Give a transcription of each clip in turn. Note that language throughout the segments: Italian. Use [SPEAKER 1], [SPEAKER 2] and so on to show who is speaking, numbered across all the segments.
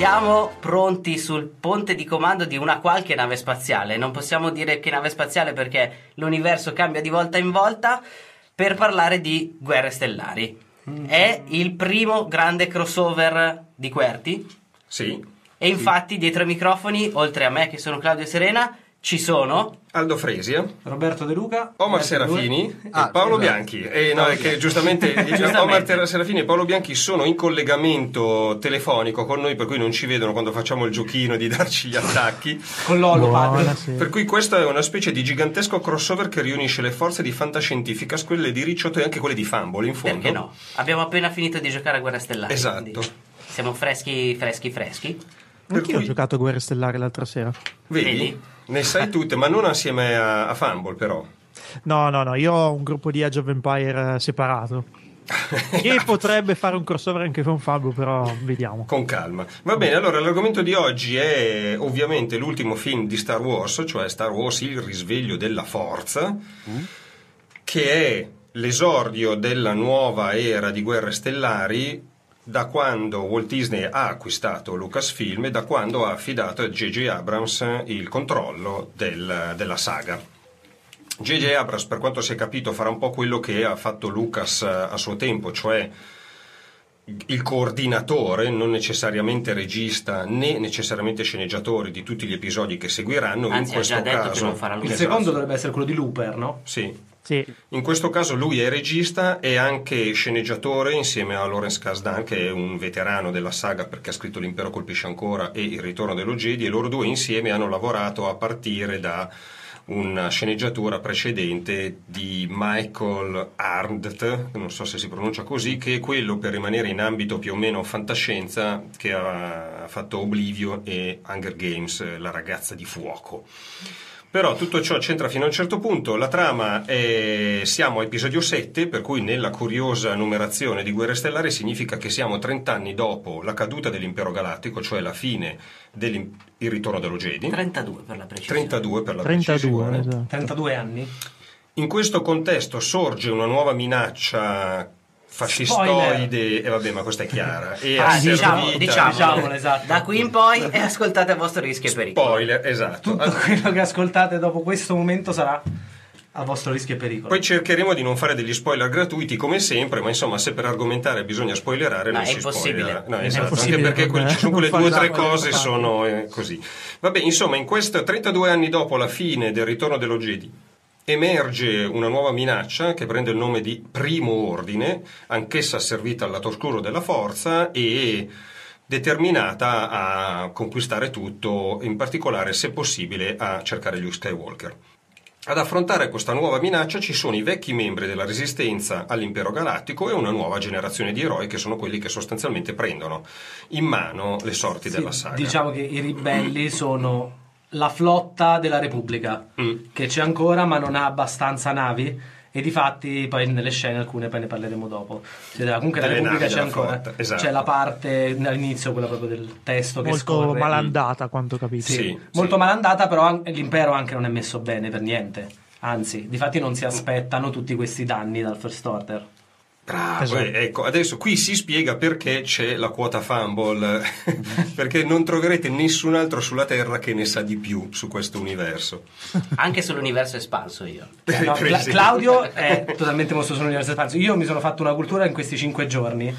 [SPEAKER 1] Siamo pronti sul ponte di comando di una qualche nave spaziale. Non possiamo dire che nave spaziale perché l'universo cambia di volta in volta per parlare di guerre stellari. È il primo grande crossover di Querti
[SPEAKER 2] Sì.
[SPEAKER 1] e infatti dietro ai microfoni, oltre a me che sono Claudio Serena, ci sono
[SPEAKER 2] Aldo Fresia,
[SPEAKER 3] Roberto De Luca,
[SPEAKER 2] Omar
[SPEAKER 3] Roberto
[SPEAKER 2] Serafini e
[SPEAKER 3] Ah,
[SPEAKER 2] Paolo
[SPEAKER 3] esatto.
[SPEAKER 2] Bianchi. E no, è che giustamente,
[SPEAKER 1] Giustamente.
[SPEAKER 2] Omar Serafini e Paolo Bianchi sono in collegamento telefonico con noi, per cui non ci vedono quando facciamo il giochino di darci gli attacchi.
[SPEAKER 3] con Lolo padre.
[SPEAKER 4] Buonasera.
[SPEAKER 2] Per cui questo è una specie di gigantesco crossover che riunisce le forze di Fantascientificas, quelle di Ricciotto e anche quelle di Fumble, in fondo.
[SPEAKER 1] Perché no? Abbiamo appena finito di giocare a Guerre Stellari.
[SPEAKER 2] Esatto.
[SPEAKER 1] Siamo freschi, freschi, freschi.
[SPEAKER 2] Per
[SPEAKER 4] Anch'io
[SPEAKER 2] cui-
[SPEAKER 4] ho giocato a Guerre Stellari l'altra sera.
[SPEAKER 2] Vedi?
[SPEAKER 1] Vedi?
[SPEAKER 2] Ne sai tutte, ma non assieme a, a Fumble, però.
[SPEAKER 4] No, no, no, io ho un gruppo di Age of Empire eh, separato. Che potrebbe fare un crossover anche con Fabio, però vediamo.
[SPEAKER 2] Con calma. Va bene, allora l'argomento di oggi è ovviamente l'ultimo film di Star Wars, cioè Star Wars Il risveglio della forza, che è l'esordio della nuova era di guerre stellari da quando Walt Disney ha acquistato Lucasfilm e da quando ha affidato a J.J. Abrams il controllo del- della saga. J.J. Abrams, per quanto si è capito, farà un po' quello che ha fatto Lucas eh, a suo tempo, cioè il coordinatore, non necessariamente regista né necessariamente sceneggiatore di tutti gli episodi che seguiranno.
[SPEAKER 1] Anzi,
[SPEAKER 2] in
[SPEAKER 1] ha
[SPEAKER 2] questo
[SPEAKER 1] già detto
[SPEAKER 2] caso,
[SPEAKER 1] che non farà lui.
[SPEAKER 3] Il secondo dovrebbe essere quello di Looper, no?
[SPEAKER 2] Sì.
[SPEAKER 4] Sì,
[SPEAKER 2] In questo caso lui è regista e anche sceneggiatore insieme a Lawrence Kasdan che è un veterano della saga perché ha scritto L'impero colpisce ancora e Il ritorno dello Jedi e loro due insieme hanno lavorato a partire da una sceneggiatura precedente di Michael Arndt, non so se si pronuncia così, che è quello per rimanere in ambito più o meno fantascienza che ha fatto Oblivio e Hunger Games, La ragazza di fuoco. Però tutto ciò c'entra fino a un certo punto. La trama è. Siamo a episodio 7, per cui nella curiosa numerazione di Guerre Stellari significa che siamo 30 anni dopo la caduta dell'impero galattico, cioè la fine del ritorno dello Jedi.
[SPEAKER 1] 32 per la precisione.
[SPEAKER 2] 32 per la
[SPEAKER 4] 32,
[SPEAKER 2] precisione.
[SPEAKER 4] esatto.
[SPEAKER 3] 32 anni.
[SPEAKER 2] In questo contesto sorge una nuova minaccia fascistoide, e vabbè, ma questa è chiara. E
[SPEAKER 1] Ah, diciamo, diciamo,
[SPEAKER 3] Diciamolo, esatto.
[SPEAKER 1] Da qui in poi e ascoltate a vostro rischio e pericolo.
[SPEAKER 2] Spoiler, esatto.
[SPEAKER 3] Tutto quello che ascoltate dopo questo momento sarà a vostro rischio e pericolo.
[SPEAKER 2] Poi cercheremo di non fare degli spoiler gratuiti come sempre, ma insomma, se per argomentare bisogna spoilerare,
[SPEAKER 1] No,
[SPEAKER 2] non
[SPEAKER 1] è
[SPEAKER 2] si
[SPEAKER 1] impossibile.
[SPEAKER 2] spoilera. No,
[SPEAKER 1] È
[SPEAKER 2] esatto, anche
[SPEAKER 4] impossibile,
[SPEAKER 2] perché
[SPEAKER 4] non-
[SPEAKER 2] que- ci sono quelle due o tre
[SPEAKER 4] non
[SPEAKER 2] cose
[SPEAKER 4] farlo.
[SPEAKER 2] sono eh, così. Vabbè, insomma, in questo 32 anni dopo la fine del ritorno dello Jedi emerge una nuova minaccia che prende il nome di Primo Ordine, anch'essa servita al lato oscuro della forza e determinata a conquistare tutto, in particolare, se possibile, a cercare Luke Skywalker. Ad affrontare questa nuova minaccia ci sono i vecchi membri della resistenza all'impero galattico e una nuova generazione di eroi che sono quelli che sostanzialmente prendono in mano le sorti
[SPEAKER 3] Sì,
[SPEAKER 2] della saga.
[SPEAKER 3] Diciamo che i ribelli sono la flotta della Repubblica,
[SPEAKER 2] Mm.
[SPEAKER 3] che c'è ancora ma non ha abbastanza navi. E difatti poi nelle scene alcune poi ne parleremo dopo. Cioè, comunque la Repubblica c'è ancora.
[SPEAKER 2] esatto.
[SPEAKER 3] C'è la parte all'inizio, quella proprio del testo che
[SPEAKER 4] Molto
[SPEAKER 3] scorre.
[SPEAKER 4] malandata, a quanto capito.
[SPEAKER 3] Sì,
[SPEAKER 2] Sì,
[SPEAKER 3] molto
[SPEAKER 2] sì.
[SPEAKER 3] malandata, però l'impero anche non è messo bene per niente. Anzi, difatti non si aspettano tutti questi danni dal First Order.
[SPEAKER 2] Bravo,
[SPEAKER 4] Esatto.
[SPEAKER 2] eh, ecco, adesso qui si spiega perché c'è la quota fumble, perché non troverete nessun altro sulla Terra che ne sa di più su questo universo.
[SPEAKER 1] Anche sull'universo espanso io.
[SPEAKER 3] Eh, no, Cla-. Claudio è totalmente mosso sull'universo espanso. Io mi sono fatto una cultura in questi cinque giorni,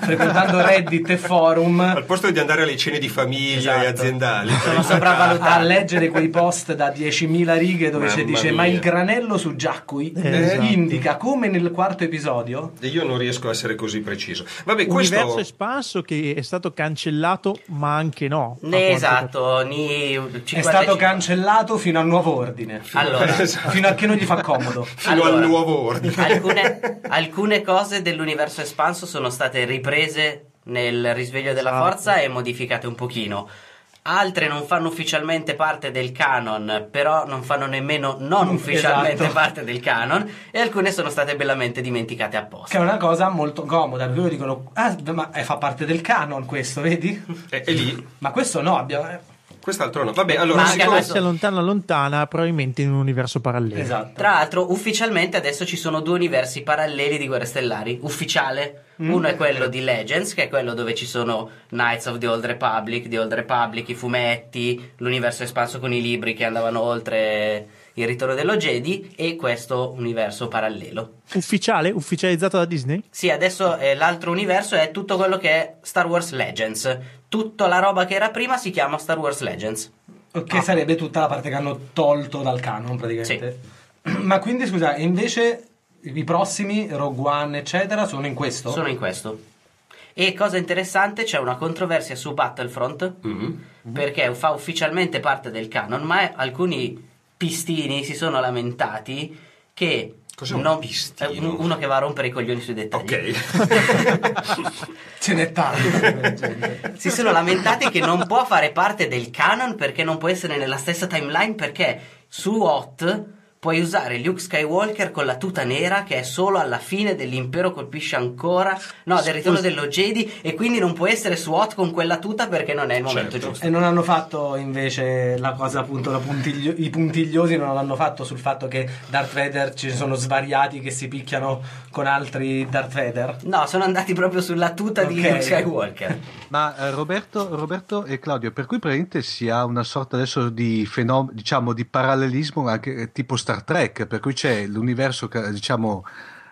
[SPEAKER 3] frequentando Reddit e forum.
[SPEAKER 2] Al posto di andare alle cene di famiglia e
[SPEAKER 3] Esatto.
[SPEAKER 2] aziendali,
[SPEAKER 1] Sono
[SPEAKER 3] a
[SPEAKER 1] sopravvalutati.
[SPEAKER 3] leggere quei post da 10.000 righe dove
[SPEAKER 2] Mamma
[SPEAKER 3] dice
[SPEAKER 2] mia.
[SPEAKER 3] ma il granello su Giacco i-
[SPEAKER 4] Esatto.
[SPEAKER 3] indica come nel quarto episodio
[SPEAKER 2] E io non riesco a essere così preciso. Vabbè, questo
[SPEAKER 4] Universo espanso che è stato cancellato, ma anche no.
[SPEAKER 1] Ne, esatto, ni
[SPEAKER 3] è
[SPEAKER 1] 50
[SPEAKER 3] stato
[SPEAKER 1] 50.
[SPEAKER 3] cancellato fino al nuovo ordine
[SPEAKER 1] Allora,
[SPEAKER 3] fino a che non gli fa comodo
[SPEAKER 2] fino
[SPEAKER 1] Allora,
[SPEAKER 2] al nuovo ordine.
[SPEAKER 1] alcune, alcune cose dell'universo espanso sono state riprese nel risveglio della
[SPEAKER 4] Esatto.
[SPEAKER 1] forza e modificate un pochino. Altre non fanno ufficialmente parte del canon, però non fanno nemmeno non
[SPEAKER 3] Mm,
[SPEAKER 1] ufficialmente
[SPEAKER 3] esatto.
[SPEAKER 1] parte del canon, e alcune sono state bellamente dimenticate
[SPEAKER 3] che
[SPEAKER 1] apposta.
[SPEAKER 3] è una cosa molto comoda perché loro dicono ah ma eh, fa parte del canon questo vedi
[SPEAKER 2] E, e lì,
[SPEAKER 3] ma questo no abbiamo eh,
[SPEAKER 2] quest'altro no. Vabbè, allora,
[SPEAKER 1] Ma
[SPEAKER 2] siccome-
[SPEAKER 4] Se lontana lontana, probabilmente in un universo parallelo.
[SPEAKER 3] esatto
[SPEAKER 1] Tra l'altro, ufficialmente adesso ci sono due universi paralleli di Guerre Stellari. Ufficiale.
[SPEAKER 3] Mm.
[SPEAKER 1] Uno è quello di Legends, che è quello dove ci sono Knights of the Old Republic, The Old Republic, i fumetti, l'universo espanso con i libri che andavano oltre il ritorno dello Jedi, e questo universo parallelo.
[SPEAKER 4] Ufficiale? Ufficializzato da Disney?
[SPEAKER 1] Sì, adesso eh, l'altro universo è tutto quello che è Star Wars Legends. Tutta la roba che era prima si chiama Star Wars Legends.
[SPEAKER 3] che sarebbe tutta la parte che hanno tolto dal canon praticamente ma quindi scusa invece i prossimi Rogue One eccetera sono in questo
[SPEAKER 1] Sono in questo. E cosa interessante, c'è una controversia su Battlefront.
[SPEAKER 2] Mhm.
[SPEAKER 1] perché fa ufficialmente parte del canon, ma alcuni pistini si sono lamentati che
[SPEAKER 2] Cos'è un
[SPEAKER 1] non-
[SPEAKER 2] pistino?
[SPEAKER 1] un- uno che va a rompere i coglioni sui dettagli.
[SPEAKER 2] Ok.
[SPEAKER 3] ce n'è tanto
[SPEAKER 1] Si sono lamentati che non può fare parte del canon perché non può essere nella stessa timeline perché su Hot puoi usare Luke Skywalker con la tuta nera che è solo alla fine dell'impero colpisce ancora no del ritorno dello Jedi e quindi non può essere su Hot con quella tuta perché non è il momento
[SPEAKER 2] Certo.
[SPEAKER 1] giusto
[SPEAKER 3] E non hanno fatto invece la cosa appunto la puntiglio- i puntigliosi non l'hanno fatto sul fatto che Darth Vader ci sono svariati che si picchiano con altri Darth Vader.
[SPEAKER 1] no sono andati proprio sulla tuta di
[SPEAKER 3] Ok.
[SPEAKER 1] Luke Skywalker
[SPEAKER 5] Ma eh, Roberto, Roberto e Claudio, per cui praticamente si ha una sorta adesso di fenomeno, diciamo, di parallelismo anche eh, tipo Star Trek, per cui c'è l'universo, diciamo,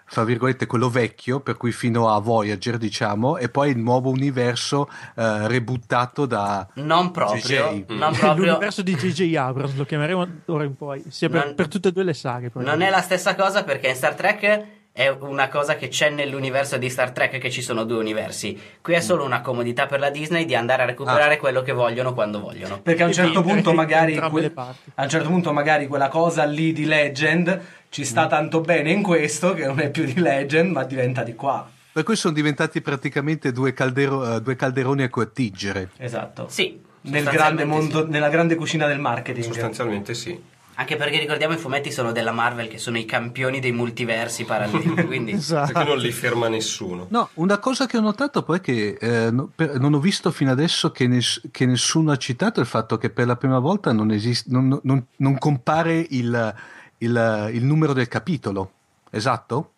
[SPEAKER 5] fra virgolette, quello vecchio, per cui fino a Voyager, diciamo, e poi il nuovo universo eh, rebuttato da...
[SPEAKER 1] non proprio non proprio
[SPEAKER 4] L'universo di J.J. Abrams lo chiameremo d'ora in poi, sia per,
[SPEAKER 1] Non-
[SPEAKER 4] per tutte e due le saghe.
[SPEAKER 1] Non è la stessa cosa perché in Star Trek è una cosa che c'è nell'universo di Star Trek che ci sono due universi. Qui è solo una comodità per la Disney di andare a recuperare quello che vogliono quando vogliono.
[SPEAKER 3] Perché a un certo punto magari que- a un certo punto magari quella cosa lì di Legend ci sta tanto bene in questo che non è più di Legend ma diventa di qua.
[SPEAKER 5] Per cui sono diventati praticamente due, caldero- eh, due calderoni a cui attingere.
[SPEAKER 3] Esatto.
[SPEAKER 1] Sì.
[SPEAKER 3] Nel grande
[SPEAKER 1] sì.
[SPEAKER 3] mondo, nella grande cucina del marketing.
[SPEAKER 2] Sostanzialmente sì.
[SPEAKER 1] Anche perché ricordiamo i fumetti sono della Marvel che sono i campioni dei multiversi paralleli. Quindi
[SPEAKER 4] Esatto.
[SPEAKER 2] Perché non li ferma nessuno.
[SPEAKER 5] No, una cosa che ho notato poi è che eh, no- per- non ho visto fino adesso che, ness- che nessuno ha citato il fatto che per la prima volta non, esiste, non, non- non compare il, il- il numero del capitolo. Esatto?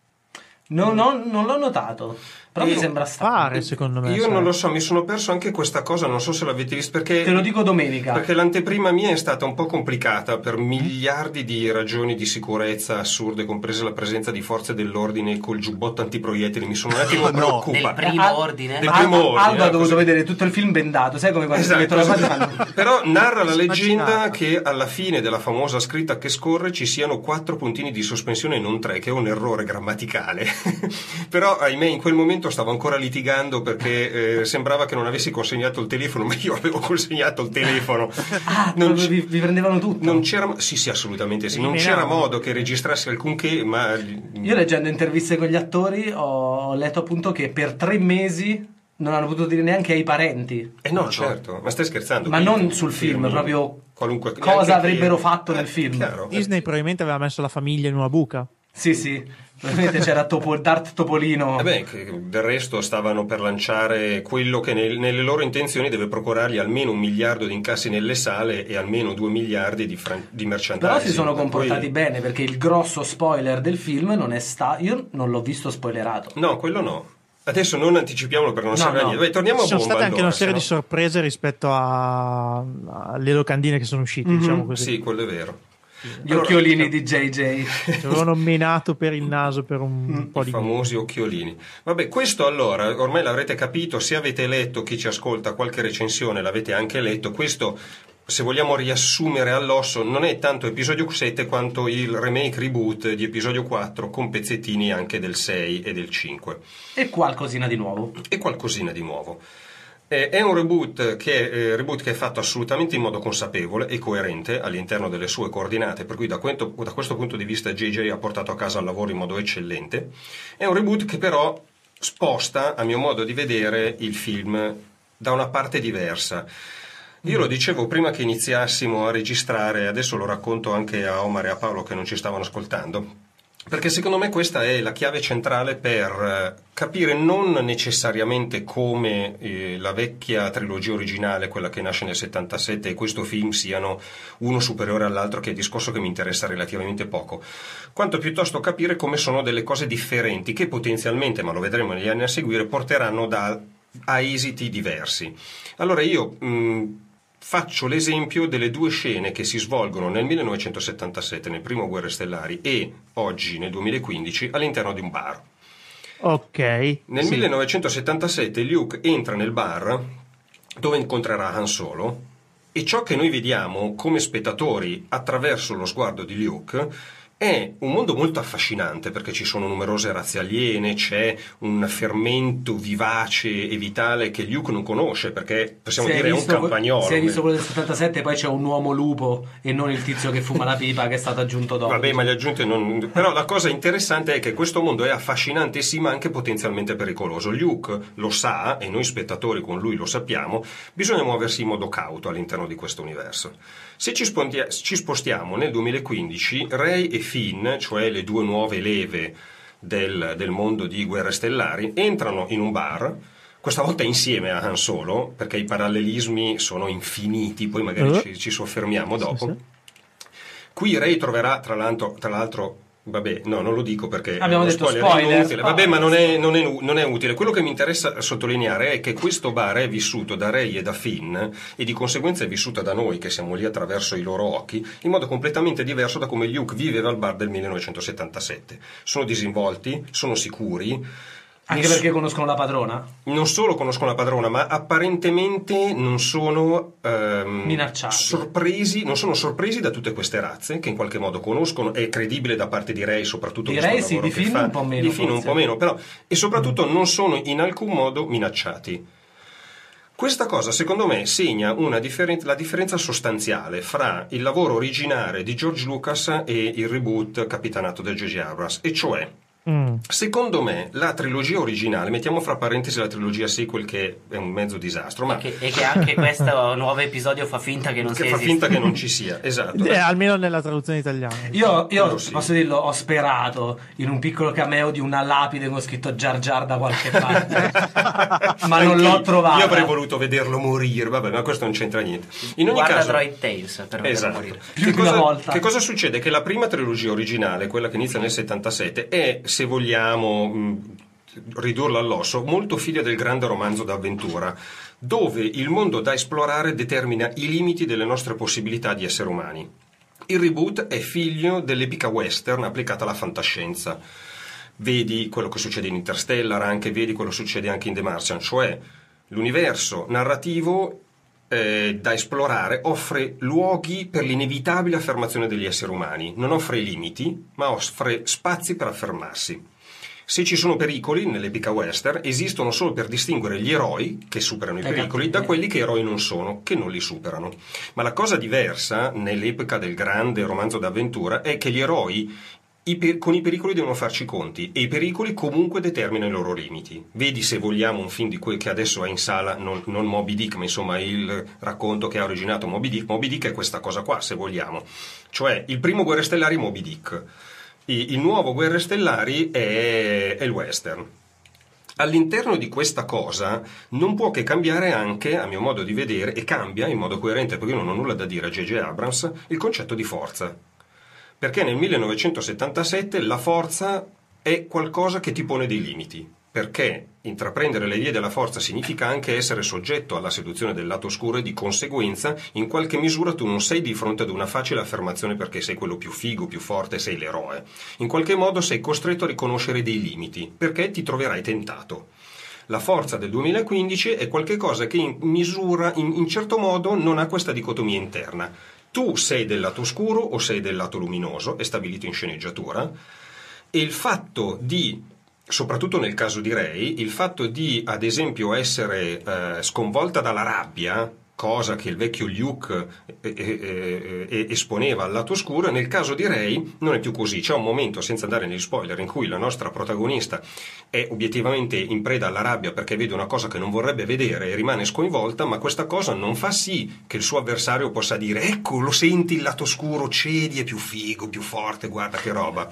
[SPEAKER 3] No, no, non l'ho notato. Però mi sembra strano.
[SPEAKER 4] Secondo me.
[SPEAKER 2] Io
[SPEAKER 4] sai.
[SPEAKER 2] non lo so, mi sono perso anche questa cosa, non so se l'avete visto perché...
[SPEAKER 3] Te lo dico domenica.
[SPEAKER 2] Perché l'anteprima mia è stata un po' complicata per miliardi di ragioni di sicurezza assurde, compresa la presenza di forze dell'ordine col giubbotto antiproiettili. Mi sono un attimo
[SPEAKER 5] No.
[SPEAKER 1] del
[SPEAKER 2] preoccupato.
[SPEAKER 1] primo
[SPEAKER 3] Al-
[SPEAKER 1] ordine.
[SPEAKER 2] Del
[SPEAKER 3] Al-
[SPEAKER 2] primo ordine,
[SPEAKER 3] Aldo ha dovuto
[SPEAKER 2] così.
[SPEAKER 3] vedere tutto il film bendato, sai come quando si
[SPEAKER 2] Esatto,
[SPEAKER 3] mettono la
[SPEAKER 2] esatto. Però narra la leggenda che alla fine della famosa scritta che scorre ci siano quattro puntini di sospensione e non tre, che è un errore grammaticale. Però ahimè in quel momento Roberto stavo ancora litigando perché eh, sembrava che non avessi consegnato il telefono, ma io avevo consegnato il telefono.
[SPEAKER 3] Ah,
[SPEAKER 2] Non c-
[SPEAKER 3] vi, vi prendevano tutto.
[SPEAKER 2] non c'era, sì, sì, assolutamente sì. Non c'era modo che registrassi alcunché, ma
[SPEAKER 3] Io leggendo interviste con gli attori ho letto appunto che per tre mesi non hanno potuto dire neanche ai parenti.
[SPEAKER 2] Eh no, certo, ma stai scherzando?
[SPEAKER 3] Ma non
[SPEAKER 2] film-
[SPEAKER 3] sul film,
[SPEAKER 2] film-
[SPEAKER 3] proprio
[SPEAKER 2] qualunque
[SPEAKER 3] cosa avrebbero
[SPEAKER 2] che-
[SPEAKER 3] fatto nel
[SPEAKER 2] Eh,
[SPEAKER 3] film.
[SPEAKER 2] chiaro.
[SPEAKER 4] Disney probabilmente aveva messo la famiglia in una buca.
[SPEAKER 3] Sì, sì. Probabilmente c'era Topo, Dart Topolino.
[SPEAKER 2] Vabbè, che del resto stavano per lanciare quello che nel- nelle loro intenzioni deve procurargli almeno un miliardo di incassi nelle sale e almeno due miliardi di, fran- di merchandising.
[SPEAKER 3] Però si sono
[SPEAKER 2] Per
[SPEAKER 3] comportati
[SPEAKER 2] cui-
[SPEAKER 3] bene perché il grosso spoiler del film non è stato. Io non l'ho visto spoilerato.
[SPEAKER 2] No, quello no. Adesso non anticipiamolo perché non
[SPEAKER 3] No,
[SPEAKER 2] serve a
[SPEAKER 3] no.
[SPEAKER 2] niente. Beh, torniamo
[SPEAKER 4] Ci
[SPEAKER 2] a
[SPEAKER 4] sono state anche
[SPEAKER 2] allora,
[SPEAKER 4] una serie di
[SPEAKER 2] se no-
[SPEAKER 4] sorprese rispetto a- alle locandine che sono uscite,
[SPEAKER 3] Mhm.
[SPEAKER 4] diciamo così.
[SPEAKER 2] Sì, quello è vero.
[SPEAKER 3] Gli
[SPEAKER 2] Allora,
[SPEAKER 3] occhiolini di JJ.
[SPEAKER 4] Ci avevano menato per il naso per un po'
[SPEAKER 2] I
[SPEAKER 4] di
[SPEAKER 2] famosi occhiolini. Vabbè, questo allora, ormai l'avrete capito, se avete letto, chi ci ascolta, qualche recensione l'avete anche letto, questo, se vogliamo riassumere all'osso, non è tanto episodio 7 quanto il remake reboot di episodio 4 con pezzettini anche del 6 e del 5
[SPEAKER 3] E qualcosina di nuovo.
[SPEAKER 2] e qualcosina di nuovo. Eh, è un reboot che, eh, reboot che è fatto assolutamente in modo consapevole e coerente all'interno delle sue coordinate, per cui da, quento- da questo punto di vista JJ ha portato a casa il lavoro in modo eccellente. È un reboot che però sposta, a mio modo di vedere, il film da una parte diversa. Io lo dicevo prima che iniziassimo a registrare, adesso lo racconto anche a Omar e a Paolo che non ci stavano ascoltando. Perché secondo me questa è la chiave centrale per eh, capire non necessariamente come eh, la vecchia trilogia originale, quella che nasce nel 77, e questo film siano uno superiore all'altro, che è il discorso che mi interessa relativamente poco, quanto piuttosto capire come sono delle cose differenti che potenzialmente, ma lo vedremo negli anni a seguire, porteranno da- a esiti diversi. Allora io mh, faccio l'esempio delle due scene che si svolgono nel 1977, nel primo Guerre Stellari, e oggi, nel 2015, all'interno di un bar.
[SPEAKER 4] Ok.
[SPEAKER 2] Nel
[SPEAKER 4] sì.
[SPEAKER 2] 1977 Luke entra nel bar dove incontrerà Han Solo e ciò che noi vediamo come spettatori attraverso lo sguardo di Luke è un mondo molto affascinante perché ci sono numerose razze aliene, c'è un fermento vivace e vitale che Luke non conosce perché possiamo
[SPEAKER 3] Se
[SPEAKER 2] dire è un campagnolo.
[SPEAKER 3] Se hai visto quello del 77, poi c'è un uomo lupo e non il tizio che fuma la pipa che è stato aggiunto dopo.
[SPEAKER 2] Vabbè, ma le aggiunte non... Però la cosa interessante è che questo mondo è affascinante sì, ma anche potenzialmente pericoloso. Luke lo sa, e noi spettatori con lui lo sappiamo, bisogna muoversi in modo cauto all'interno di questo universo. Se ci, spontia- ci spostiamo nel 2015, Rey e Finn, cioè le due nuove leve del, del mondo di Guerre Stellari, entrano in un bar, questa volta insieme a Han Solo, perché i parallelismi sono infiniti, poi magari
[SPEAKER 4] Eh.
[SPEAKER 2] ci, ci soffermiamo
[SPEAKER 4] Sì,
[SPEAKER 2] dopo.
[SPEAKER 4] sì.
[SPEAKER 2] Qui Ray troverà tra l'altro, tra l'altro vabbè, no, non lo dico perché
[SPEAKER 3] Abbiamo detto
[SPEAKER 2] spoiler
[SPEAKER 3] spoiler,
[SPEAKER 2] inutile. Vabbè,
[SPEAKER 3] spoiler.
[SPEAKER 2] ma non è, non è- non è utile. Quello che mi interessa sottolineare è che questo bar è vissuto da Ray e da Finn e di conseguenza è vissuta da noi che siamo lì attraverso i loro occhi in modo completamente diverso da come Luke viveva al bar del 1977. Sono disinvolti, sono sicuri.
[SPEAKER 3] Anche
[SPEAKER 2] ness-
[SPEAKER 3] perché conoscono la padrona.
[SPEAKER 2] non solo conoscono la padrona, ma apparentemente non sono ehm,
[SPEAKER 3] Minacciati.
[SPEAKER 2] sorpresi, non sono sorpresi da tutte queste razze che in qualche modo conoscono. È credibile da parte di Ray, soprattutto
[SPEAKER 3] Di Rey sì, di Finn
[SPEAKER 2] fa.
[SPEAKER 3] un po' meno,
[SPEAKER 2] Di Finn un po' meno, però, e soprattutto non sono in alcun modo minacciati. Questa cosa, secondo me, segna una differen- la differenza sostanziale fra il lavoro originale di George Lucas e il reboot capitanato da J.J. Abrams, e cioè
[SPEAKER 4] Mm.
[SPEAKER 2] Secondo me la trilogia originale, mettiamo fra parentesi la trilogia sequel che è un mezzo disastro, ma
[SPEAKER 1] E che, e che anche questo nuovo episodio fa finta che non
[SPEAKER 2] che
[SPEAKER 1] sia
[SPEAKER 2] fa
[SPEAKER 1] esiste.
[SPEAKER 2] finta che non ci sia, esatto.
[SPEAKER 4] Eh, almeno nella traduzione italiana.
[SPEAKER 3] Io, io
[SPEAKER 2] sì.
[SPEAKER 3] posso dirlo, ho sperato in un piccolo cameo di una lapide con scritto Jar Jar da qualche parte, ma non l'ho trovata.
[SPEAKER 2] Io avrei voluto vederlo morire, vabbè, ma questo non c'entra niente. In ogni
[SPEAKER 1] Guarda
[SPEAKER 2] caso,
[SPEAKER 1] Droid Tales per vederlo
[SPEAKER 2] Esatto.
[SPEAKER 1] morire.
[SPEAKER 3] Più
[SPEAKER 2] Che
[SPEAKER 3] di una
[SPEAKER 2] cosa,
[SPEAKER 3] volta.
[SPEAKER 2] che cosa succede? Che la prima trilogia originale, quella che inizia nel 77, è, se vogliamo mh, ridurla all'osso, molto figlia del grande romanzo d'avventura, dove il mondo da esplorare determina i limiti delle nostre possibilità di essere umani. Il reboot è figlio dell'epica western applicata alla fantascienza. Vedi quello che succede in Interstellar, anche vedi quello che succede anche in The Martian, cioè l'universo narrativo eh, da esplorare offre luoghi per l'inevitabile affermazione degli esseri umani, non offre limiti, ma offre spazi per affermarsi. Se ci sono pericoli nell'epica western, esistono solo per distinguere gli eroi che superano i pericoli da
[SPEAKER 3] cattivi.
[SPEAKER 2] quelli che eroi non sono, che non li superano. Ma la cosa diversa nell'epoca del grande romanzo d'avventura è che gli eroi i per- con i pericoli devono farci i conti e i pericoli comunque determinano i loro limiti. Vedi se vogliamo un film di quel che adesso è in sala, non, non Moby Dick, ma insomma il racconto che ha originato Moby Dick. Moby Dick è questa cosa qua, se vogliamo. Cioè, il primo Guerre Stellari Moby Dick. I- Il nuovo Guerre Stellari è, è il western. All'interno di questa cosa non può che cambiare anche, a mio modo di vedere, e cambia in modo coerente, perché io non ho nulla da dire a J.J. Abrams, il concetto di forza. Perché nel 1977 la forza è qualcosa che ti pone dei limiti. Perché intraprendere le vie della forza significa anche essere soggetto alla seduzione del lato oscuro e di conseguenza in qualche misura tu non sei di fronte ad una facile affermazione perché sei quello più figo, più forte, sei l'eroe. In qualche modo sei costretto a riconoscere dei limiti perché ti troverai tentato. La forza del 2015 è qualcosa che in misura, in, in certo modo, non ha questa dicotomia interna. Tu sei del lato oscuro o sei del lato luminoso, è stabilito in sceneggiatura, e il fatto di, soprattutto nel caso di Ray, il fatto di, ad esempio, essere eh, sconvolta dalla rabbia, cosa che il vecchio Luke eh, eh, eh, esponeva al lato oscuro, nel caso di Ray non è più così. C'è un momento, senza andare negli spoiler, in cui la nostra protagonista è obiettivamente in preda alla rabbia perché vede una cosa che non vorrebbe vedere e rimane sconvolta, ma questa cosa non fa sì che il suo avversario possa dire ecco, lo senti il lato oscuro, cedi, è più figo, più forte, guarda che roba.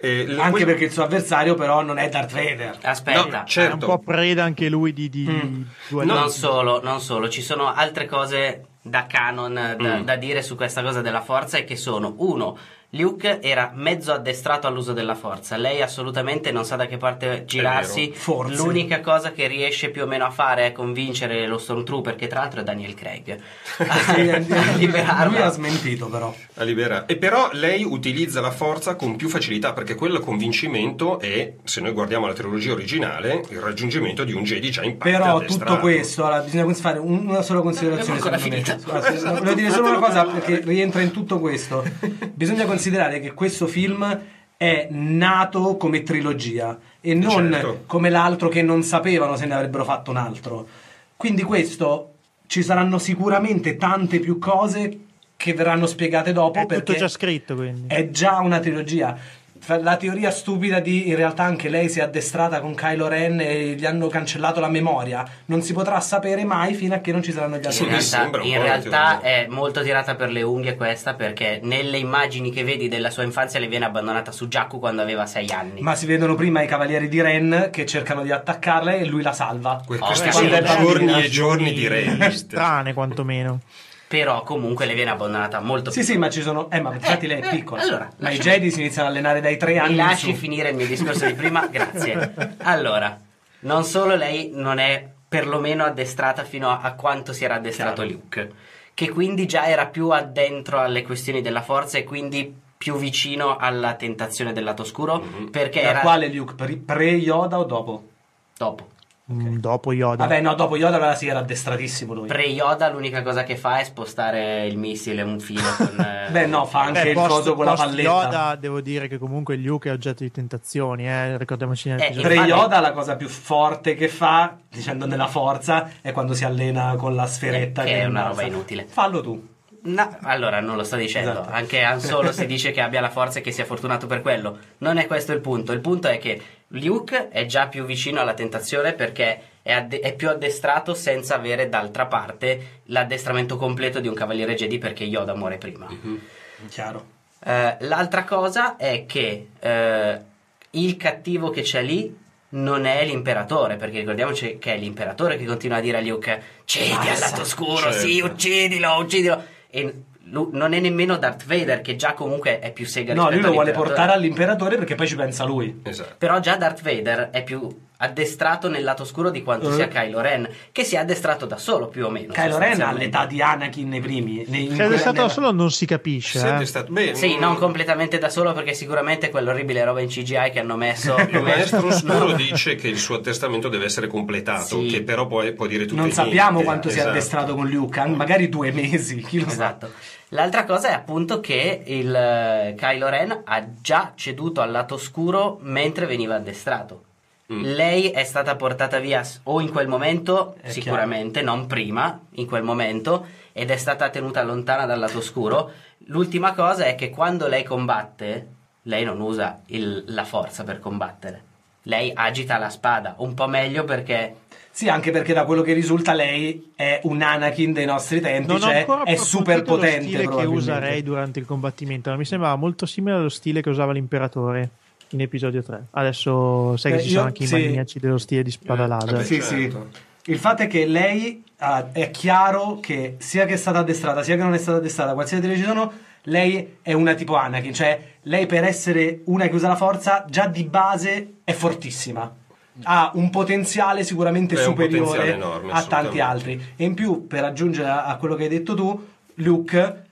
[SPEAKER 2] Eh,
[SPEAKER 3] Anche
[SPEAKER 2] que-
[SPEAKER 3] perché il suo avversario, però, non è Darth Vader.
[SPEAKER 1] Aspetta,
[SPEAKER 2] No,
[SPEAKER 4] È un
[SPEAKER 2] certo.
[SPEAKER 4] po' preda anche lui di, di
[SPEAKER 3] Mm.
[SPEAKER 4] dualismo.
[SPEAKER 1] non solo, non solo, ci sono altre cose da canon da,
[SPEAKER 2] Mm.
[SPEAKER 1] da dire su questa cosa della forza e che sono uno Luke era mezzo addestrato all'uso della forza, lei assolutamente non sa da che parte girarsi. L'unica cosa che riesce più o meno a fare è convincere lo Stormtrooper, che tra l'altro è Daniel Craig, a liberarla.
[SPEAKER 3] Lui ha smentito, però.
[SPEAKER 2] a liberare. E però lei utilizza la forza con più facilità perché quel convincimento è, se noi guardiamo la trilogia originale, il raggiungimento di un Jedi già in parte
[SPEAKER 3] Però
[SPEAKER 2] addestrato.
[SPEAKER 3] tutto questo, allora, bisogna fare un- una sola considerazione. Volevo dire solo una cosa perché rientra in tutto questo. Bisogna considerare che questo film è nato come trilogia e non
[SPEAKER 2] Certo.
[SPEAKER 3] come l'altro che non sapevano se ne avrebbero fatto un altro. Quindi questo ci saranno sicuramente tante più cose che verranno spiegate dopo
[SPEAKER 4] È tutto
[SPEAKER 3] perché
[SPEAKER 4] già scritto, quindi.
[SPEAKER 3] è già una trilogia. La teoria stupida di in realtà anche lei si è addestrata con Kylo Ren e gli hanno cancellato la memoria non si potrà sapere mai fino a che non ci saranno gli altri.
[SPEAKER 1] In realtà, in realtà è molto tirata per le unghie questa perché nelle immagini che vedi della sua infanzia le viene abbandonata su Jakku quando aveva 6 anni.
[SPEAKER 3] Ma si vedono prima i cavalieri di Ren che cercano di attaccarla e lui la salva.
[SPEAKER 1] Oh,
[SPEAKER 2] questi sono giorni e giorni di Ray.
[SPEAKER 4] Strane quantomeno.
[SPEAKER 1] Però comunque le viene abbandonata molto
[SPEAKER 3] Sì, sì, ma ci sono. Eh, ma infatti lei è
[SPEAKER 1] eh,
[SPEAKER 3] piccola.
[SPEAKER 1] allora,
[SPEAKER 3] ma i Jedi si iniziano a allenare dai tre anni.
[SPEAKER 1] Mi lasci finire il mio discorso di prima? Grazie. Allora, non solo lei non è perlomeno addestrata fino a, a quanto si era addestrato
[SPEAKER 3] Chiaro.
[SPEAKER 1] Luke, che quindi già era più addentro alle questioni della forza e quindi più vicino alla tentazione del lato oscuro, perché
[SPEAKER 3] Da
[SPEAKER 1] era
[SPEAKER 3] quale Luke? Pre- Pre-Yoda o dopo?
[SPEAKER 1] dopo.
[SPEAKER 4] Mm, Dopo Yoda.
[SPEAKER 3] Vabbè, no, dopo Yoda allora si era addestratissimo lui.
[SPEAKER 1] Pre-Yoda l'unica cosa che fa è spostare il missile un filo con... eh,
[SPEAKER 3] Beh, no, fa anche
[SPEAKER 4] Beh,
[SPEAKER 3] il
[SPEAKER 4] post-
[SPEAKER 3] coso con la palletta.
[SPEAKER 4] Yoda devo dire che comunque Luke è oggetto di tentazioni, eh, ricordiamoci
[SPEAKER 1] Eh,
[SPEAKER 4] episodio.
[SPEAKER 3] Pre
[SPEAKER 1] Infatti-
[SPEAKER 3] Yoda la cosa più forte che fa, dicendo nella forza, è quando si allena con la sferetta.
[SPEAKER 1] Eh, che è una roba inutile.
[SPEAKER 3] Fallo tu.
[SPEAKER 1] No, allora non lo sto dicendo.
[SPEAKER 3] Esatto.
[SPEAKER 1] Anche Han Solo si dice che abbia la forza e che sia fortunato per quello. Non è questo il punto. Il punto è che Luke è già più vicino alla tentazione perché è, adde- è più addestrato senza avere d'altra parte l'addestramento completo di un cavaliere Jedi perché Yoda muore prima.
[SPEAKER 3] Chiaro.
[SPEAKER 1] Eh, l'altra cosa è che eh, il cattivo che c'è lì non è l'imperatore, perché ricordiamoci che è l'imperatore che continua a dire a Luke: Cedi al
[SPEAKER 3] Basta."
[SPEAKER 1] lato oscuro,
[SPEAKER 2] Certo.
[SPEAKER 1] sì, uccidilo, uccidilo. E lu- non è nemmeno Darth Vader, che già comunque è più sega
[SPEAKER 3] No, lui lo vuole portare all'imperatore perché poi ci pensa lui.
[SPEAKER 2] Esatto.
[SPEAKER 1] Però già Darth Vader è più addestrato nel lato scuro di quanto
[SPEAKER 3] Eh.
[SPEAKER 1] sia Kylo Ren, che si è addestrato da solo più o meno.
[SPEAKER 3] Kylo Ren ha
[SPEAKER 1] sostanzialmente.
[SPEAKER 3] l'età di Anakin nei primi. Nei,
[SPEAKER 4] Se è stato da solo non si capisce.
[SPEAKER 2] Siete
[SPEAKER 4] eh.
[SPEAKER 2] stati- beh,
[SPEAKER 1] Sì,
[SPEAKER 2] mm,
[SPEAKER 1] non completamente da solo perché sicuramente quell'orribile roba in CGI che hanno messo
[SPEAKER 2] Il maestro oscuro dice che il suo attestamento deve essere completato,
[SPEAKER 1] Sì.
[SPEAKER 2] che però poi può dire tutto
[SPEAKER 3] Non
[SPEAKER 2] e niente.
[SPEAKER 3] sappiamo quanto sia
[SPEAKER 2] Esatto.
[SPEAKER 3] addestrato con Luke, an- magari due mesi, chi lo sa.
[SPEAKER 1] Esatto. L'altra cosa è appunto che il eh, Kylo Ren ha già ceduto al lato scuro mentre veniva addestrato.
[SPEAKER 2] Mm.
[SPEAKER 1] Lei è stata portata via o in quel momento,
[SPEAKER 3] È
[SPEAKER 1] sicuramente, non prima, in quel momento, ed è stata tenuta lontana dal lato scuro. L'ultima cosa è che quando lei combatte, lei non usa il- la forza per combattere. Lei agita la spada, un po' meglio perché
[SPEAKER 3] Sì, anche perché da quello che risulta lei è un Anakin dei nostri tempi,
[SPEAKER 4] Non ho
[SPEAKER 3] cioè
[SPEAKER 4] ancora
[SPEAKER 3] è super
[SPEAKER 4] approfondito lo
[SPEAKER 3] potente.
[SPEAKER 4] stile che usa Rey durante il combattimento, ma mi sembrava molto simile allo stile che usava l'imperatore in episodio 3. Adesso sai che
[SPEAKER 3] Eh,
[SPEAKER 4] ci
[SPEAKER 3] io-
[SPEAKER 4] sono anche
[SPEAKER 3] sì.
[SPEAKER 4] i maniaci dello stile di spada
[SPEAKER 2] Eh,
[SPEAKER 4] laser.
[SPEAKER 2] vabbè,
[SPEAKER 3] Sì,
[SPEAKER 2] certo.
[SPEAKER 3] sì. Il fatto è che lei ah, è chiaro che sia che è stata addestrata, sia che non è stata addestrata, qualsiasi delle ci sono, lei è una tipo Anakin, cioè lei per essere una che usa la forza già di base è fortissima. Ha un potenziale sicuramente
[SPEAKER 2] un
[SPEAKER 3] superiore
[SPEAKER 2] potenziale enorme,
[SPEAKER 3] a tanti altri. E in più, per aggiungere a quello che hai detto tu, Luke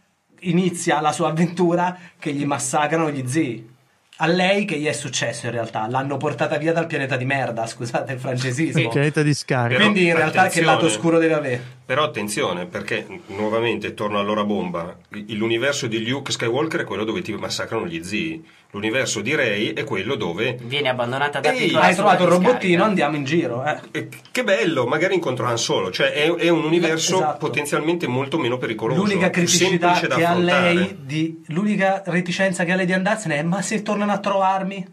[SPEAKER 3] inizia la sua avventura che gli massacrano gli zii. A lei che gli è successo in realtà? L'hanno portata via dal pianeta di merda, scusate il francesismo.
[SPEAKER 4] Il pianeta di scarica.
[SPEAKER 2] Però,
[SPEAKER 3] Quindi in realtà che lato scuro deve avere?
[SPEAKER 2] Però attenzione, perché nuovamente torno all'ora bomba. L'universo di Luke Skywalker è quello dove ti massacrano gli zii. L'universo di Rey è quello dove.
[SPEAKER 1] viene abbandonata da
[SPEAKER 2] Ehi,
[SPEAKER 1] piccola
[SPEAKER 3] Hai trovato un robottino, andiamo in giro. Eh.
[SPEAKER 2] Che bello, magari incontro Han Solo. Cioè, è, è un universo
[SPEAKER 3] Esatto.
[SPEAKER 2] potenzialmente molto meno pericoloso.
[SPEAKER 3] L'unica criticità che ha
[SPEAKER 2] affrontare.
[SPEAKER 3] lei, di, l'unica reticenza che ha lei di andarsene è: ma se tornano a trovarmi?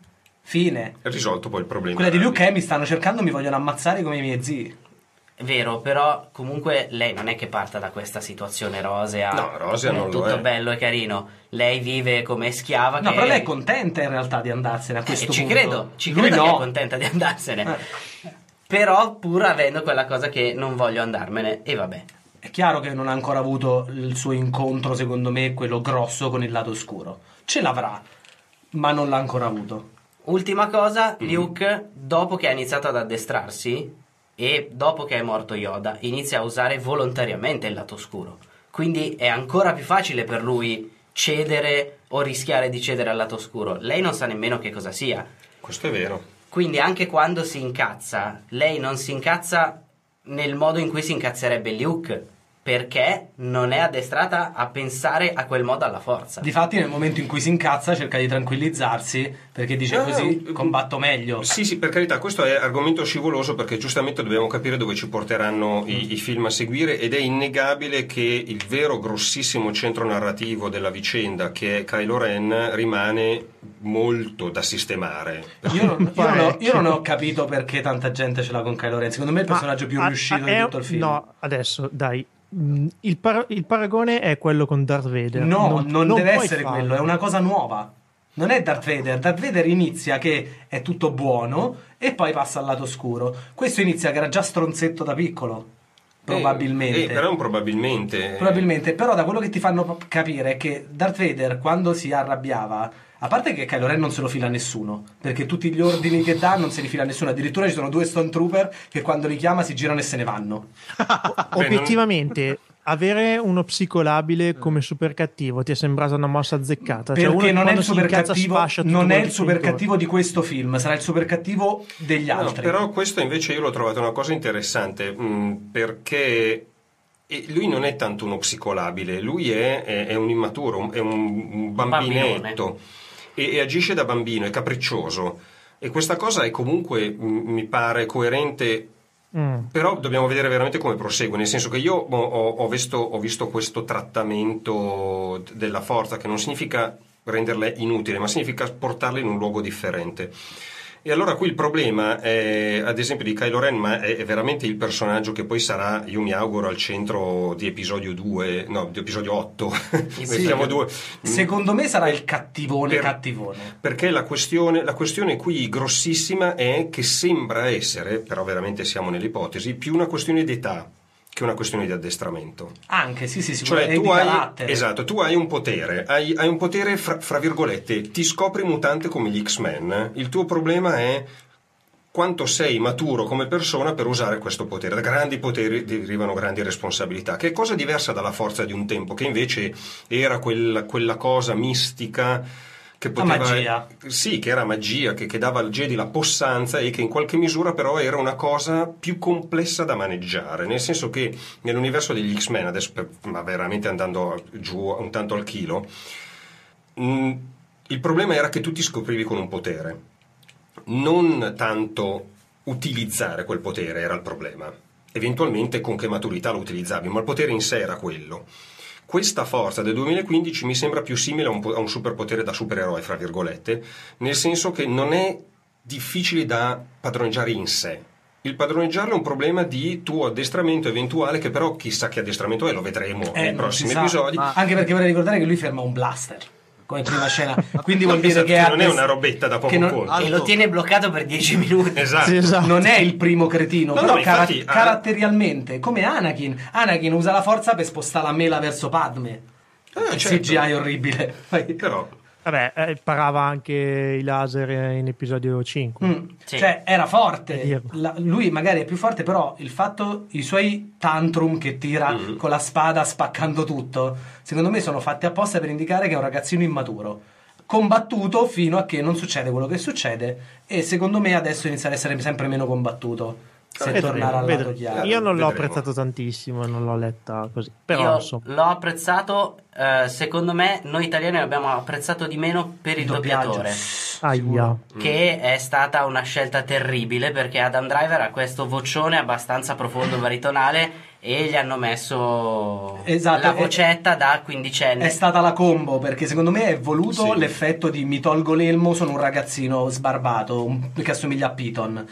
[SPEAKER 3] Fine.
[SPEAKER 2] È risolto poi il problema.
[SPEAKER 3] Quella di Luke è: mi stanno cercando, mi vogliono ammazzare come i miei zii.
[SPEAKER 1] È vero, però comunque lei non è che parta da questa situazione rosea.
[SPEAKER 2] No, rosea non lo
[SPEAKER 1] tutto
[SPEAKER 2] è.
[SPEAKER 1] bello e carino. Lei vive come schiava.
[SPEAKER 3] No,
[SPEAKER 1] che...
[SPEAKER 3] però lei è contenta in realtà di andarsene a
[SPEAKER 1] Eh,
[SPEAKER 3] questo
[SPEAKER 1] ci
[SPEAKER 3] punto.
[SPEAKER 1] credo, ci
[SPEAKER 3] Lui
[SPEAKER 1] credo che
[SPEAKER 3] no.
[SPEAKER 1] è contenta di andarsene.
[SPEAKER 3] Eh.
[SPEAKER 1] Però pur avendo quella cosa che non voglio andarmene. E vabbè.
[SPEAKER 3] È chiaro che non ha ancora avuto il suo incontro, secondo me, quello grosso con il lato oscuro. Ce l'avrà, ma non l'ha ancora avuto.
[SPEAKER 1] Ultima cosa,
[SPEAKER 2] Mm.
[SPEAKER 1] Luke, dopo che ha iniziato ad addestrarsi e dopo che è morto Yoda, inizia a usare volontariamente il lato oscuro. Quindi è ancora più facile per lui cedere o rischiare di cedere al lato oscuro. Lei non sa nemmeno che cosa sia.
[SPEAKER 2] Questo è vero.
[SPEAKER 1] Quindi anche quando si incazza, lei non si incazza nel modo in cui si incazzerebbe Luke, perché non è addestrata a pensare a quel modo alla forza.
[SPEAKER 3] Difatti, nel momento in cui si incazza, cerca di tranquillizzarsi perché dice
[SPEAKER 2] Ah,
[SPEAKER 3] così combatto meglio.
[SPEAKER 2] Sì, sì, per carità, questo è argomento scivoloso perché giustamente dobbiamo capire dove ci porteranno
[SPEAKER 3] Mm.
[SPEAKER 2] i, i film a seguire ed è innegabile che il vero grossissimo centro narrativo della vicenda, che è Kylo Ren, rimane molto da sistemare.
[SPEAKER 3] Io non, io non ho, io non ho capito perché tanta gente ce l'ha con Kylo Ren. Secondo me è il personaggio più
[SPEAKER 4] Ma-
[SPEAKER 3] riuscito
[SPEAKER 4] ah,
[SPEAKER 3] di
[SPEAKER 4] è-
[SPEAKER 3] tutto il film.
[SPEAKER 4] No, adesso dai. Mm, Il, par- il paragone è quello con Darth Vader.
[SPEAKER 3] No, non, deve
[SPEAKER 4] puoi
[SPEAKER 3] essere
[SPEAKER 4] farlo.
[SPEAKER 3] quello, è una cosa nuova. Non è Darth Vader. Darth Vader inizia che è tutto buono e poi passa al lato oscuro. Questo inizia che era già stronzetto da piccolo. Probabilmente.
[SPEAKER 2] Eh, eh, però probabilmente.
[SPEAKER 3] Probabilmente, però da quello che ti fanno capire è che Darth Vader quando si arrabbiava, a parte che Kylo Ren non se lo fila nessuno, perché tutti gli ordini che dà non se li fila nessuno, addirittura ci sono due Stormtrooper che quando li chiama si girano e se ne vanno.
[SPEAKER 2] Beh,
[SPEAKER 4] Obiettivamente, avere uno psicolabile come super cattivo ti è sembrata una mossa azzeccata. Cioè, uno
[SPEAKER 3] Perché
[SPEAKER 4] che
[SPEAKER 3] non è il super cattivo, non è il super cattivo di questo film, sarà il super cattivo degli
[SPEAKER 2] No,
[SPEAKER 3] altri.
[SPEAKER 2] però questo invece io l'ho trovato una cosa interessante mh, perché e lui non è tanto uno psicolabile, lui è, è- è un immaturo, è un, un bambinetto e, e agisce da bambino, è capriccioso e questa cosa è comunque, mh, mi pare, coerente
[SPEAKER 4] Mm.
[SPEAKER 2] però dobbiamo vedere veramente come prosegue, nel senso che io ho, ho- ho visto, ho visto questo trattamento della forza che non significa renderla inutile, ma significa portarla in un luogo differente. E allora qui il problema è, ad esempio, di Kylo Ren, ma è, è veramente il personaggio che poi sarà, io mi auguro, al centro di episodio 2, no, di episodio 8. Mettiamo due.
[SPEAKER 3] Secondo me sarà il cattivone
[SPEAKER 2] Per-
[SPEAKER 3] cattivone.
[SPEAKER 2] Perché la questione, la questione qui grossissima è che sembra essere, però veramente siamo nell'ipotesi, più una questione d'età che una questione di addestramento.
[SPEAKER 3] Anche, sì, sì, sicuramente
[SPEAKER 2] Cioè, tu hai,
[SPEAKER 3] carattere.
[SPEAKER 2] esatto, tu hai un potere, hai, hai un potere fra, fra virgolette, ti scopri mutante come gli X-Men, il tuo problema è quanto sei maturo come persona per usare questo potere. Da grandi poteri derivano grandi responsabilità, che è cosa diversa dalla forza di un tempo, che invece era quella, quella cosa mistica che poteva,
[SPEAKER 3] magia.
[SPEAKER 2] Sì, che era magia, che, che dava al Jedi la possanza e che in qualche misura però era una cosa più complessa da maneggiare, nel senso che nell'universo degli X-Men, adesso per- ma veramente andando giù un tanto al chilo, mh, il problema era che tu ti scoprivi con un potere non tanto utilizzare quel potere era il problema, eventualmente con che maturità lo utilizzavi, ma il potere in sé era quello. Questa forza del 2015 mi sembra più simile a un, a un superpotere da supereroe, fra virgolette, nel senso che non è difficile da padroneggiare in sé. Il padroneggiarlo è un problema di tuo addestramento eventuale, che però chissà che addestramento è, lo vedremo
[SPEAKER 3] Eh,
[SPEAKER 2] nei prossimi
[SPEAKER 3] si sa.
[SPEAKER 2] episodi.
[SPEAKER 3] Anche perché vorrei ricordare che lui ferma un blaster come prima scena. Quindi vuol dire che,
[SPEAKER 2] che non è una robetta da poco
[SPEAKER 3] non-
[SPEAKER 2] conto.
[SPEAKER 1] E lo tiene bloccato per 10 minuti.
[SPEAKER 2] Esatto.
[SPEAKER 4] Sì, esatto.
[SPEAKER 3] non è il primo cretino,
[SPEAKER 2] No,
[SPEAKER 3] però
[SPEAKER 2] no, infatti,
[SPEAKER 3] cara-
[SPEAKER 2] ah-
[SPEAKER 3] caratterialmente, come Anakin. Anakin usa la forza per spostare la mela verso Padme.
[SPEAKER 2] Ah, certo.
[SPEAKER 3] CGI orribile.
[SPEAKER 2] Però
[SPEAKER 4] Vabbè, eh, parava anche i laser in episodio 5.
[SPEAKER 3] Mm,
[SPEAKER 1] Sì.
[SPEAKER 3] Cioè, era forte. La- lui magari è più forte, però il fatto, i suoi tantrum che tira
[SPEAKER 2] Mm.
[SPEAKER 3] con la spada spaccando tutto, secondo me sono fatti apposta per indicare che è un ragazzino immaturo. Combattuto fino a che non succede quello che succede, e secondo me adesso inizia ad essere sempre meno combattuto. Se tornare al
[SPEAKER 4] Vedremo.
[SPEAKER 3] lato chiaro.
[SPEAKER 4] Io non l'ho apprezzato tantissimo, non l'ho letta così. Però
[SPEAKER 1] l'ho apprezzato, eh, secondo me noi italiani l'abbiamo apprezzato di meno per il
[SPEAKER 3] doppiaggio.
[SPEAKER 1] doppiatore.
[SPEAKER 4] Aia.
[SPEAKER 1] Che è stata una scelta terribile perché Adam Driver ha questo vocione abbastanza profondo baritonale e gli hanno messo
[SPEAKER 3] Esatto,
[SPEAKER 1] la
[SPEAKER 3] è-
[SPEAKER 1] vocetta da quindicenne.
[SPEAKER 3] È stata la combo perché secondo me è voluto
[SPEAKER 2] Sì.
[SPEAKER 3] l'effetto di mi tolgo l'elmo, sono un ragazzino sbarbato che assomiglia a Piton.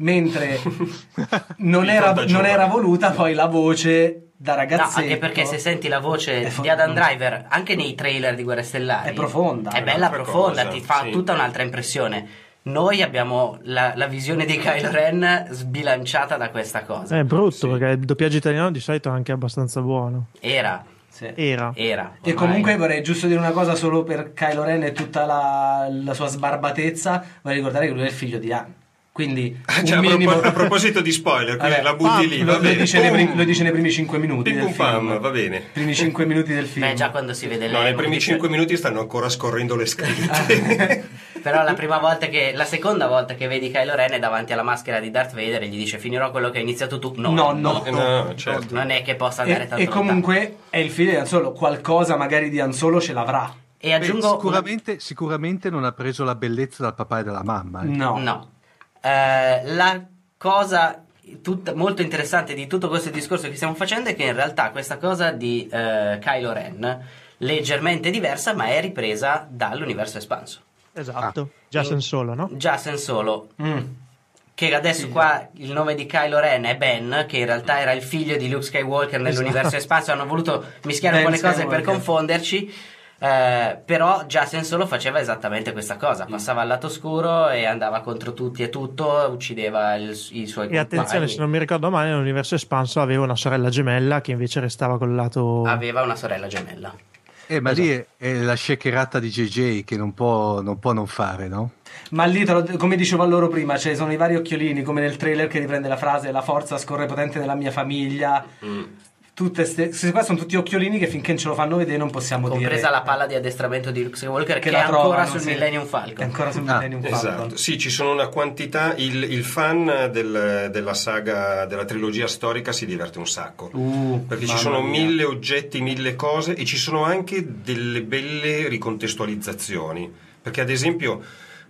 [SPEAKER 3] Mentre non, era, non era voluta poi la voce da
[SPEAKER 1] No,
[SPEAKER 3] ragazzetto.
[SPEAKER 1] anche perché se senti la voce
[SPEAKER 3] fo-
[SPEAKER 1] di Adam Driver anche nei trailer di Guerre Stellari
[SPEAKER 3] È profonda.
[SPEAKER 1] è bella profonda,
[SPEAKER 2] cosa,
[SPEAKER 1] ti fa
[SPEAKER 2] sì.
[SPEAKER 1] tutta un'altra impressione. Noi abbiamo la, la visione di Kylo Ren sbilanciata da questa cosa.
[SPEAKER 4] È brutto
[SPEAKER 2] Sì.
[SPEAKER 4] perché il doppiaggio italiano di solito è anche abbastanza buono.
[SPEAKER 1] Era,
[SPEAKER 3] Sì.
[SPEAKER 4] Era.
[SPEAKER 1] era.
[SPEAKER 3] E comunque vorrei giusto dire una cosa solo per Kylo Ren e tutta la, la sua sbarbatezza. Vorrei ricordare che lui è il figlio di Han. Quindi
[SPEAKER 2] Ah,
[SPEAKER 3] un
[SPEAKER 2] cioè, a,
[SPEAKER 3] minimo...
[SPEAKER 2] a proposito di spoiler, quindi
[SPEAKER 3] Vabbè,
[SPEAKER 2] la butti lì,
[SPEAKER 3] lo, lo dice primi, lo dice nei primi 5 minuti
[SPEAKER 2] Pim
[SPEAKER 3] del
[SPEAKER 2] pum pam, va bene.
[SPEAKER 3] Primi 5 minuti del film.
[SPEAKER 1] Beh, già quando si vede
[SPEAKER 2] No,
[SPEAKER 1] lei.
[SPEAKER 2] nei primi 5 minuti stanno ancora scorrendo le scritte.
[SPEAKER 1] Però la prima volta che. La seconda volta che vedi Kylo Ren è davanti alla maschera di Darth Vader e gli dice finirò quello che hai iniziato tu. No,
[SPEAKER 3] No, no.
[SPEAKER 2] Eh, no, certo.
[SPEAKER 1] Non è che possa andare
[SPEAKER 3] E,
[SPEAKER 1] tanto
[SPEAKER 3] e
[SPEAKER 1] lontano.
[SPEAKER 3] comunque è il figlio di Han Solo, qualcosa magari di Han Solo ce l'avrà.
[SPEAKER 1] E
[SPEAKER 5] Beh,
[SPEAKER 1] aggiungo.
[SPEAKER 5] sicuramente, sicuramente non ha preso la bellezza dal papà e dalla mamma. eh.
[SPEAKER 3] No.
[SPEAKER 1] No. Eh, la cosa tutta- molto interessante di tutto questo discorso che stiamo facendo è che in realtà questa cosa di eh, Kylo Ren leggermente diversa ma è ripresa dall'universo espanso.
[SPEAKER 4] Esatto. Già sen solo, no?
[SPEAKER 1] Già Sen Solo
[SPEAKER 3] Mm.
[SPEAKER 1] che adesso qua il nome di Kylo Ren è Ben, che in realtà era il figlio di Luke Skywalker nell'universo
[SPEAKER 4] Esatto.
[SPEAKER 1] espanso, hanno voluto mischiare un po'
[SPEAKER 3] Ben
[SPEAKER 1] le cose per confonderci. Eh, però già Sen Solo faceva esattamente questa cosa, passava al lato oscuro e andava contro tutti e tutto, uccideva il- i suoi
[SPEAKER 4] E attenzione,
[SPEAKER 1] compagni.
[SPEAKER 4] se non mi ricordo male, nell'universo espanso aveva una sorella gemella che invece restava col lato.
[SPEAKER 1] Aveva una sorella gemella.
[SPEAKER 5] Eh, ma lì è, è la shakerata di JJ che non può non, può non fare, no?
[SPEAKER 3] Ma lì, lo- come dicevo a loro prima, ci sono i vari occhiolini, come nel trailer che riprende la frase La forza scorre potente nella mia famiglia.
[SPEAKER 2] Mm.
[SPEAKER 3] Tutte ste, questi qua sono tutti occhiolini che finché non ce lo fanno vedere non possiamo
[SPEAKER 1] Compresa
[SPEAKER 3] dire.
[SPEAKER 1] la palla di addestramento di Luke Skywalker che,
[SPEAKER 3] la
[SPEAKER 1] è ancora
[SPEAKER 3] trovano,
[SPEAKER 1] sul
[SPEAKER 3] sì.
[SPEAKER 1] Millennium
[SPEAKER 3] È
[SPEAKER 1] Falcon.
[SPEAKER 3] ancora sul
[SPEAKER 5] Ah,
[SPEAKER 3] Millennium Falcon.
[SPEAKER 2] Esatto, sì, ci sono una quantità. Il, il fan del- della saga, della trilogia storica si diverte un sacco.
[SPEAKER 3] Uh,
[SPEAKER 2] perché ci sono
[SPEAKER 3] mia.
[SPEAKER 2] mille oggetti, mille cose e ci sono anche delle belle ricontestualizzazioni. Perché, ad esempio,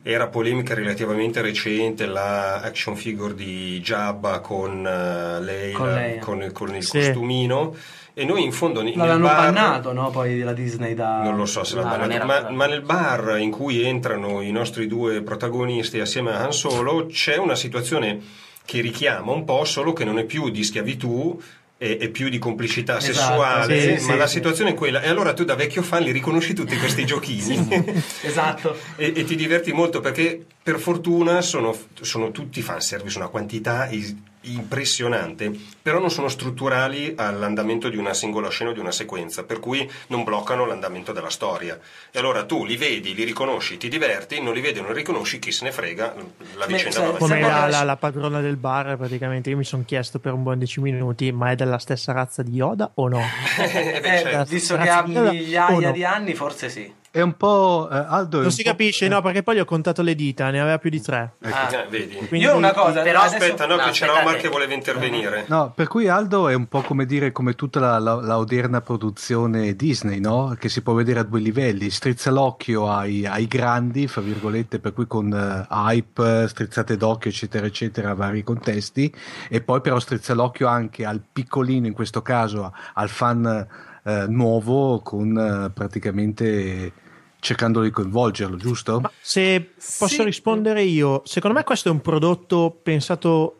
[SPEAKER 2] era polemica relativamente recente la action figure di Jabba con eh, lei,
[SPEAKER 3] Con
[SPEAKER 2] la-
[SPEAKER 3] Leia.
[SPEAKER 2] con il, con il
[SPEAKER 4] Sì.
[SPEAKER 2] costumino. E noi in fondo nel
[SPEAKER 3] L'hanno
[SPEAKER 2] bar-
[SPEAKER 3] bannato, no? Poi la Disney da.
[SPEAKER 2] non lo so se l'ha
[SPEAKER 1] non
[SPEAKER 2] bannato, ma, ma nel bar in cui entrano i nostri due protagonisti assieme a Han Solo c'è una situazione che richiama un po', solo che non è più di schiavitù, è, è più di complicità
[SPEAKER 3] Esatto,
[SPEAKER 2] sessuale,
[SPEAKER 4] sì,
[SPEAKER 2] ma
[SPEAKER 3] sì,
[SPEAKER 2] la
[SPEAKER 3] sì.
[SPEAKER 2] situazione è quella. E allora tu da vecchio fan li riconosci tutti questi giochini
[SPEAKER 3] Esatto.
[SPEAKER 2] e, e ti diverti molto perché per fortuna sono, sono tutti fanservice, una quantità is- impressionante, però non sono strutturali all'andamento di una singola scena o di una sequenza, per cui non bloccano l'andamento della storia. E allora tu li vedi, li riconosci, ti diverti, non li vedi, non li riconosci, chi se ne frega, la
[SPEAKER 3] Beh,
[SPEAKER 2] vicenda va avanti.
[SPEAKER 4] Come la, la- la padrona del bar, praticamente. Io mi sono chiesto per un buon 10 minuti, ma è della stessa razza di Yoda o no?
[SPEAKER 2] Eh, beh,
[SPEAKER 3] Eh,
[SPEAKER 2] certo.
[SPEAKER 3] visto che ha migliaia
[SPEAKER 4] uno.
[SPEAKER 3] di anni, forse sì.
[SPEAKER 5] È un po'. eh, Aldo.
[SPEAKER 4] Non si capisce, no, perché poi gli ho contato le dita, ne aveva più di tre.
[SPEAKER 3] Ah.
[SPEAKER 2] Eh, vedi.
[SPEAKER 4] Quindi-
[SPEAKER 3] Io una cosa,
[SPEAKER 1] Però-
[SPEAKER 3] adesso-
[SPEAKER 2] Aspetta, no,
[SPEAKER 1] no,
[SPEAKER 2] che c'era. Omar che voleva intervenire.
[SPEAKER 5] No, per cui Aldo è un po' come dire come tutta la, la- la odierna produzione Disney, no? Che si può vedere a due livelli, strizza l'occhio ai, ai grandi, fra virgolette, per cui con eh, hype, strizzate d'occhio, eccetera, eccetera, vari contesti, e poi però strizza l'occhio anche al piccolino, in questo caso al fan eh, nuovo, con eh, praticamente cercando di coinvolgerlo, giusto?
[SPEAKER 4] Ma se posso
[SPEAKER 3] Sì.
[SPEAKER 4] rispondere io, secondo me questo è un prodotto pensato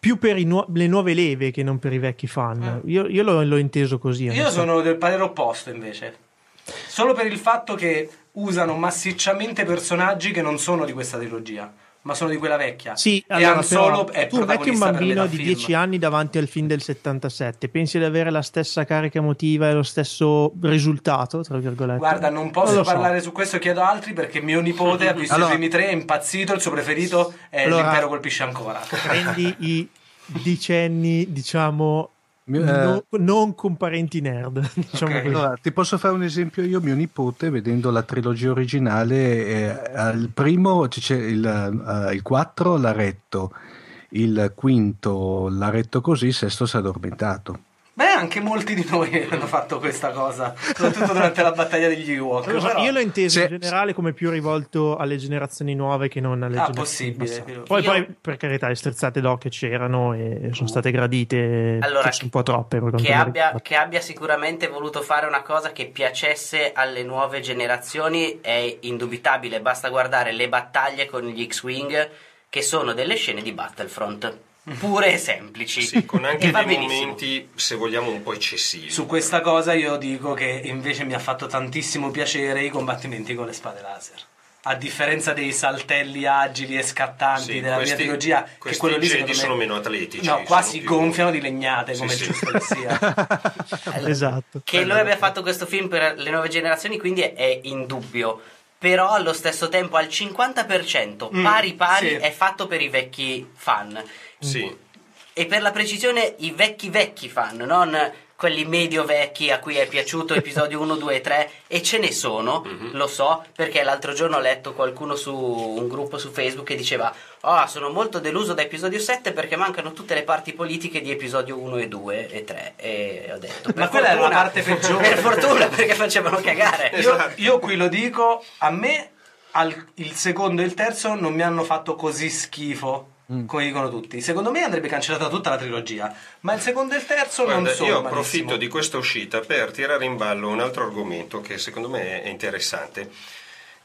[SPEAKER 4] più per i nuo- le nuove leve che non per i vecchi fan. Io, io l'ho, l'ho inteso così.
[SPEAKER 3] Io sono del parere opposto invece. Solo per il fatto che usano massicciamente personaggi che non sono di questa trilogia, ma sono di quella vecchia.
[SPEAKER 4] Sì,
[SPEAKER 3] e
[SPEAKER 4] allora,
[SPEAKER 3] Solo è
[SPEAKER 4] tu metti un bambino di
[SPEAKER 3] film.
[SPEAKER 4] 10 anni davanti al film del 77, pensi di avere la stessa carica emotiva e lo stesso risultato, tra virgolette?
[SPEAKER 3] Guarda, non posso
[SPEAKER 4] so.
[SPEAKER 3] parlare su questo, chiedo altri perché mio nipote ha visto
[SPEAKER 5] Allora-
[SPEAKER 3] i primi tre, è impazzito, il suo preferito è
[SPEAKER 4] Allora-
[SPEAKER 3] L'impero colpisce ancora.
[SPEAKER 4] Prendi i dicenni, diciamo,
[SPEAKER 5] Mi- eh,
[SPEAKER 4] no- non con parenti nerd, diciamo
[SPEAKER 3] Ok.
[SPEAKER 4] così.
[SPEAKER 5] Allora, ti posso fare un esempio io, mio nipote, vedendo la trilogia originale, eh, al primo c'è il, eh, il 4 l'ha retto, il quinto l'ha retto così, il sesto si è addormentato.
[SPEAKER 3] Beh, anche molti di noi hanno fatto questa cosa, soprattutto durante la battaglia degli Ewok. Però-
[SPEAKER 4] io l'ho inteso in generale come più rivolto alle generazioni nuove che non alle
[SPEAKER 3] Ah,
[SPEAKER 4] generazioni
[SPEAKER 3] possibile.
[SPEAKER 4] Poi,
[SPEAKER 1] Io-
[SPEAKER 4] poi, per carità, le strizzate d'occhio c'erano e sono state gradite
[SPEAKER 1] Allora,
[SPEAKER 4] un po' troppe. Per
[SPEAKER 1] che abbia, che abbia sicuramente voluto fare una cosa che piacesse alle nuove generazioni è indubitabile, basta guardare le battaglie con gli X-Wing che sono delle scene di Battlefront, pure e semplici.
[SPEAKER 2] Sì, con anche dei
[SPEAKER 1] benissimo.
[SPEAKER 2] momenti, se vogliamo, un po' eccessivi.
[SPEAKER 3] Su questa cosa io dico che invece mi ha fatto tantissimo piacere i combattimenti con le spade laser. A differenza dei saltelli agili e scattanti
[SPEAKER 2] Sì,
[SPEAKER 3] della
[SPEAKER 2] questi-
[SPEAKER 3] mia trilogia, che quello lì me-
[SPEAKER 2] sono meno atletici,
[SPEAKER 3] No, qua si
[SPEAKER 2] più-
[SPEAKER 3] gonfiano di legnate, come
[SPEAKER 2] Sì,
[SPEAKER 3] giusto che sia.
[SPEAKER 4] Esatto.
[SPEAKER 1] Che lui abbia fatto questo film per le nuove generazioni quindi è, è indubbio. Però allo stesso tempo al 50%
[SPEAKER 3] Mm,
[SPEAKER 1] pari pari
[SPEAKER 3] sì.
[SPEAKER 1] è fatto per i vecchi fan.
[SPEAKER 2] Sì,
[SPEAKER 1] E per la precisione i vecchi vecchi fan, non quelli medio vecchi a cui è piaciuto episodio 1, 2 e 3 e ce ne sono,
[SPEAKER 2] Mhm.
[SPEAKER 1] lo so, perché l'altro giorno ho letto qualcuno su un gruppo su Facebook che diceva "Ah, sono molto deluso da episodio 7 perché mancano tutte le parti politiche di episodio 1 e 2 e 3" e ho detto
[SPEAKER 3] Ma
[SPEAKER 1] "Per
[SPEAKER 3] quella era la
[SPEAKER 1] fortuna-
[SPEAKER 3] parte peggiore."
[SPEAKER 1] Per fortuna perché facevano cagare.
[SPEAKER 3] Io, io qui lo dico, a me al- il secondo e il terzo non mi hanno fatto così schifo.
[SPEAKER 2] Mm.
[SPEAKER 3] Come dicono tutti, secondo me andrebbe cancellata tutta la trilogia. Ma il secondo e il terzo
[SPEAKER 2] Guarda,
[SPEAKER 3] non sono.
[SPEAKER 2] io
[SPEAKER 3] malissimo.
[SPEAKER 2] approfitto di questa uscita per tirare in ballo un altro argomento che secondo me è interessante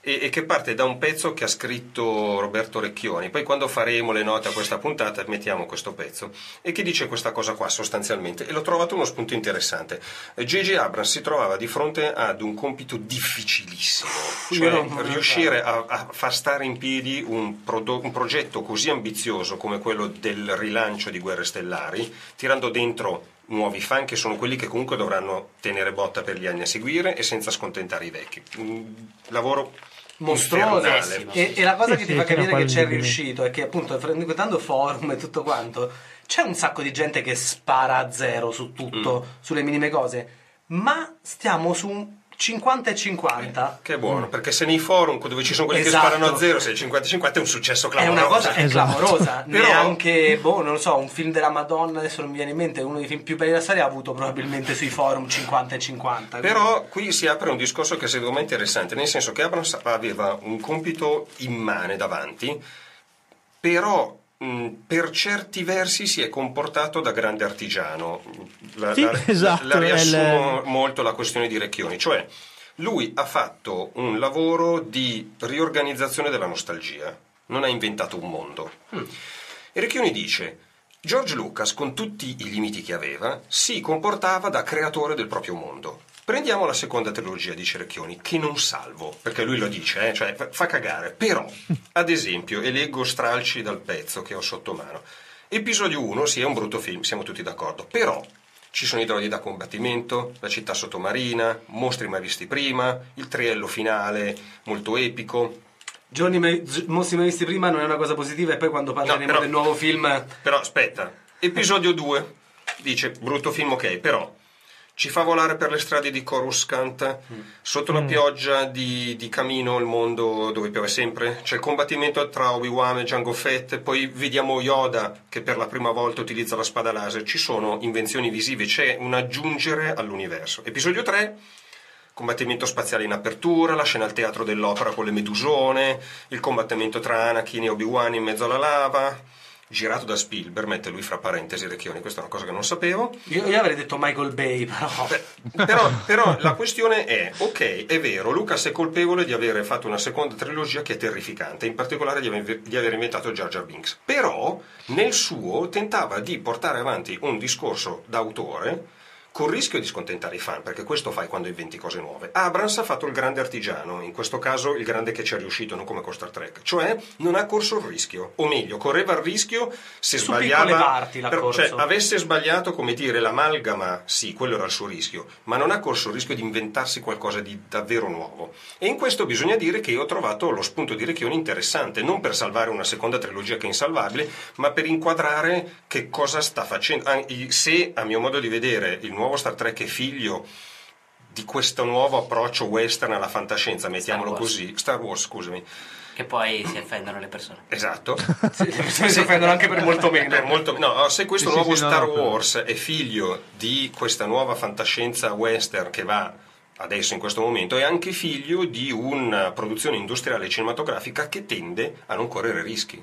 [SPEAKER 2] e, e che parte da un pezzo che ha scritto Roberto Recchioni. Poi quando faremo le note a questa puntata mettiamo questo pezzo e che dice questa cosa qua sostanzialmente e l'ho trovato uno spunto interessante. J.J. Abrams si trovava di fronte ad un compito difficilissimo,
[SPEAKER 3] Io
[SPEAKER 2] cioè riuscire a, a far stare in piedi un, prodo- un progetto così ambizioso come quello del rilancio di Guerre Stellari, tirando dentro nuovi fan che sono quelli che comunque dovranno tenere botta per gli anni a seguire e senza scontentare i vecchi. Un lavoro
[SPEAKER 3] mostruoso
[SPEAKER 2] infernale.
[SPEAKER 3] e, e la cosa
[SPEAKER 4] Sì,
[SPEAKER 3] che
[SPEAKER 4] sì,
[SPEAKER 3] ti fa capire che c'è riuscito è che appunto frequentando forum e tutto quanto c'è un sacco di gente che spara a zero su tutto
[SPEAKER 2] Mm.
[SPEAKER 3] sulle minime cose ma stiamo su un 50 e 50
[SPEAKER 2] Che è buono, perché se nei forum dove ci sono quelli
[SPEAKER 3] Esatto.
[SPEAKER 2] che sparano a zero, se il 50-50 è un successo
[SPEAKER 3] è
[SPEAKER 2] clamoroso.
[SPEAKER 3] una cosa è
[SPEAKER 4] Esatto.
[SPEAKER 3] clamorosa
[SPEAKER 2] Però-
[SPEAKER 3] neanche boh non lo so un film della Madonna adesso non mi viene in mente uno dei film più belli della storia ha avuto probabilmente sui forum 50 e 50
[SPEAKER 2] Però qui si apre un discorso che secondo me è interessante, nel senso che Abrams aveva un compito immane davanti, però per certi versi si è comportato da grande artigiano. La,
[SPEAKER 4] Sì, esatto,
[SPEAKER 2] la riassumo
[SPEAKER 4] è il-
[SPEAKER 2] molto la questione di Recchioni, cioè lui ha fatto un lavoro di riorganizzazione della nostalgia, non ha inventato un mondo. E Recchioni dice, George Lucas, con tutti i limiti che aveva, si comportava da creatore del proprio mondo. Prendiamo la seconda trilogia, dice Recchioni, che non salvo, perché lui lo dice, eh, cioè fa- cagare. Però, ad esempio, e leggo stralci dal pezzo che ho sotto mano, Episodio 1, sì, è un brutto film, siamo tutti d'accordo, però ci sono i droni da combattimento, la città sottomarina, mostri mai visti prima, il triello finale molto epico.
[SPEAKER 3] Giorni mai- mostri mai visti prima non è una cosa positiva e poi quando parleremo
[SPEAKER 2] però-
[SPEAKER 3] del nuovo film
[SPEAKER 2] Però aspetta, episodio 2 dice brutto film ok, però ci fa volare per le strade di Coruscant, sotto la pioggia di, di Camino, il mondo dove piove sempre, c'è il combattimento tra Obi-Wan e Jango Fett, poi vediamo Yoda che per la prima volta utilizza la spada laser, ci sono invenzioni visive, c'è un aggiungere all'universo. Episodio 3 combattimento spaziale in apertura, la scena al teatro dell'opera con le medusone, il combattimento tra Anakin e Obi-Wan in mezzo alla lava, girato da Spielberg, mette lui fra parentesi Recchioni, questa è una cosa che non sapevo.
[SPEAKER 3] io, io avrei detto Michael Bay però
[SPEAKER 2] Però, però la questione è, ok, è vero, Lucas è colpevole di aver fatto una seconda trilogia che è terrificante, in particolare di aver, di aver inventato Jar Jar Binks. Però nel suo tentava di portare avanti un discorso d'autore col rischio di scontentare i fan, perché questo fai quando inventi cose nuove. Abrams ha fatto il grande artigiano, in questo caso il grande che ci è riuscito, non come con Star Trek, cioè non ha corso il rischio, o meglio, correva il rischio se
[SPEAKER 3] Su
[SPEAKER 2] sbagliava,
[SPEAKER 3] piccole parti l'ha
[SPEAKER 2] per-
[SPEAKER 3] corso.
[SPEAKER 2] cioè, avesse sbagliato, come dire, l'amalgama, sì, quello era il suo rischio, ma non ha corso il rischio di inventarsi qualcosa di davvero nuovo. E in questo bisogna dire che io ho trovato lo spunto di Recchioni interessante, non per salvare una seconda trilogia che è insalvabile, ma per inquadrare che cosa sta facendo. Se, a mio modo di vedere, il nuovo Star Trek è figlio di questo nuovo approccio western alla fantascienza, mettiamolo
[SPEAKER 1] Wars.
[SPEAKER 2] così, Star Wars, scusami.
[SPEAKER 1] Che poi si offendono le persone.
[SPEAKER 2] Esatto.
[SPEAKER 3] se si offendono anche per molto meno
[SPEAKER 2] Per molto- no, se questo
[SPEAKER 5] Sì,
[SPEAKER 2] nuovo
[SPEAKER 5] sì, sì, no,
[SPEAKER 2] Star
[SPEAKER 5] no, però-
[SPEAKER 2] Wars è figlio di questa nuova fantascienza western che va adesso in questo momento, è anche figlio di una produzione industriale cinematografica che tende a non correre rischi.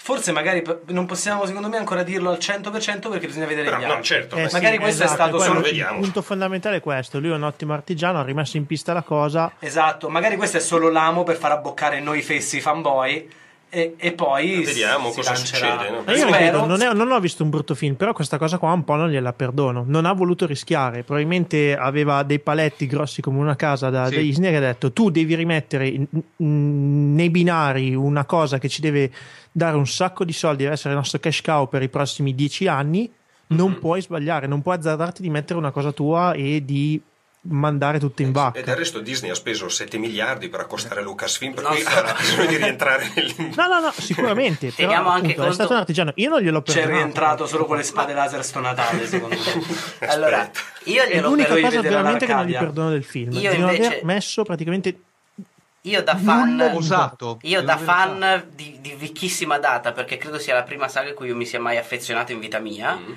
[SPEAKER 3] Forse magari non possiamo secondo me ancora dirlo al 100% perché bisogna vedere
[SPEAKER 2] Però,
[SPEAKER 3] gli
[SPEAKER 2] no,
[SPEAKER 3] altri
[SPEAKER 2] certo,
[SPEAKER 4] Eh
[SPEAKER 2] beh,
[SPEAKER 4] sì,
[SPEAKER 3] magari questo è
[SPEAKER 4] esatto,
[SPEAKER 3] stato
[SPEAKER 4] quello-
[SPEAKER 3] solo
[SPEAKER 2] vediamo.
[SPEAKER 4] Il punto fondamentale è questo: lui è un ottimo artigiano, ha rimesso in pista la cosa.
[SPEAKER 3] esatto magari questo è solo l'amo per far abboccare noi fessi fanboy e, e poi
[SPEAKER 2] Vediamo cosa
[SPEAKER 3] lancerà.
[SPEAKER 2] succede, no?
[SPEAKER 4] Io ripeto, non, è- non ho visto un brutto film, però questa cosa qua un po' non gliela perdono. Non ha voluto rischiare. Probabilmente aveva dei paletti grossi come una casa da,
[SPEAKER 5] Sì.
[SPEAKER 4] da Disney che ha detto: Tu devi rimettere in- in- nei binari una cosa che ci deve dare un sacco di soldi, deve essere il nostro cash cow per i prossimi dieci anni. Non
[SPEAKER 2] Mhm.
[SPEAKER 4] puoi sbagliare, non puoi azzardarti di mettere una cosa tua e di mandare tutto in
[SPEAKER 2] E
[SPEAKER 4] vacca.
[SPEAKER 2] del resto Disney ha speso 7 miliardi per accostare Lucasfilm, per
[SPEAKER 1] Non
[SPEAKER 2] cui
[SPEAKER 1] sarà.
[SPEAKER 2] ha bisogno di rientrare nel...
[SPEAKER 4] No, no, no, sicuramente. però,
[SPEAKER 1] Teniamo anche
[SPEAKER 4] appunto,
[SPEAKER 1] conto-
[SPEAKER 4] È stato un artigiano. Io non gliel'ho
[SPEAKER 3] c'è
[SPEAKER 4] perdonato.
[SPEAKER 3] rientrato solo con le spade laser sto Natale secondo me
[SPEAKER 1] Allora, io
[SPEAKER 4] È
[SPEAKER 1] glielo
[SPEAKER 4] l'unica cosa veramente che non gli perdono del film.
[SPEAKER 1] Io
[SPEAKER 4] di non
[SPEAKER 1] invece-
[SPEAKER 4] aver messo praticamente
[SPEAKER 1] Io da fan
[SPEAKER 5] Osato.
[SPEAKER 1] Io da fan di, di vecchissima data, perché credo sia la prima saga a cui io mi sia mai affezionato in vita mia,
[SPEAKER 2] Mm.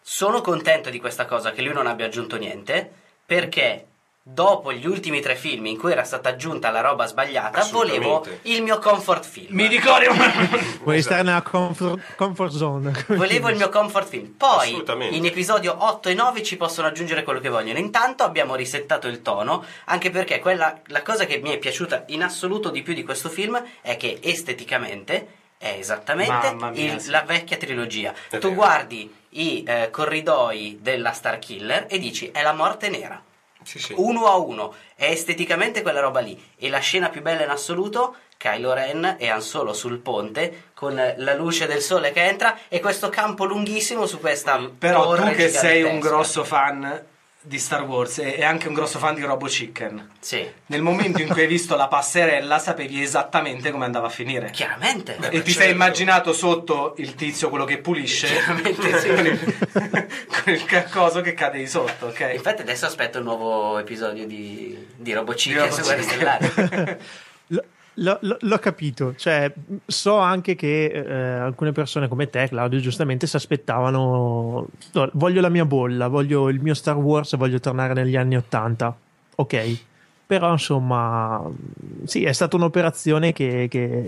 [SPEAKER 1] sono contento di questa cosa, che lui non abbia aggiunto niente, perché dopo gli ultimi tre film in cui era stata aggiunta la roba sbagliata, volevo il mio comfort film.
[SPEAKER 3] mi ricordo
[SPEAKER 4] Vuoi stare nella comfort, comfort zone.
[SPEAKER 1] Volevo il mio comfort film. Poi in episodio 8 e 9 ci possono aggiungere quello che vogliono. Intanto abbiamo risettato il tono, anche perché quella, la cosa che mi è piaciuta in assoluto di più di questo film è che esteticamente è esattamente
[SPEAKER 3] mia,
[SPEAKER 1] il-
[SPEAKER 3] sì.
[SPEAKER 1] la vecchia trilogia.
[SPEAKER 2] È
[SPEAKER 1] tu
[SPEAKER 2] vero.
[SPEAKER 1] guardi i eh, corridoi della Star Killer e dici è la morte nera.
[SPEAKER 2] Sì, sì.
[SPEAKER 1] Uno a uno, è esteticamente quella roba lì. E la scena più bella in assoluto, Kylo Ren e Han Solo sul ponte, con la luce del sole che entra e questo campo lunghissimo su questa
[SPEAKER 3] però tu che sei un grosso fan di Star Wars e, anche un grosso fan di Robo Chicken
[SPEAKER 1] Sì,
[SPEAKER 3] nel momento in cui hai visto la passerella sapevi esattamente come andava a finire
[SPEAKER 1] chiaramente.
[SPEAKER 2] Beh,
[SPEAKER 3] e ti
[SPEAKER 2] certo.
[SPEAKER 3] sei immaginato sotto il tizio quello che pulisce
[SPEAKER 1] Chiaramente sì.
[SPEAKER 3] con, il, con il coso che cade di sotto ok
[SPEAKER 1] Infatti adesso aspetto il nuovo episodio di, di Robo
[SPEAKER 3] Di
[SPEAKER 1] Chicken
[SPEAKER 3] Robo
[SPEAKER 1] su Guerre
[SPEAKER 3] Chicken.
[SPEAKER 1] Stellari.
[SPEAKER 4] L- l'ho capito, cioè, so anche che eh, alcune persone come te, Claudio, giustamente si aspettavano. no, voglio la mia bolla, voglio il mio Star Wars, voglio tornare negli anni Ottanta. Ok, però insomma, sì, è stata un'operazione che. che-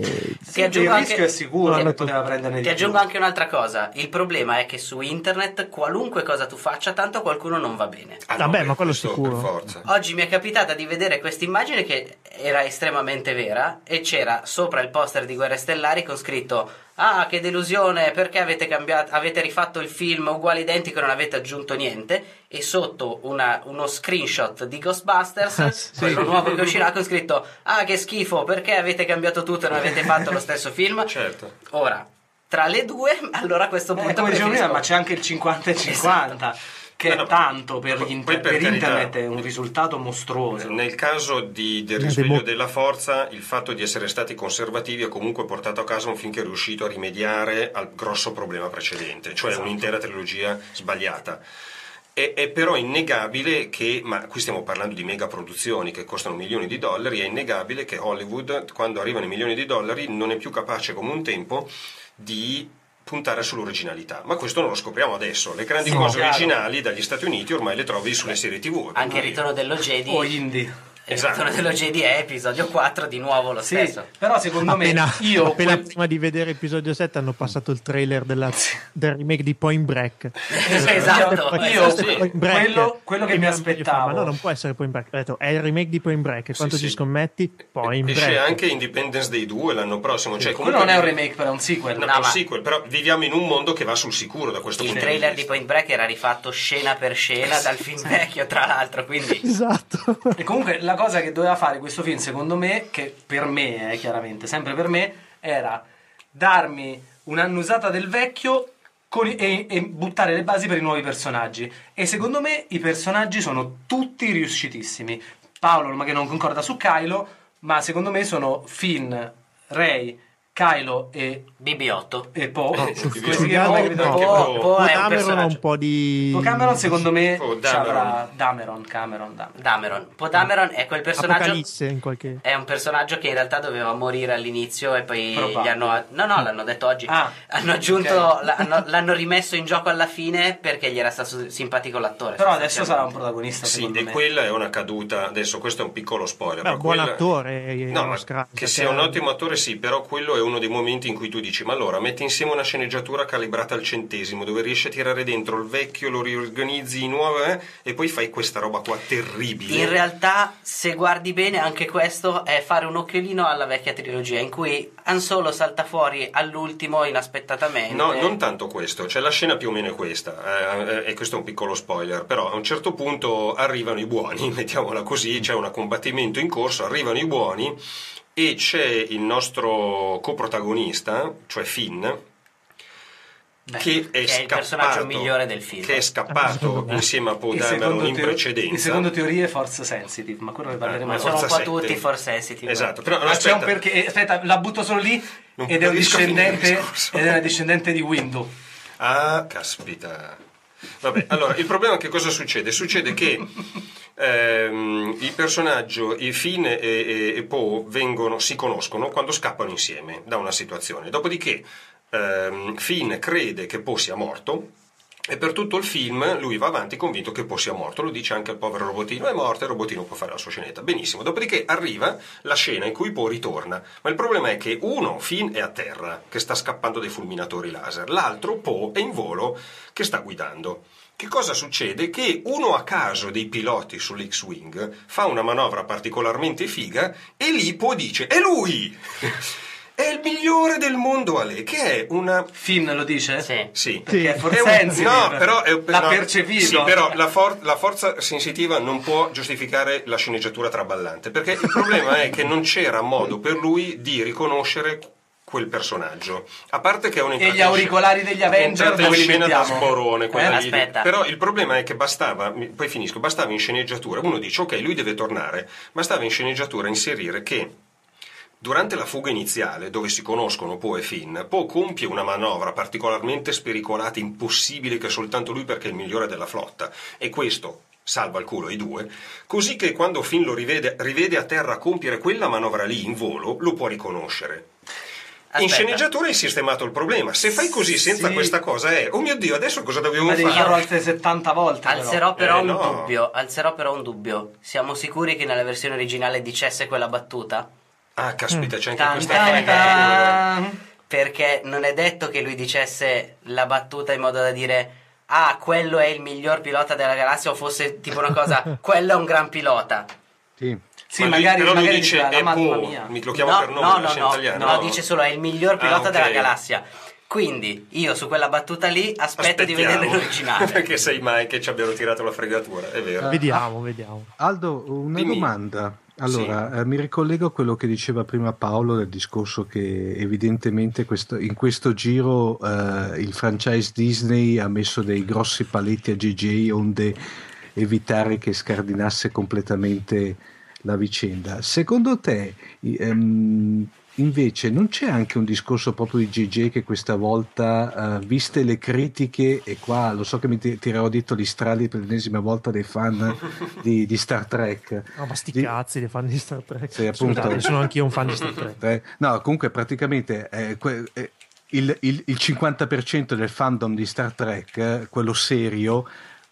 [SPEAKER 1] aggiungo
[SPEAKER 3] il
[SPEAKER 1] anche-
[SPEAKER 3] rischio è sicuro che poteva prenderne
[SPEAKER 1] Ti aggiungo anche un'altra cosa. Il problema è che su internet qualunque cosa tu faccia, tanto qualcuno non va bene.
[SPEAKER 2] Ah,
[SPEAKER 4] Vabbè,
[SPEAKER 2] beh,
[SPEAKER 4] ma quello
[SPEAKER 2] questo
[SPEAKER 4] sicuro.
[SPEAKER 1] Oggi mi è capitata di vedere questa immagine che era estremamente vera e c'era sopra il poster di Guerre Stellari con scritto Ah, che delusione, perché avete cambiato, avete rifatto il film uguale identico e non avete aggiunto niente? E sotto una- uno screenshot di Ghostbusters,
[SPEAKER 4] Sì.
[SPEAKER 1] quello nuovo che uscirà con scritto Ah, che schifo, perché avete cambiato tutto e non avete fatto lo stesso film?
[SPEAKER 2] Certo.
[SPEAKER 1] Ora, tra le due, allora a questo
[SPEAKER 3] Eh,
[SPEAKER 1] punto
[SPEAKER 3] come dicevo prima,
[SPEAKER 1] preferisco-
[SPEAKER 3] ma c'è anche il 50 e 50, che
[SPEAKER 2] No, no,
[SPEAKER 3] è tanto per,
[SPEAKER 2] poi
[SPEAKER 3] gli inter-
[SPEAKER 2] per
[SPEAKER 3] per
[SPEAKER 2] carità.
[SPEAKER 3] internet, è un risultato mostruoso.
[SPEAKER 2] Nel caso di- del risveglio della forza, il fatto di essere stati conservativi ha comunque portato a casa un film che è riuscito a rimediare al grosso problema precedente, cioè
[SPEAKER 3] Esatto.
[SPEAKER 2] un'intera trilogia sbagliata. È, è però innegabile che, ma qui stiamo parlando di mega produzioni che costano milioni di dollari, è innegabile che Hollywood, quando arrivano i milioni di dollari, non è più capace come un tempo di puntare sull'originalità. Ma questo non lo scopriamo adesso. Le grandi
[SPEAKER 3] Sì,
[SPEAKER 2] cose
[SPEAKER 3] chiaro.
[SPEAKER 2] originali dagli Stati Uniti ormai le trovi sulle serie TV.
[SPEAKER 1] Anche il ritorno dello Jedi.
[SPEAKER 3] O indie.
[SPEAKER 1] Il
[SPEAKER 2] Esatto.
[SPEAKER 1] Jedi è episodio 4 di nuovo lo
[SPEAKER 3] Sì,
[SPEAKER 1] stesso.
[SPEAKER 3] però secondo
[SPEAKER 4] appena,
[SPEAKER 3] me io
[SPEAKER 4] appena
[SPEAKER 3] quel-
[SPEAKER 4] prima di vedere episodio 7 hanno passato il trailer della- del remake di Point Break.
[SPEAKER 1] Esatto.
[SPEAKER 3] io
[SPEAKER 4] è
[SPEAKER 3] sì, quello, quello che
[SPEAKER 4] E
[SPEAKER 3] mi
[SPEAKER 4] fa,
[SPEAKER 3] aspettavo
[SPEAKER 4] Ma no, non può essere Point Break. Ho detto, è il remake di Point Break. E quanto
[SPEAKER 2] Sì,
[SPEAKER 4] ci
[SPEAKER 2] sì.
[SPEAKER 4] scommetti? Point
[SPEAKER 2] Esce
[SPEAKER 4] Break.
[SPEAKER 2] anche Independence Day 2 l'anno prossimo. Cioè,
[SPEAKER 3] quello
[SPEAKER 2] comunque
[SPEAKER 3] non è un remake, però è un sequel.
[SPEAKER 2] No,
[SPEAKER 1] No,
[SPEAKER 2] è un
[SPEAKER 1] ma-
[SPEAKER 2] sequel, però viviamo in un mondo che va sul sicuro da questo
[SPEAKER 1] Il
[SPEAKER 2] punto
[SPEAKER 1] trailer
[SPEAKER 2] di
[SPEAKER 1] di
[SPEAKER 2] vista.
[SPEAKER 1] Point Break era rifatto scena per scena dal film vecchio, tra l'altro, quindi
[SPEAKER 4] Esatto.
[SPEAKER 3] E comunque la cosa che doveva fare questo film, secondo me, che per me, eh, chiaramente, sempre per me, era darmi un'annusata del vecchio i- e, e buttare le basi per i nuovi personaggi. E secondo me i personaggi sono tutti riuscitissimi. Paolo, ma che non concorda su Kylo, ma secondo me sono Finn, Rey, Kylo e,
[SPEAKER 1] BB8.
[SPEAKER 3] e Poe.
[SPEAKER 2] No,
[SPEAKER 3] Come
[SPEAKER 2] Poe-
[SPEAKER 3] si chiama?
[SPEAKER 2] Poe,
[SPEAKER 3] Poe
[SPEAKER 1] è un personaggio.
[SPEAKER 4] un po' di.
[SPEAKER 3] Poe Cameron secondo me ci avrà
[SPEAKER 2] Dameron.
[SPEAKER 3] Dameron, Cameron, Dameron.
[SPEAKER 1] Dameron. Poe Dameron è quel personaggio.
[SPEAKER 4] Apocalisse in qualche.
[SPEAKER 1] È un personaggio che in realtà doveva morire all'inizio e poi
[SPEAKER 3] Probabile.
[SPEAKER 1] gli hanno. No, no, l'hanno detto oggi.
[SPEAKER 3] Ah,
[SPEAKER 1] hanno aggiunto. l'hanno, l'hanno rimesso in gioco alla fine perché gli era stato simpatico l'attore.
[SPEAKER 3] Però adesso sarà un protagonista,
[SPEAKER 2] Sì, e
[SPEAKER 3] me.
[SPEAKER 2] quella è una caduta. Adesso questo è un piccolo spoiler.
[SPEAKER 4] Beh, buon
[SPEAKER 2] quella-
[SPEAKER 4] attore. eh,
[SPEAKER 2] No,
[SPEAKER 4] Oscar
[SPEAKER 2] che sia un ottimo attore, sì, però quello è uno dei momenti in cui tu dici: Ma allora metti insieme una sceneggiatura calibrata al centesimo, dove riesci a tirare dentro il vecchio, lo riorganizzi di nuovo, eh, e poi fai questa roba qua terribile.
[SPEAKER 1] In realtà, se guardi bene, anche questo è fare un occhiolino alla vecchia trilogia in cui Han Solo salta fuori all'ultimo inaspettatamente.
[SPEAKER 2] No, non tanto questo, cioè la scena più o meno è questa, eh, e questo è un piccolo spoiler, però a un certo punto arrivano i buoni, mettiamola così, c'è un combattimento in corso, arrivano i buoni e c'è il nostro coprotagonista, cioè Finn,
[SPEAKER 1] Beh,
[SPEAKER 2] che è,
[SPEAKER 1] il
[SPEAKER 2] scappato,
[SPEAKER 1] personaggio migliore del film.
[SPEAKER 2] che è scappato insieme a
[SPEAKER 3] E
[SPEAKER 2] Dameron in
[SPEAKER 3] teo-
[SPEAKER 2] precedenza.
[SPEAKER 3] secondo teorie force sensitive, ma quello ne parleremo
[SPEAKER 2] Eh.
[SPEAKER 1] Sono un po' tutti force sensitive.
[SPEAKER 2] Esatto, però
[SPEAKER 3] Ma c'è un
[SPEAKER 2] aspetta,
[SPEAKER 3] perché, aspetta, la butto solo lì
[SPEAKER 2] Non
[SPEAKER 3] ed è un
[SPEAKER 2] il
[SPEAKER 3] discendente ed è una discendente di Windu.
[SPEAKER 2] Ah, caspita. Vabbè, allora, il problema è che cosa succede? Succede che ehm, il personaggio, Finn e, e- e Poe vengono, si conoscono quando scappano insieme da una situazione. Dopodiché ehm, Finn crede che Poe sia morto e per tutto il film lui va avanti convinto che Poe sia morto. Lo dice anche al povero robotino, è morto e il robotino può fare la sua scenetta. Benissimo. Dopodiché arriva la scena in cui Poe ritorna. Ma il problema è che uno, Finn, è a terra, che sta scappando dai fulminatori laser. L'altro, Poe, è in volo, che sta guidando. Che cosa succede? Che uno a caso dei piloti sull'X-Wing fa una manovra particolarmente figa e lì Poe dice: È lui! È il migliore del mondo, Ale, che è una
[SPEAKER 3] Finn lo dice?
[SPEAKER 1] Sì.
[SPEAKER 2] sì.
[SPEAKER 3] Perché è
[SPEAKER 2] È
[SPEAKER 3] forse
[SPEAKER 2] un- no, però è,
[SPEAKER 3] L'ha
[SPEAKER 2] no,
[SPEAKER 3] percepito.
[SPEAKER 2] Sì, però la, for- la forza sensitiva non può giustificare la sceneggiatura traballante, perché il problema è che non c'era modo per lui di riconoscere quel personaggio. A parte che è un
[SPEAKER 3] E gli auricolari degli Avenger dove li
[SPEAKER 2] scena da sborone, quella
[SPEAKER 3] Eh?
[SPEAKER 2] lì. Però il problema è che bastava, poi finisco, bastava in sceneggiatura, uno dice ok, lui deve tornare, bastava in sceneggiatura inserire che Durante la fuga iniziale, dove si conoscono Poe e Finn, Poe compie una manovra particolarmente spericolata, impossibile che soltanto lui perché è il migliore della flotta, e questo salva il culo ai due, così che quando Finn lo rivede, rivede a terra compiere quella manovra lì in volo, lo può riconoscere. In
[SPEAKER 1] Aspetta.
[SPEAKER 2] sceneggiatura hai sistemato il problema. Se fai così senza
[SPEAKER 3] Sì.
[SPEAKER 2] questa cosa è, oh mio Dio, adesso cosa dobbiamo
[SPEAKER 3] Ma devi
[SPEAKER 2] fare?
[SPEAKER 3] farlo altre 70 volte.
[SPEAKER 1] Alzerò però
[SPEAKER 2] Eh,
[SPEAKER 1] un
[SPEAKER 2] no.
[SPEAKER 1] dubbio. Alzerò però un dubbio. Siamo sicuri che nella versione originale dicesse quella battuta?
[SPEAKER 2] Ah, caspita, c'è anche
[SPEAKER 1] Tan,
[SPEAKER 2] questa
[SPEAKER 1] tan. Perché non è detto che lui dicesse la battuta in modo da dire ah, quello è il miglior pilota della galassia o fosse tipo una cosa, quello è un gran pilota.
[SPEAKER 5] Sì.
[SPEAKER 3] Sì,
[SPEAKER 2] Ma lui-
[SPEAKER 3] magari,
[SPEAKER 2] però lui
[SPEAKER 3] magari
[SPEAKER 2] dice
[SPEAKER 3] diceva,
[SPEAKER 2] è
[SPEAKER 3] "La mamma
[SPEAKER 2] Poe",
[SPEAKER 3] mia.
[SPEAKER 2] mi lo chiamo
[SPEAKER 1] no,
[SPEAKER 2] per nome,
[SPEAKER 1] no, no, no,
[SPEAKER 2] italiana,
[SPEAKER 1] no, dice solo è il miglior pilota
[SPEAKER 2] Ah, ok.
[SPEAKER 1] della galassia. Quindi io su quella battuta lì aspetto di
[SPEAKER 2] Aspettiamo.
[SPEAKER 1] vedere l'originale.
[SPEAKER 2] Perché sai mai che ci abbiano tirato la fregatura, è vero.
[SPEAKER 4] Vediamo, vediamo.
[SPEAKER 5] Aldo, una
[SPEAKER 2] Dimmi.
[SPEAKER 5] domanda. Allora, eh, mi ricollego a quello che diceva prima Paolo del discorso che evidentemente questo- in questo giro eh, il franchise Disney ha messo dei grossi paletti a JJ onde evitare che scardinasse completamente la vicenda. Secondo te, ehm, invece, non c'è anche un discorso proprio di JJ che questa volta, eh, viste le critiche, e qua lo so che mi ti- tirerò dietro gli strali per l'ennesima volta dei fan di, di Star Trek,
[SPEAKER 4] No, ma sti
[SPEAKER 5] Di-
[SPEAKER 4] cazzi dei fan di Star Trek.
[SPEAKER 5] Sì, appunto.
[SPEAKER 4] Scusate, sono anch'io un fan di Star Trek.
[SPEAKER 5] Eh, no, comunque praticamente eh, que- eh, il, il- il 50% del fandom di Star Trek, eh, quello serio,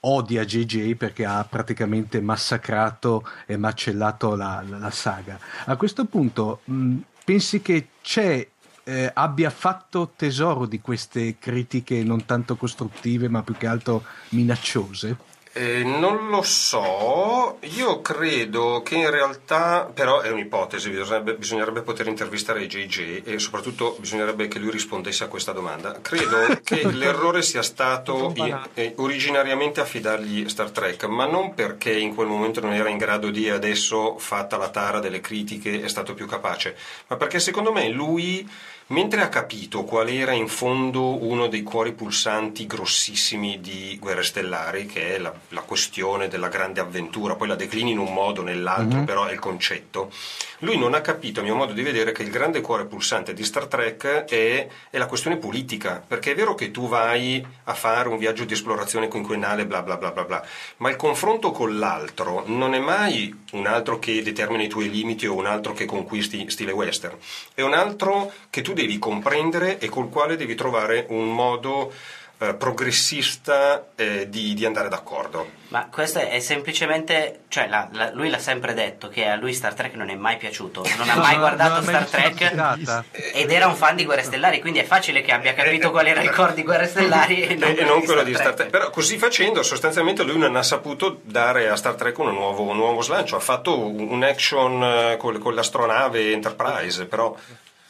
[SPEAKER 5] odia JJ perché ha praticamente massacrato e macellato la, la- la saga. A questo punto, mh, pensi che c'è, eh, abbia fatto tesoro di queste critiche non tanto costruttive ma più che altro minacciose?
[SPEAKER 2] Eh, non lo so, io credo che in realtà, però è un'ipotesi, bisognerebbe, bisognerebbe poter intervistare JJ e soprattutto bisognerebbe che lui rispondesse a questa domanda. Credo che l'errore sia stato eh, originariamente affidargli Star Trek, ma non perché in quel momento non era in grado di adesso, fatta la tara delle critiche, è stato più capace, ma perché secondo me lui Mentre ha capito qual era in fondo uno dei cuori pulsanti grossissimi di Guerre Stellari, che è la, la questione della grande avventura, poi la declini in un modo o nell'altro,
[SPEAKER 5] Mhm.
[SPEAKER 2] però è il concetto, lui non ha capito, a mio modo di vedere, che il grande cuore pulsante di Star Trek è, è la questione politica, perché è vero che tu vai a fare un viaggio di esplorazione quinquennale, bla bla bla bla bla, ma il confronto con l'altro non è mai un altro che determina i tuoi limiti o un altro che conquisti stile western, è un altro che tu devi comprendere e col quale devi trovare un modo eh, progressista eh, di, di andare d'accordo.
[SPEAKER 1] Ma questo è semplicemente, cioè la- la- lui l'ha sempre detto che a lui Star Trek non è mai piaciuto, non ha mai
[SPEAKER 5] No,
[SPEAKER 1] guardato
[SPEAKER 5] mai
[SPEAKER 1] Star Trek ed era un fan di Guerre Stellari, quindi è facile che abbia capito qual era il core di Guerre Stellari e non,
[SPEAKER 2] e, non quello di Star Trek. Però così facendo, sostanzialmente lui non ha saputo dare a Star Trek un nuovo, un nuovo slancio. Ha fatto un un action eh, con, con l'astronave Enterprise, però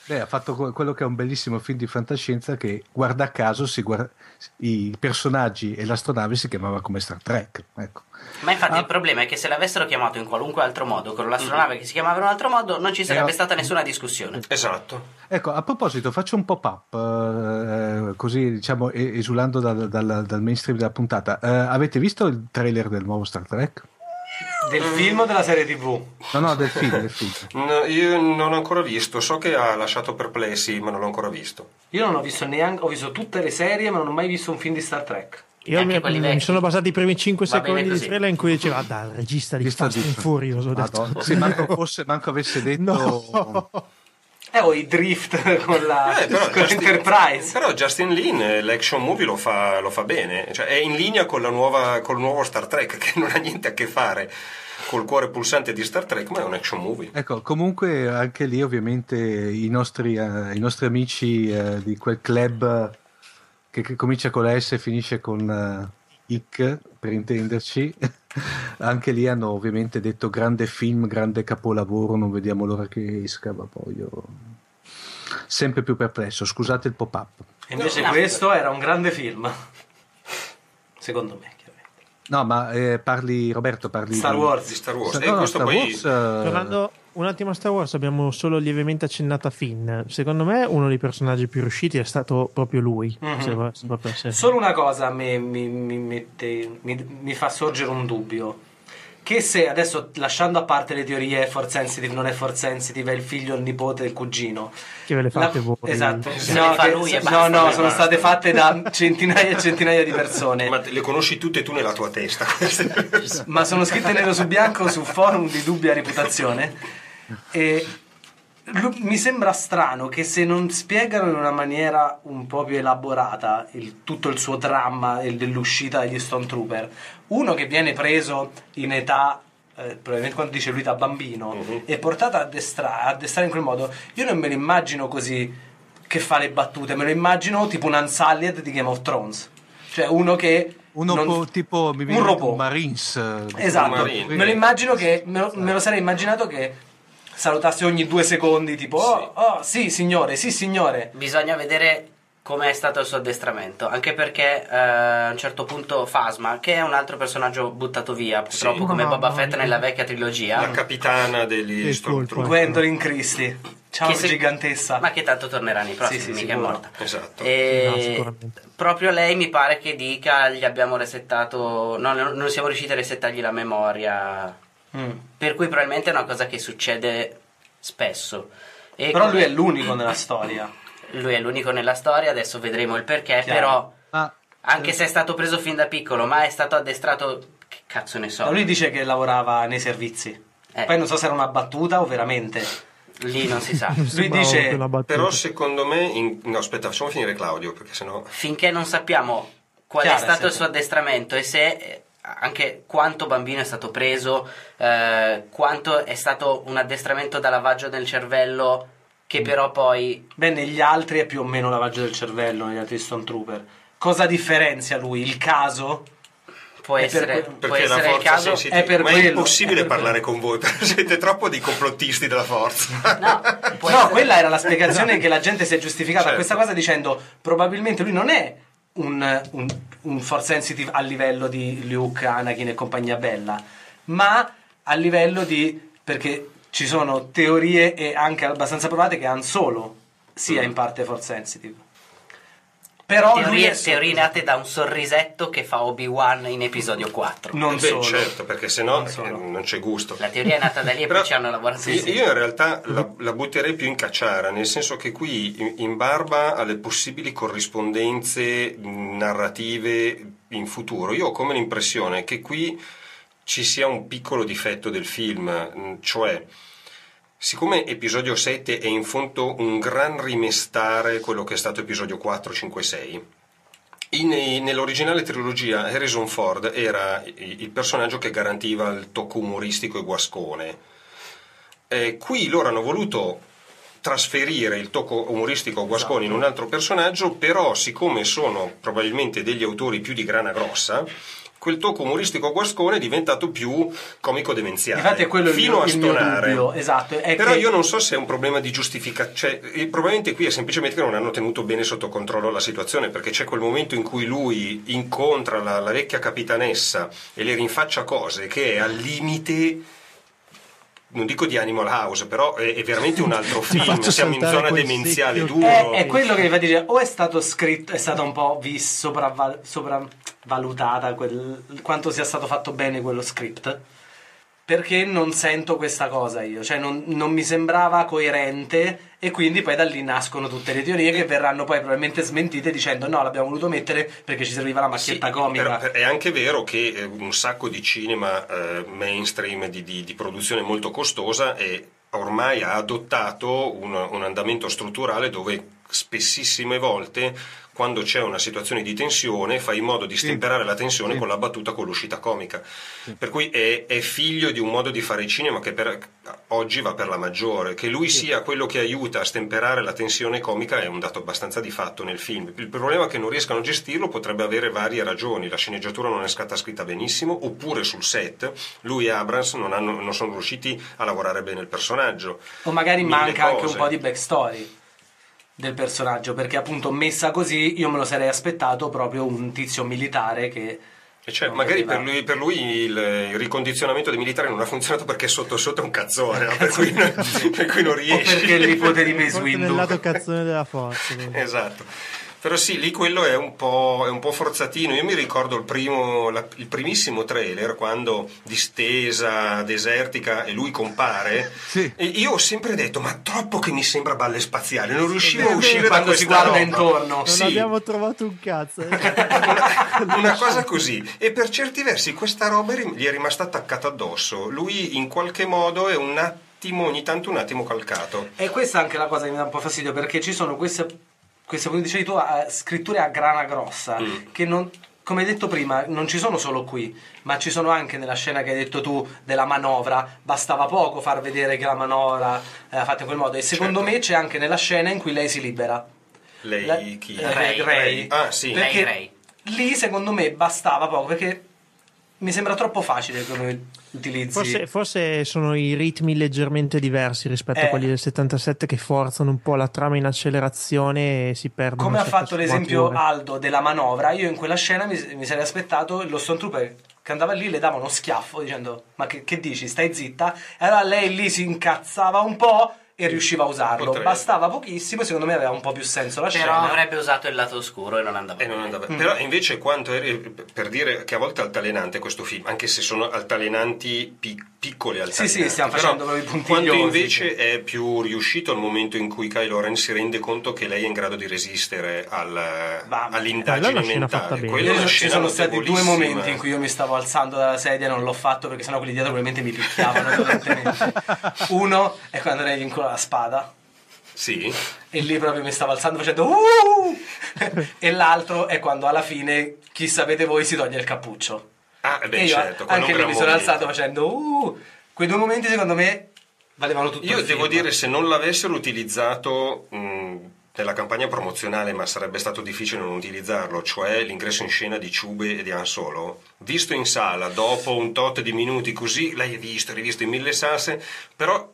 [SPEAKER 5] Beh, ha fatto que- quello che è un bellissimo film di fantascienza che, guarda caso, si guarda- i personaggi e l'astronave si chiamava come Star Trek. Ecco.
[SPEAKER 1] Ma infatti
[SPEAKER 5] Ah.
[SPEAKER 1] il problema è che se l'avessero chiamato in qualunque altro modo, con l'astronave che si chiamava in un altro modo, non ci sarebbe
[SPEAKER 5] Eh,
[SPEAKER 1] stata nessuna discussione.
[SPEAKER 2] esatto.
[SPEAKER 5] Ecco, a proposito, faccio un pop-up, eh, così diciamo, esulando dal, dal- dal mainstream della puntata. Eh, avete visto il trailer del nuovo Star Trek?
[SPEAKER 3] Del film o della serie TV?
[SPEAKER 5] No, no, del film. del film.
[SPEAKER 2] No, io non l'ho ancora visto, so che ha lasciato perplessi, ma non l'ho ancora visto.
[SPEAKER 3] Io non ho visto neanche, ho visto tutte le serie, ma non ho mai visto un film di Star Trek.
[SPEAKER 4] Io mi, mi sono basati i primi 5
[SPEAKER 1] Va bene
[SPEAKER 4] secondi di trailer in cui diceva il regista di Fast and ho detto.
[SPEAKER 5] Madonna, sì, manco, fosse, manco avesse detto...
[SPEAKER 4] No.
[SPEAKER 3] Eh, ho i drift con la
[SPEAKER 2] Eh, però,
[SPEAKER 3] con
[SPEAKER 2] Justin,
[SPEAKER 3] Enterprise.
[SPEAKER 2] però Justin Lin eh, l'action movie lo fa, lo fa bene, cioè è in linea con la nuova, col nuovo Star Trek che non ha niente a che fare col cuore pulsante di Star Trek, ma è un action movie.
[SPEAKER 5] Ecco, comunque anche lì ovviamente i nostri, eh, i nostri amici eh, di quel club che, che comincia con la S e finisce con eh, IC, per intenderci, anche lì hanno ovviamente detto grande film, grande capolavoro, non vediamo l'ora che esca, ma poi io... Sempre più perplesso, scusate il pop-up.
[SPEAKER 3] E invece
[SPEAKER 1] No.
[SPEAKER 3] questo era un grande film. Secondo me.
[SPEAKER 5] No, ma eh, parli, Roberto, parli
[SPEAKER 3] Star
[SPEAKER 5] di-
[SPEAKER 3] Wars.
[SPEAKER 2] Di Star Wars.
[SPEAKER 5] No,
[SPEAKER 2] e
[SPEAKER 5] no,
[SPEAKER 2] questo
[SPEAKER 5] Star
[SPEAKER 2] poi...
[SPEAKER 5] Wars, eh,
[SPEAKER 4] Tornando un attimo a Star Wars, abbiamo solo lievemente accennato a Finn. Secondo me uno dei personaggi più riusciti è stato proprio lui.
[SPEAKER 3] Mhm.
[SPEAKER 4] se se proprio
[SPEAKER 3] Solo una cosa mi, mi- mi mette- mi- mi fa sorgere un dubbio. Che se adesso lasciando a parte le teorie force sensitive, non è force sensitive, è il figlio, il nipote, il cugino.
[SPEAKER 4] Che ve le fate voi.
[SPEAKER 3] Esatto. No, che-
[SPEAKER 1] lui
[SPEAKER 3] no, no, sono
[SPEAKER 2] basta.
[SPEAKER 3] state fatte da centinaia e centinaia di persone.
[SPEAKER 2] Ma le conosci tutte tu nella tua testa.
[SPEAKER 3] ma sono scritte nero su bianco su forum di dubbia reputazione. E mi sembra strano che se non spiegano in una maniera un po' più elaborata il- tutto il suo dramma dell'uscita degli Stone Trooper, uno che viene preso in età. eh, probabilmente quando dice lui da bambino e portato a addestrare, addestrare in quel modo io non me lo immagino così che fa le battute me lo immagino tipo un Unsullied di Game of Thrones cioè uno che
[SPEAKER 5] Uno
[SPEAKER 3] non-
[SPEAKER 5] po' tipo mi
[SPEAKER 3] un robot.
[SPEAKER 5] un Marines. eh,
[SPEAKER 3] Esatto,
[SPEAKER 2] Marine.
[SPEAKER 3] me lo immagino che me lo, me lo sarei immaginato che salutasse ogni due secondi, tipo oh, oh, sì signore, sì signore.
[SPEAKER 1] Bisogna vedere come è stato il suo addestramento, anche perché eh, a un certo punto Fasma, che è un altro personaggio buttato via, purtroppo
[SPEAKER 2] Sì.
[SPEAKER 1] come
[SPEAKER 4] Mamma
[SPEAKER 1] Boba Fett nella vecchia trilogia,
[SPEAKER 2] La capitana degli Stormtrooper.
[SPEAKER 3] Gwendolyn Christie. Ciao
[SPEAKER 1] Che se-
[SPEAKER 3] gigantessa.
[SPEAKER 1] ma che tanto tornerà nei prossimi,
[SPEAKER 3] Sì, sì,
[SPEAKER 1] mica è morta.
[SPEAKER 2] Esatto.
[SPEAKER 1] E
[SPEAKER 4] No,
[SPEAKER 1] proprio lei mi pare che dica gli abbiamo resettato, no, non siamo riusciti a resettargli la memoria,
[SPEAKER 3] Mm.
[SPEAKER 1] per cui probabilmente è una cosa che succede spesso. E
[SPEAKER 3] Però
[SPEAKER 1] come-
[SPEAKER 3] lui è l'unico nella storia.
[SPEAKER 1] lui è l'unico nella storia, adesso vedremo il perché,
[SPEAKER 3] Chiaro.
[SPEAKER 1] però
[SPEAKER 5] Ma
[SPEAKER 1] anche se è stato preso fin da piccolo, ma è stato addestrato, che cazzo ne so,
[SPEAKER 3] Ma lui dice che lavorava nei servizi.
[SPEAKER 1] Eh.
[SPEAKER 3] Poi non so se era una battuta o veramente.
[SPEAKER 1] lì non si sa.
[SPEAKER 4] Sembrava
[SPEAKER 3] dice-.
[SPEAKER 2] Però secondo me... in- No, aspetta, facciamo finire Claudio, perché sennò...
[SPEAKER 1] finché non sappiamo qual
[SPEAKER 3] Chiaro,
[SPEAKER 1] è stato
[SPEAKER 3] sì.
[SPEAKER 1] il suo addestramento e se eh, anche quanto bambino è stato preso, eh, quanto è stato un addestramento da lavaggio del cervello che
[SPEAKER 3] Mm.
[SPEAKER 1] però poi
[SPEAKER 3] Beh, negli altri è più o meno lavaggio del cervello, negli altri Stormtrooper. Cosa differenzia lui? Il caso?
[SPEAKER 1] può
[SPEAKER 3] È per
[SPEAKER 1] essere,
[SPEAKER 3] que-
[SPEAKER 1] può
[SPEAKER 2] Perché
[SPEAKER 1] essere il caso
[SPEAKER 2] sensitiva.
[SPEAKER 3] è per
[SPEAKER 2] Ma è
[SPEAKER 3] quello,
[SPEAKER 2] impossibile
[SPEAKER 3] è per
[SPEAKER 2] parlare
[SPEAKER 3] quello.
[SPEAKER 2] con voi, perché siete troppo dei complottisti della forza.
[SPEAKER 1] No,
[SPEAKER 3] no, quella era la spiegazione che la gente si è giustificata a
[SPEAKER 2] Certo.
[SPEAKER 3] questa cosa dicendo probabilmente lui non è un, un, un force sensitive a livello di Luke, Anakin e compagnia bella, ma a livello di... perché ci sono teorie e anche abbastanza provate che Han Solo sia
[SPEAKER 2] Mm.
[SPEAKER 3] in parte force sensitive. Però lui
[SPEAKER 1] teorie,
[SPEAKER 3] è
[SPEAKER 1] teorie nate da un sorrisetto che fa Obi-Wan in episodio 4
[SPEAKER 3] non
[SPEAKER 2] Beh,
[SPEAKER 3] solo.
[SPEAKER 2] certo, perché sennò
[SPEAKER 3] Non solo.
[SPEAKER 2] non c'è gusto.
[SPEAKER 1] la teoria è nata da lì e poi ci hanno lavorato
[SPEAKER 2] io,
[SPEAKER 1] insieme.
[SPEAKER 2] io in realtà la, la butterei più in cacciara, nel senso che qui in, in barba alle possibili corrispondenze narrative in futuro, io ho come l'impressione che qui ci sia un piccolo difetto del film, cioè siccome episodio 7 è in fondo un gran rimestare quello che è stato episodio 4, 5, 6, in- nell'originale trilogia Harrison Ford era il personaggio che garantiva il tocco umoristico e guascone. Eh, qui loro hanno voluto trasferire il tocco umoristico a guascone in un altro personaggio, però siccome sono probabilmente degli autori più di grana grossa, quel tocco umoristico guascone è diventato più comico demenziale.
[SPEAKER 3] Infatti è quello il
[SPEAKER 2] fino
[SPEAKER 3] mio,
[SPEAKER 2] a
[SPEAKER 3] il mio
[SPEAKER 2] stonare.
[SPEAKER 3] dubbio, esatto.
[SPEAKER 2] Però
[SPEAKER 3] che-
[SPEAKER 2] io non so se è un problema di giustificazione, cioè, probabilmente qui è semplicemente che non hanno tenuto bene sotto controllo la situazione, perché c'è quel momento in cui lui incontra la, la vecchia capitanessa e le rinfaccia cose che è al limite, non dico di Animal House, però è, è veramente un altro film, siamo in zona demenziale duro.
[SPEAKER 3] È, è quello che mi fa dire, o è stato scritto, è stata un po' vis, sopravval- sopravvalutata quel- quanto sia stato fatto bene quello script, perché non sento questa cosa io, cioè non, non mi sembrava coerente e quindi poi da lì nascono tutte le teorie che verranno poi probabilmente smentite dicendo no, l'abbiamo voluto mettere perché ci serviva la macchietta
[SPEAKER 2] Sì,
[SPEAKER 3] comica.
[SPEAKER 2] però è anche vero che eh, un sacco di cinema eh, mainstream di, di- di produzione molto costosa e ormai ha adottato un, un andamento strutturale dove spessissime volte quando c'è una situazione di tensione fai in modo di stemperare la tensione
[SPEAKER 5] Sì.
[SPEAKER 2] con la battuta con l'uscita comica. Per cui è, è figlio di un modo di fare cinema che per- oggi va per la maggiore. Che lui sia quello che aiuta a stemperare la tensione comica è un dato abbastanza di fatto nel film. Il problema è che non riescano a gestirlo potrebbe avere varie ragioni. La sceneggiatura non è stata scritta benissimo oppure sul set lui e Abrams non, hanno- non sono riusciti a lavorare bene il personaggio.
[SPEAKER 3] O magari
[SPEAKER 2] Mille
[SPEAKER 3] manca anche un
[SPEAKER 2] cose.
[SPEAKER 3] po' di backstory del personaggio, perché appunto messa così io me lo sarei aspettato proprio un tizio militare che...
[SPEAKER 2] E cioè, magari per lui, per lui il, il ricondizionamento dei militari non ha funzionato perché sotto sotto è un cazzone, no? per, cui, non- per cui non
[SPEAKER 3] O
[SPEAKER 2] riesce.
[SPEAKER 3] perché il nipote di Mace
[SPEAKER 4] Forse nel
[SPEAKER 3] Windu.
[SPEAKER 4] lato cazzone della forza.
[SPEAKER 2] Esatto. Però sì, lì quello è un po', è un po' forzatino. Io mi ricordo il, primo, la- il primissimo trailer quando distesa, desertica e lui compare.
[SPEAKER 5] Sì.
[SPEAKER 2] E io ho sempre detto, ma troppo che mi sembra balle spaziali. Non riuscivo a uscire da
[SPEAKER 3] quando si guarda
[SPEAKER 2] roba.
[SPEAKER 3] intorno.
[SPEAKER 4] Non
[SPEAKER 2] Sì.
[SPEAKER 4] abbiamo trovato un cazzo. eh.
[SPEAKER 2] una, una cosa così e per certi versi questa roba gli è rimasta attaccata addosso lui in qualche modo è un attimo ogni tanto un attimo calcato
[SPEAKER 3] E questa è anche la cosa che mi dà un po' fastidio, perché ci sono queste, queste come dicevi tu, eh, scritture a grana grossa,
[SPEAKER 2] Mm.
[SPEAKER 3] che non... Come hai detto prima, non ci sono solo qui, ma ci sono anche nella scena che hai detto tu della manovra. Bastava poco far vedere che la manovra era fatta in quel modo. E secondo
[SPEAKER 2] Certo.
[SPEAKER 3] me c'è anche nella scena in cui lei si libera.
[SPEAKER 2] lei
[SPEAKER 3] La-
[SPEAKER 2] chi
[SPEAKER 3] eh,
[SPEAKER 1] Ray.
[SPEAKER 3] Ray.
[SPEAKER 2] ah sì
[SPEAKER 1] Lei, Ray.
[SPEAKER 3] lì secondo me bastava poco perché mi sembra troppo facile come utilizzi.
[SPEAKER 4] Forse, forse sono i ritmi leggermente diversi rispetto
[SPEAKER 3] Eh.
[SPEAKER 4] a quelli del 77 che forzano un po' la trama in accelerazione e si perdono.
[SPEAKER 3] Come ha fatto l'esempio. Aldo della manovra, io in quella scena mi, mi sarei aspettato lo Stone Trooper che andava lì, le dava uno schiaffo dicendo ma che, che dici, stai zitta? E allora lei lì si incazzava un po' e riusciva a usarlo.
[SPEAKER 2] Potrebbe.
[SPEAKER 3] Bastava pochissimo e secondo me aveva un po' più senso la
[SPEAKER 1] Però
[SPEAKER 3] scena.
[SPEAKER 1] avrebbe usato il lato oscuro e non andava
[SPEAKER 2] E non
[SPEAKER 1] bene.
[SPEAKER 2] andava. Però invece quanto eri, per dire che a volte è altalenante questo film, anche se sono altalenanti pi- piccoli altalenanti.
[SPEAKER 3] Sì, sì, stiamo
[SPEAKER 2] però
[SPEAKER 3] facendo proprio i
[SPEAKER 2] Quanto
[SPEAKER 3] puntigliosi.
[SPEAKER 2] invece è più riuscito al momento in cui Kylo Ren si rende conto che lei è in grado di resistere al, all'indagine mentale. Quella è una
[SPEAKER 3] ci sono stati due momenti in cui io mi stavo alzando dalla sedia e non l'ho fatto perché sennò quelli dietro probabilmente mi picchiavano violentemente. Uno è quando lei vincola la spada
[SPEAKER 2] Sì,
[SPEAKER 3] e lì proprio mi stavo alzando facendo "Uh!" e l'altro è quando alla fine chi sapete voi si toglie il cappuccio.
[SPEAKER 2] Ah, eh beh,
[SPEAKER 3] e io
[SPEAKER 2] certo.
[SPEAKER 3] anche lì mi sono alzato facendo "Uh!" Quei due momenti secondo me valevano tutto
[SPEAKER 2] Io devo
[SPEAKER 3] film.
[SPEAKER 2] dire, se non l'avessero utilizzato mh, nella campagna promozionale, ma sarebbe stato difficile non utilizzarlo, cioè l'ingresso in scena di Ciube e di Han Solo, visto in sala dopo un tot di minuti così, l'hai visto, rivisto in mille salse, però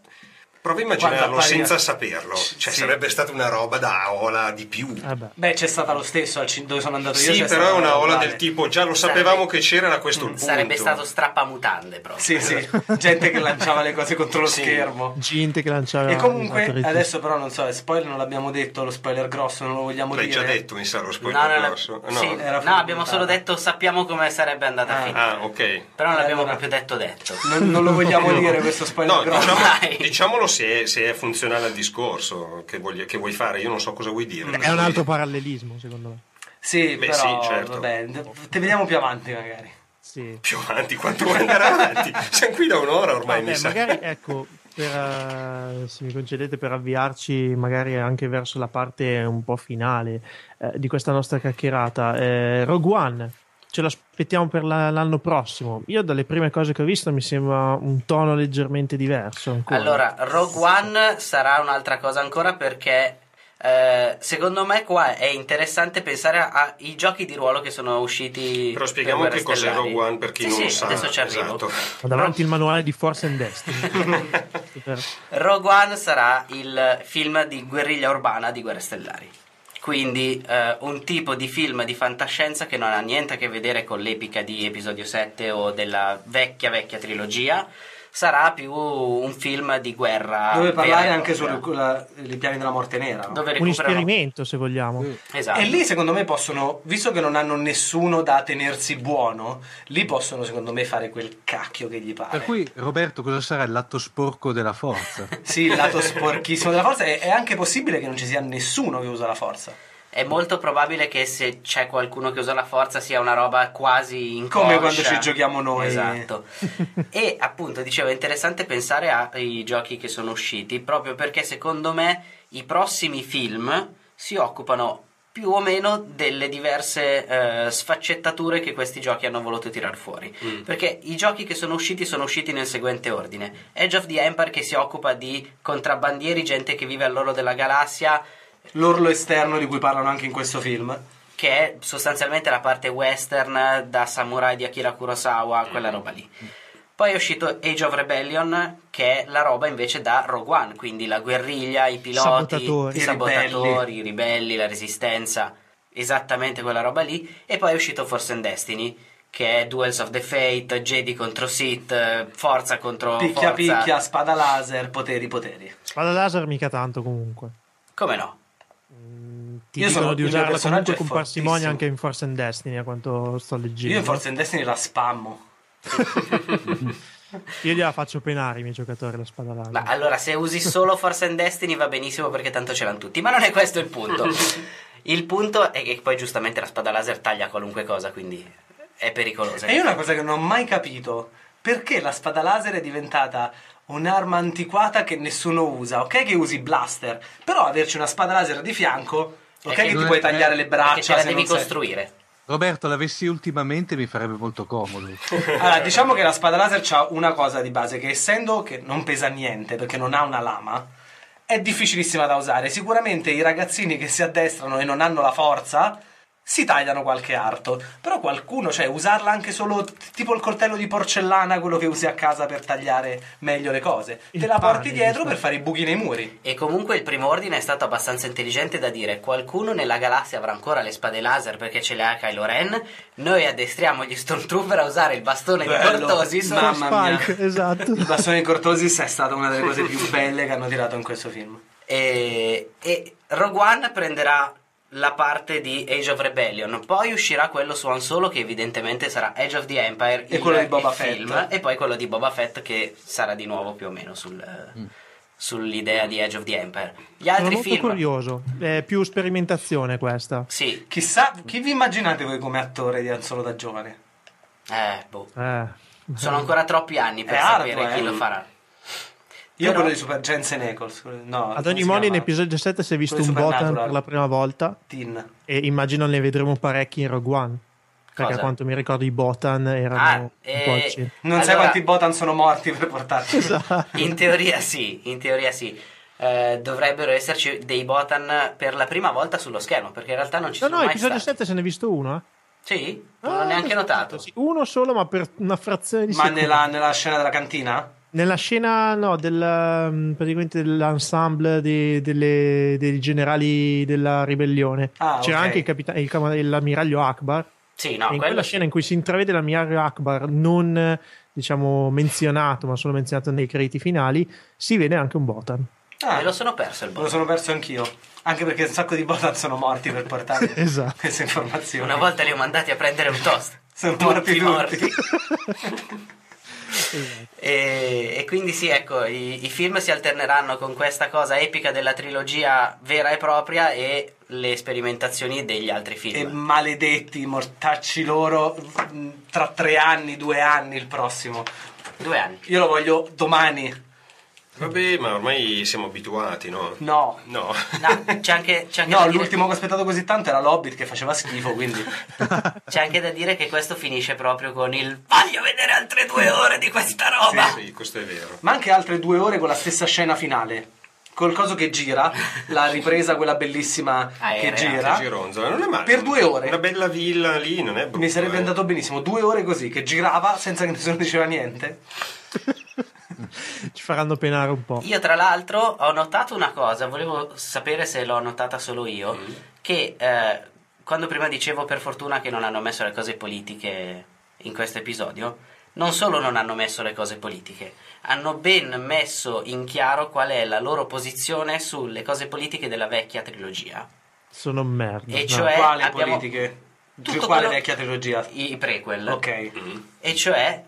[SPEAKER 2] prova a immaginarlo senza saperlo, cioè
[SPEAKER 3] Sì.
[SPEAKER 2] sarebbe stata una roba da ola di più.
[SPEAKER 4] Eh beh.
[SPEAKER 3] Beh, c'è stata lo stesso al dove sono andato io.
[SPEAKER 2] Sì, però è una ola del tipo, già lo
[SPEAKER 1] Sarebbe-
[SPEAKER 2] sapevamo che c'era, era questo il punto.
[SPEAKER 1] Sarebbe stato strappamutande proprio.
[SPEAKER 3] Sì, sì, gente che lanciava le cose contro lo
[SPEAKER 2] Sì.
[SPEAKER 3] schermo.
[SPEAKER 4] Gente che lanciava
[SPEAKER 3] E comunque, adesso però non so, spoiler non l'abbiamo detto, lo spoiler grosso non lo vogliamo
[SPEAKER 2] L'hai
[SPEAKER 3] dire.
[SPEAKER 2] già detto, mi sa, lo spoiler
[SPEAKER 1] no, no,
[SPEAKER 2] grosso.
[SPEAKER 1] sì,
[SPEAKER 2] No.
[SPEAKER 3] era
[SPEAKER 1] no, abbiamo
[SPEAKER 3] puntata.
[SPEAKER 1] solo detto sappiamo come sarebbe andata a
[SPEAKER 3] Ah.
[SPEAKER 1] finire.
[SPEAKER 2] Ah, ok.
[SPEAKER 1] Però non
[SPEAKER 3] Eh,
[SPEAKER 1] abbiamo
[SPEAKER 3] allora-
[SPEAKER 1] proprio detto detto.
[SPEAKER 3] Non, non lo vogliamo dire questo spoiler
[SPEAKER 2] No,
[SPEAKER 3] grosso.
[SPEAKER 2] diciamo-
[SPEAKER 1] Dai.
[SPEAKER 2] Se è, se è funzionale al discorso che, voglia- che vuoi fare, io non so cosa vuoi dire.
[SPEAKER 4] È un altro parallelismo, secondo me.
[SPEAKER 3] Sì,
[SPEAKER 2] Beh,
[SPEAKER 3] però
[SPEAKER 2] sì, certo.
[SPEAKER 3] vabbè, te vediamo più avanti magari.
[SPEAKER 4] Sì.
[SPEAKER 2] Più avanti, quanto vuoi andare avanti? Siamo qui da un'ora ormai, mi
[SPEAKER 4] Vabbè,
[SPEAKER 2] sa.
[SPEAKER 4] magari ecco, per, eh, se mi concedete per avviarci magari anche verso la parte un po' finale eh, di questa nostra chiacchierata, eh, Rogue One. Ce l'aspettiamo per la- l'anno prossimo. Io, dalle prime cose che ho visto, mi sembra un tono leggermente diverso. Ancora.
[SPEAKER 1] Allora, Rogue One sarà un'altra cosa ancora perché eh, secondo me qua è interessante pensare ai giochi di ruolo che sono usciti.
[SPEAKER 2] Però spieghiamo
[SPEAKER 1] per
[SPEAKER 2] che cos'è. Rogue One per chi
[SPEAKER 1] Sì,
[SPEAKER 2] non
[SPEAKER 1] sì,
[SPEAKER 2] lo sa.
[SPEAKER 1] Adesso ci arrivo.
[SPEAKER 2] Esatto.
[SPEAKER 4] Ho davanti il manuale di Force and Destiny.
[SPEAKER 1] Rogue One sarà il film di guerriglia urbana di Guerre Stellari. Quindi eh, un tipo di film di fantascienza che non ha niente a che vedere con l'epica di episodio 7 o della vecchia vecchia trilogia, sarà più un film di guerra.
[SPEAKER 3] Dove parlare anche sui piani della morte nera. no?
[SPEAKER 1] Dove
[SPEAKER 4] un esperimento, se vogliamo.
[SPEAKER 1] Esatto.
[SPEAKER 3] E lì secondo me possono, visto che non hanno nessuno da tenersi buono, lì possono secondo me fare quel cacchio che gli pare.
[SPEAKER 5] Per cui, Roberto, cosa sarà il lato sporco della forza?
[SPEAKER 3] Sì, il lato sporchissimo della forza è, è anche possibile che non ci sia nessuno che usa la forza.
[SPEAKER 1] È molto probabile che se c'è qualcuno che usa la forza sia una roba quasi inconscia.
[SPEAKER 3] Come quando ci giochiamo noi.
[SPEAKER 1] Esatto. e appunto dicevo è interessante pensare ai giochi che sono usciti proprio perché secondo me i prossimi film si occupano più o meno delle diverse eh, sfaccettature che questi giochi hanno voluto tirar fuori. Perché i giochi che sono usciti sono usciti nel seguente ordine. Edge of the Empire che si occupa di contrabbandieri, gente che vive all'oro della galassia,
[SPEAKER 3] L'orlo esterno di cui parlano anche in questo film.
[SPEAKER 1] che è sostanzialmente la parte western da samurai di Akira Kurosawa, quella roba lì. Poi è uscito Age of Rebellion, che è la roba invece da Rogue One, quindi la guerriglia, i piloti,
[SPEAKER 4] Sabotatori.
[SPEAKER 1] i
[SPEAKER 3] I
[SPEAKER 1] sabotatori, i ribelli, la resistenza, esattamente quella roba lì. E poi è uscito Force and Destiny, che è Duels of the Fate, Jedi contro Sith, forza contro
[SPEAKER 3] Picchia
[SPEAKER 1] forza.
[SPEAKER 3] picchia, spada laser, poteri poteri.
[SPEAKER 4] Spada laser mica tanto comunque.
[SPEAKER 1] Come no?
[SPEAKER 4] Ti
[SPEAKER 3] Io
[SPEAKER 4] dicono
[SPEAKER 3] sono-
[SPEAKER 4] di usarla comunque con parsimonia anche in Force and Destiny, a quanto sto leggendo.
[SPEAKER 3] Io in Forza in Destiny la spammo.
[SPEAKER 4] Io gliela faccio penare i miei giocatori la spada laser.
[SPEAKER 1] Ma allora, se usi solo Force and Destiny va benissimo perché tanto ce l'hanno tutti, ma non è questo il punto. Il punto è che poi giustamente la spada laser taglia qualunque cosa, quindi è pericolosa.
[SPEAKER 3] E io una cosa che non ho mai capito, perché la spada laser è diventata un'arma antiquata che nessuno usa? Ok che usi blaster, però averci una spada laser di fianco, ok che, ti
[SPEAKER 5] è-
[SPEAKER 3] puoi tagliare le
[SPEAKER 1] Perché
[SPEAKER 3] braccia
[SPEAKER 1] ce la
[SPEAKER 3] se
[SPEAKER 1] devi
[SPEAKER 3] non sei-
[SPEAKER 1] costruire.
[SPEAKER 5] Roberto, l'avessi ultimamente mi farebbe molto comodo.
[SPEAKER 3] Allora, diciamo che la spada laser ha una cosa di base, che essendo che non pesa niente, perché non ha una lama, è difficilissima da usare. Sicuramente i ragazzini che si addestrano e non hanno la forza si tagliano qualche arto. Però qualcuno, cioè, usarla anche solo t- tipo il coltello di porcellana, quello che usi a casa per tagliare meglio le cose.
[SPEAKER 4] Il
[SPEAKER 3] Te la
[SPEAKER 4] pane,
[SPEAKER 3] porti dietro
[SPEAKER 4] giusto.
[SPEAKER 3] per fare i buchi nei muri.
[SPEAKER 1] E comunque il primo ordine è stato abbastanza intelligente da dire qualcuno nella galassia avrà ancora le spade laser perché ce le ha Kylo Ren, noi addestriamo gli Stormtrooper a usare il bastone
[SPEAKER 3] Bello.
[SPEAKER 1] di Cortosis
[SPEAKER 3] Ma- Mamma mia.
[SPEAKER 4] Esatto.
[SPEAKER 3] Il bastone di Cortosis è stata una delle cose più belle che hanno tirato in questo film.
[SPEAKER 1] e, e Rogue One prenderà la parte di Age of Rebellion, poi uscirà quello su Han Solo che evidentemente sarà Age of the Empire
[SPEAKER 3] E
[SPEAKER 1] il-
[SPEAKER 3] quello di Boba Fett.
[SPEAKER 1] film, e poi quello di Boba Fett che sarà di nuovo più o meno sul- sull'idea di Age of the Empire. Gli
[SPEAKER 4] Sono
[SPEAKER 1] altri
[SPEAKER 4] molto
[SPEAKER 1] film
[SPEAKER 4] curioso. È più sperimentazione questa.
[SPEAKER 1] Sì,
[SPEAKER 3] Chissà, chi vi immaginate voi come attore di Han Solo da giovane?
[SPEAKER 1] eh, boh.
[SPEAKER 4] Eh.
[SPEAKER 1] Sono ancora troppi anni per
[SPEAKER 3] È
[SPEAKER 1] sapere
[SPEAKER 3] arduo,
[SPEAKER 1] chi
[SPEAKER 3] eh.
[SPEAKER 1] lo farà.
[SPEAKER 3] Io
[SPEAKER 1] Però-
[SPEAKER 3] quello di Super Jensen Ackles. No,
[SPEAKER 4] Ad ogni modo, in episodio 7 si è visto un Botan per la prima volta.
[SPEAKER 3] Tin.
[SPEAKER 4] E immagino ne vedremo parecchi in Rogue One. Perché
[SPEAKER 1] Cosa?
[SPEAKER 4] a quanto mi ricordo i Botan erano
[SPEAKER 1] Ah,
[SPEAKER 4] un
[SPEAKER 1] eh,
[SPEAKER 4] po'.
[SPEAKER 3] Non sai
[SPEAKER 1] Allora-
[SPEAKER 3] quanti Botan sono morti per portarci.
[SPEAKER 4] Esatto.
[SPEAKER 1] In teoria sì, in teoria sì. Eh, dovrebbero esserci dei Botan per la prima volta sullo schermo, perché in realtà non ci
[SPEAKER 4] No,
[SPEAKER 1] sono
[SPEAKER 4] no,
[SPEAKER 1] mai
[SPEAKER 4] episodio
[SPEAKER 1] stati.
[SPEAKER 4] 7 se ne è visto uno, eh.
[SPEAKER 1] Sì? Non l'ho
[SPEAKER 4] Ah,
[SPEAKER 1] neanche
[SPEAKER 4] esatto,
[SPEAKER 1] notato.
[SPEAKER 4] sì. Uno solo, ma per una frazione di
[SPEAKER 3] Ma
[SPEAKER 4] secondo.
[SPEAKER 3] nella, nella scena della cantina?
[SPEAKER 4] Nella scena, no, del, um, praticamente dell'ensemble dei, delle- dei generali della ribellione.
[SPEAKER 3] Ah,
[SPEAKER 4] C'era
[SPEAKER 3] ok.
[SPEAKER 4] anche il capita- il l'ammiraglio Akbar.
[SPEAKER 1] Sì, no,
[SPEAKER 4] in quella
[SPEAKER 1] sì.
[SPEAKER 4] scena in cui si intravede l'ammiraglio Akbar non diciamo menzionato, ma solo menzionato nei crediti finali, si vede anche un Botan.
[SPEAKER 3] Ah,
[SPEAKER 1] Me lo sono perso il
[SPEAKER 3] me lo
[SPEAKER 1] Botan.
[SPEAKER 3] sono perso anch'io. Anche perché un sacco di Botan sono morti per portare
[SPEAKER 4] Esatto.
[SPEAKER 3] queste informazioni.
[SPEAKER 1] Una volta li ho mandati a prendere un toast.
[SPEAKER 3] Sono morti
[SPEAKER 1] Tutti
[SPEAKER 3] tutti.
[SPEAKER 1] E, e quindi sì, ecco, i, i film si alterneranno con questa cosa epica della trilogia vera e propria e le sperimentazioni degli altri
[SPEAKER 3] E
[SPEAKER 1] film.
[SPEAKER 3] maledetti, mortacci loro mh, tra tre anni, due anni il prossimo.
[SPEAKER 1] Due anni.
[SPEAKER 3] Io lo voglio domani.
[SPEAKER 2] Vabbè, ma ormai siamo abituati, no?
[SPEAKER 3] No.
[SPEAKER 2] No.
[SPEAKER 1] No, c'è anche, c'è anche
[SPEAKER 3] No, l'ultimo che ho aspettato così tanto era l'Hobbit che faceva schifo, quindi...
[SPEAKER 1] C'è anche da dire che questo finisce proprio con il voglio vedere altre due ore di questa roba.
[SPEAKER 2] Sì, questo è vero.
[SPEAKER 3] Ma anche altre due ore con la stessa scena finale. Col coso che gira, la ripresa quella bellissima
[SPEAKER 1] Aerea.
[SPEAKER 3] che gira.
[SPEAKER 2] Che gironzola, non è male.
[SPEAKER 3] Per due ore.
[SPEAKER 2] Una bella villa lì, non è brutto.
[SPEAKER 3] Mi sarebbe
[SPEAKER 2] eh.
[SPEAKER 3] andato benissimo, due ore così, che girava senza che nessuno diceva niente.
[SPEAKER 4] Ci faranno penare un po'.
[SPEAKER 1] Io tra l'altro ho notato una cosa, volevo sapere se l'ho notata solo io,
[SPEAKER 3] Mm.
[SPEAKER 1] che eh, quando prima dicevo per fortuna che non hanno messo le cose politiche in questo episodio, non solo non hanno messo le cose politiche, hanno ben messo in chiaro qual è la loro posizione sulle cose politiche della vecchia trilogia.
[SPEAKER 4] Sono merda.
[SPEAKER 1] E
[SPEAKER 4] no.
[SPEAKER 1] cioè
[SPEAKER 3] Quali
[SPEAKER 1] abbiamo
[SPEAKER 3] politiche?
[SPEAKER 1] tutto
[SPEAKER 3] Su quale
[SPEAKER 1] quello-
[SPEAKER 3] vecchia trilogia?
[SPEAKER 1] i, i prequel.
[SPEAKER 3] Ok.
[SPEAKER 1] E cioè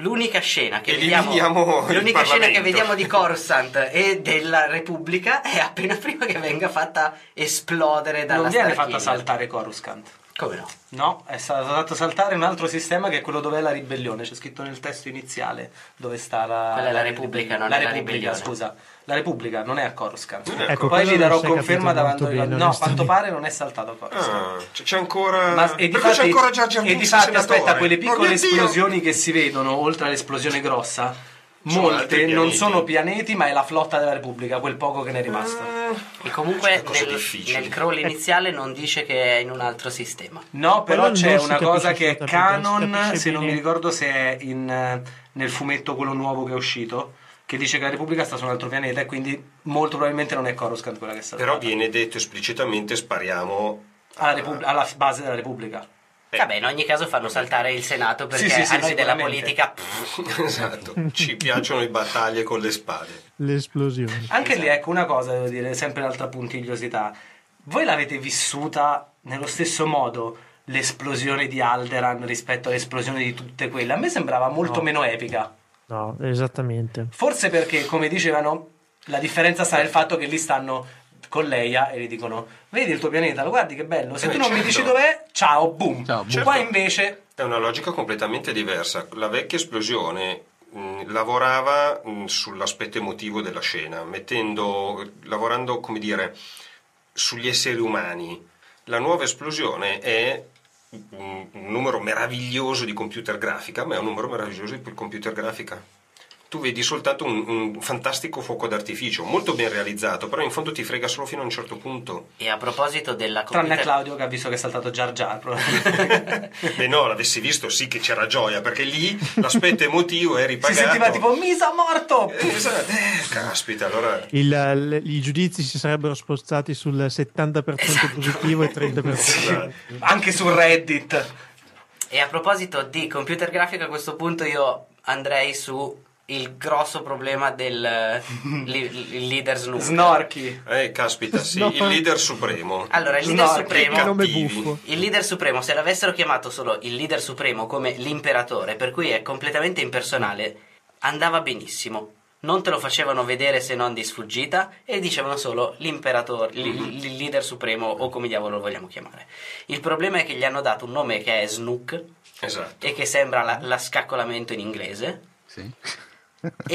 [SPEAKER 1] l'unica scena che vediamo l'unica scena che vediamo di Coruscant e della Repubblica è appena prima che venga fatta esplodere dalla
[SPEAKER 3] Non viene
[SPEAKER 1] Starkiller.
[SPEAKER 3] fatta saltare Coruscant.
[SPEAKER 1] Come no?
[SPEAKER 3] No, è stato fatto saltare un altro sistema che è quello dove è la ribellione. C'è scritto nel testo iniziale dove sta la.
[SPEAKER 1] Quella è la Repubblica, non
[SPEAKER 3] la
[SPEAKER 1] è la
[SPEAKER 3] Repubblica,
[SPEAKER 1] ribellione.
[SPEAKER 3] scusa. La Repubblica non è a Coruscant.
[SPEAKER 4] Ecco,
[SPEAKER 3] Poi vi darò conferma davanti.
[SPEAKER 4] bene,
[SPEAKER 3] no, a quanto pare non è saltato a Coruscant.
[SPEAKER 2] Ah, c'è ancora.
[SPEAKER 3] Ma e
[SPEAKER 2] cui c'è ancora Jar
[SPEAKER 3] e difatti,
[SPEAKER 2] senatore.
[SPEAKER 3] aspetta, quelle
[SPEAKER 2] Oh
[SPEAKER 3] piccole
[SPEAKER 2] Dio!
[SPEAKER 3] esplosioni che si vedono oltre all'esplosione grossa, molte non sono pianeti, ma è la flotta della Repubblica, quel poco che ne è rimasto.
[SPEAKER 1] E comunque nel, nel crawl iniziale non dice che è in un altro sistema.
[SPEAKER 3] No, però
[SPEAKER 4] Quello
[SPEAKER 3] c'è
[SPEAKER 4] non si
[SPEAKER 3] una cosa che è
[SPEAKER 4] assolutamente, non si
[SPEAKER 3] canon,
[SPEAKER 4] capisce
[SPEAKER 3] se non mi
[SPEAKER 4] bene.
[SPEAKER 3] ricordo se è in, eh, nel fumetto quello nuovo che è uscito, che dice che la Repubblica sta su un altro pianeta e quindi molto probabilmente non è Coruscant quella che sta
[SPEAKER 2] Però viene detto esplicitamente: spariamo.
[SPEAKER 3] alla, Repub- alla base della Repubblica.
[SPEAKER 1] Vabbè, in ogni caso fanno saltare il Senato perché
[SPEAKER 3] Sì, sì, sì,
[SPEAKER 1] a noi della politica pff,
[SPEAKER 2] esatto. Ci piacciono le battaglie con le spade.
[SPEAKER 4] Le esplosioni.
[SPEAKER 3] Anche
[SPEAKER 2] Esatto.
[SPEAKER 3] lì, ecco una cosa, devo dire, sempre l'altra puntigliosità. Voi l'avete vissuta nello stesso modo l'esplosione di Alderan rispetto all'esplosione di tutte quelle? A me sembrava molto
[SPEAKER 4] No.
[SPEAKER 3] meno epica.
[SPEAKER 4] No, esattamente.
[SPEAKER 3] Forse perché, come dicevano, la differenza sta nel fatto che lì stanno con Leia e gli dicono: Vedi il tuo pianeta, lo guardi che bello. Se
[SPEAKER 2] Eh,
[SPEAKER 3] tu non mi
[SPEAKER 2] certo.
[SPEAKER 3] dici dov'è, ciao, boom.
[SPEAKER 5] Ciao, boom.
[SPEAKER 3] Qua
[SPEAKER 2] Certo.
[SPEAKER 3] invece,
[SPEAKER 2] È una logica completamente diversa. La vecchia esplosione mh, lavorava mh, sull'aspetto emotivo della scena, mettendo, lavorando, come dire, sugli esseri umani. La nuova esplosione è un, un numero meraviglioso di computer grafica, ma è un numero meraviglioso di computer grafica. Tu vedi soltanto un, un fantastico fuoco d'artificio, molto ben realizzato, però in fondo ti frega solo fino a un certo punto.
[SPEAKER 1] E a proposito della
[SPEAKER 3] Tranne
[SPEAKER 1] computer...
[SPEAKER 3] Claudio che ha visto che è saltato Jar Jar.
[SPEAKER 2] Beh no, l'avessi visto sì che c'era gioia, perché lì l'aspetto emotivo è
[SPEAKER 3] si
[SPEAKER 2] ripagato.
[SPEAKER 3] sentiva tipo Misa morto!
[SPEAKER 2] Eh, esatto, eh, caspita, allora...
[SPEAKER 4] Il- l- I giudizi si sarebbero spostati sul 70% positivo e 30%.
[SPEAKER 3] Anche su Reddit.
[SPEAKER 1] E a proposito di computer grafica, a questo punto io andrei su il grosso problema del li- il leader Snook.
[SPEAKER 3] Snorchi.
[SPEAKER 2] Eh, caspita, sì,
[SPEAKER 4] No.
[SPEAKER 2] il leader supremo.
[SPEAKER 1] Allora, il leader
[SPEAKER 3] Snorky.
[SPEAKER 1] supremo. Il leader supremo, se l'avessero chiamato solo il leader supremo come l'imperatore, per cui è completamente impersonale, andava benissimo. Non te lo facevano vedere se non di sfuggita e dicevano solo l'imperatore, il, il leader supremo o come diavolo lo vogliamo chiamare. Il problema è che gli hanno dato un nome che è Snook
[SPEAKER 2] Esatto.
[SPEAKER 1] e che sembra la, la scaccolamento in inglese.
[SPEAKER 5] Sì.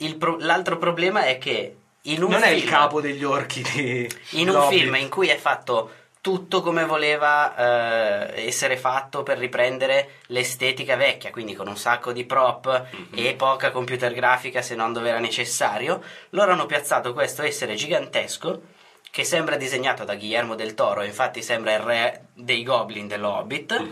[SPEAKER 1] E pro- l'altro problema è che in un
[SPEAKER 3] Non è
[SPEAKER 1] film,
[SPEAKER 3] il capo degli orchi di
[SPEAKER 1] in un film in cui è fatto tutto come voleva eh, essere fatto per riprendere l'estetica vecchia, quindi con un sacco di prop e poca computer grafica se non dove era necessario, loro hanno piazzato questo essere gigantesco che sembra disegnato da Guillermo del Toro, infatti sembra il re dei goblin dello Hobbit,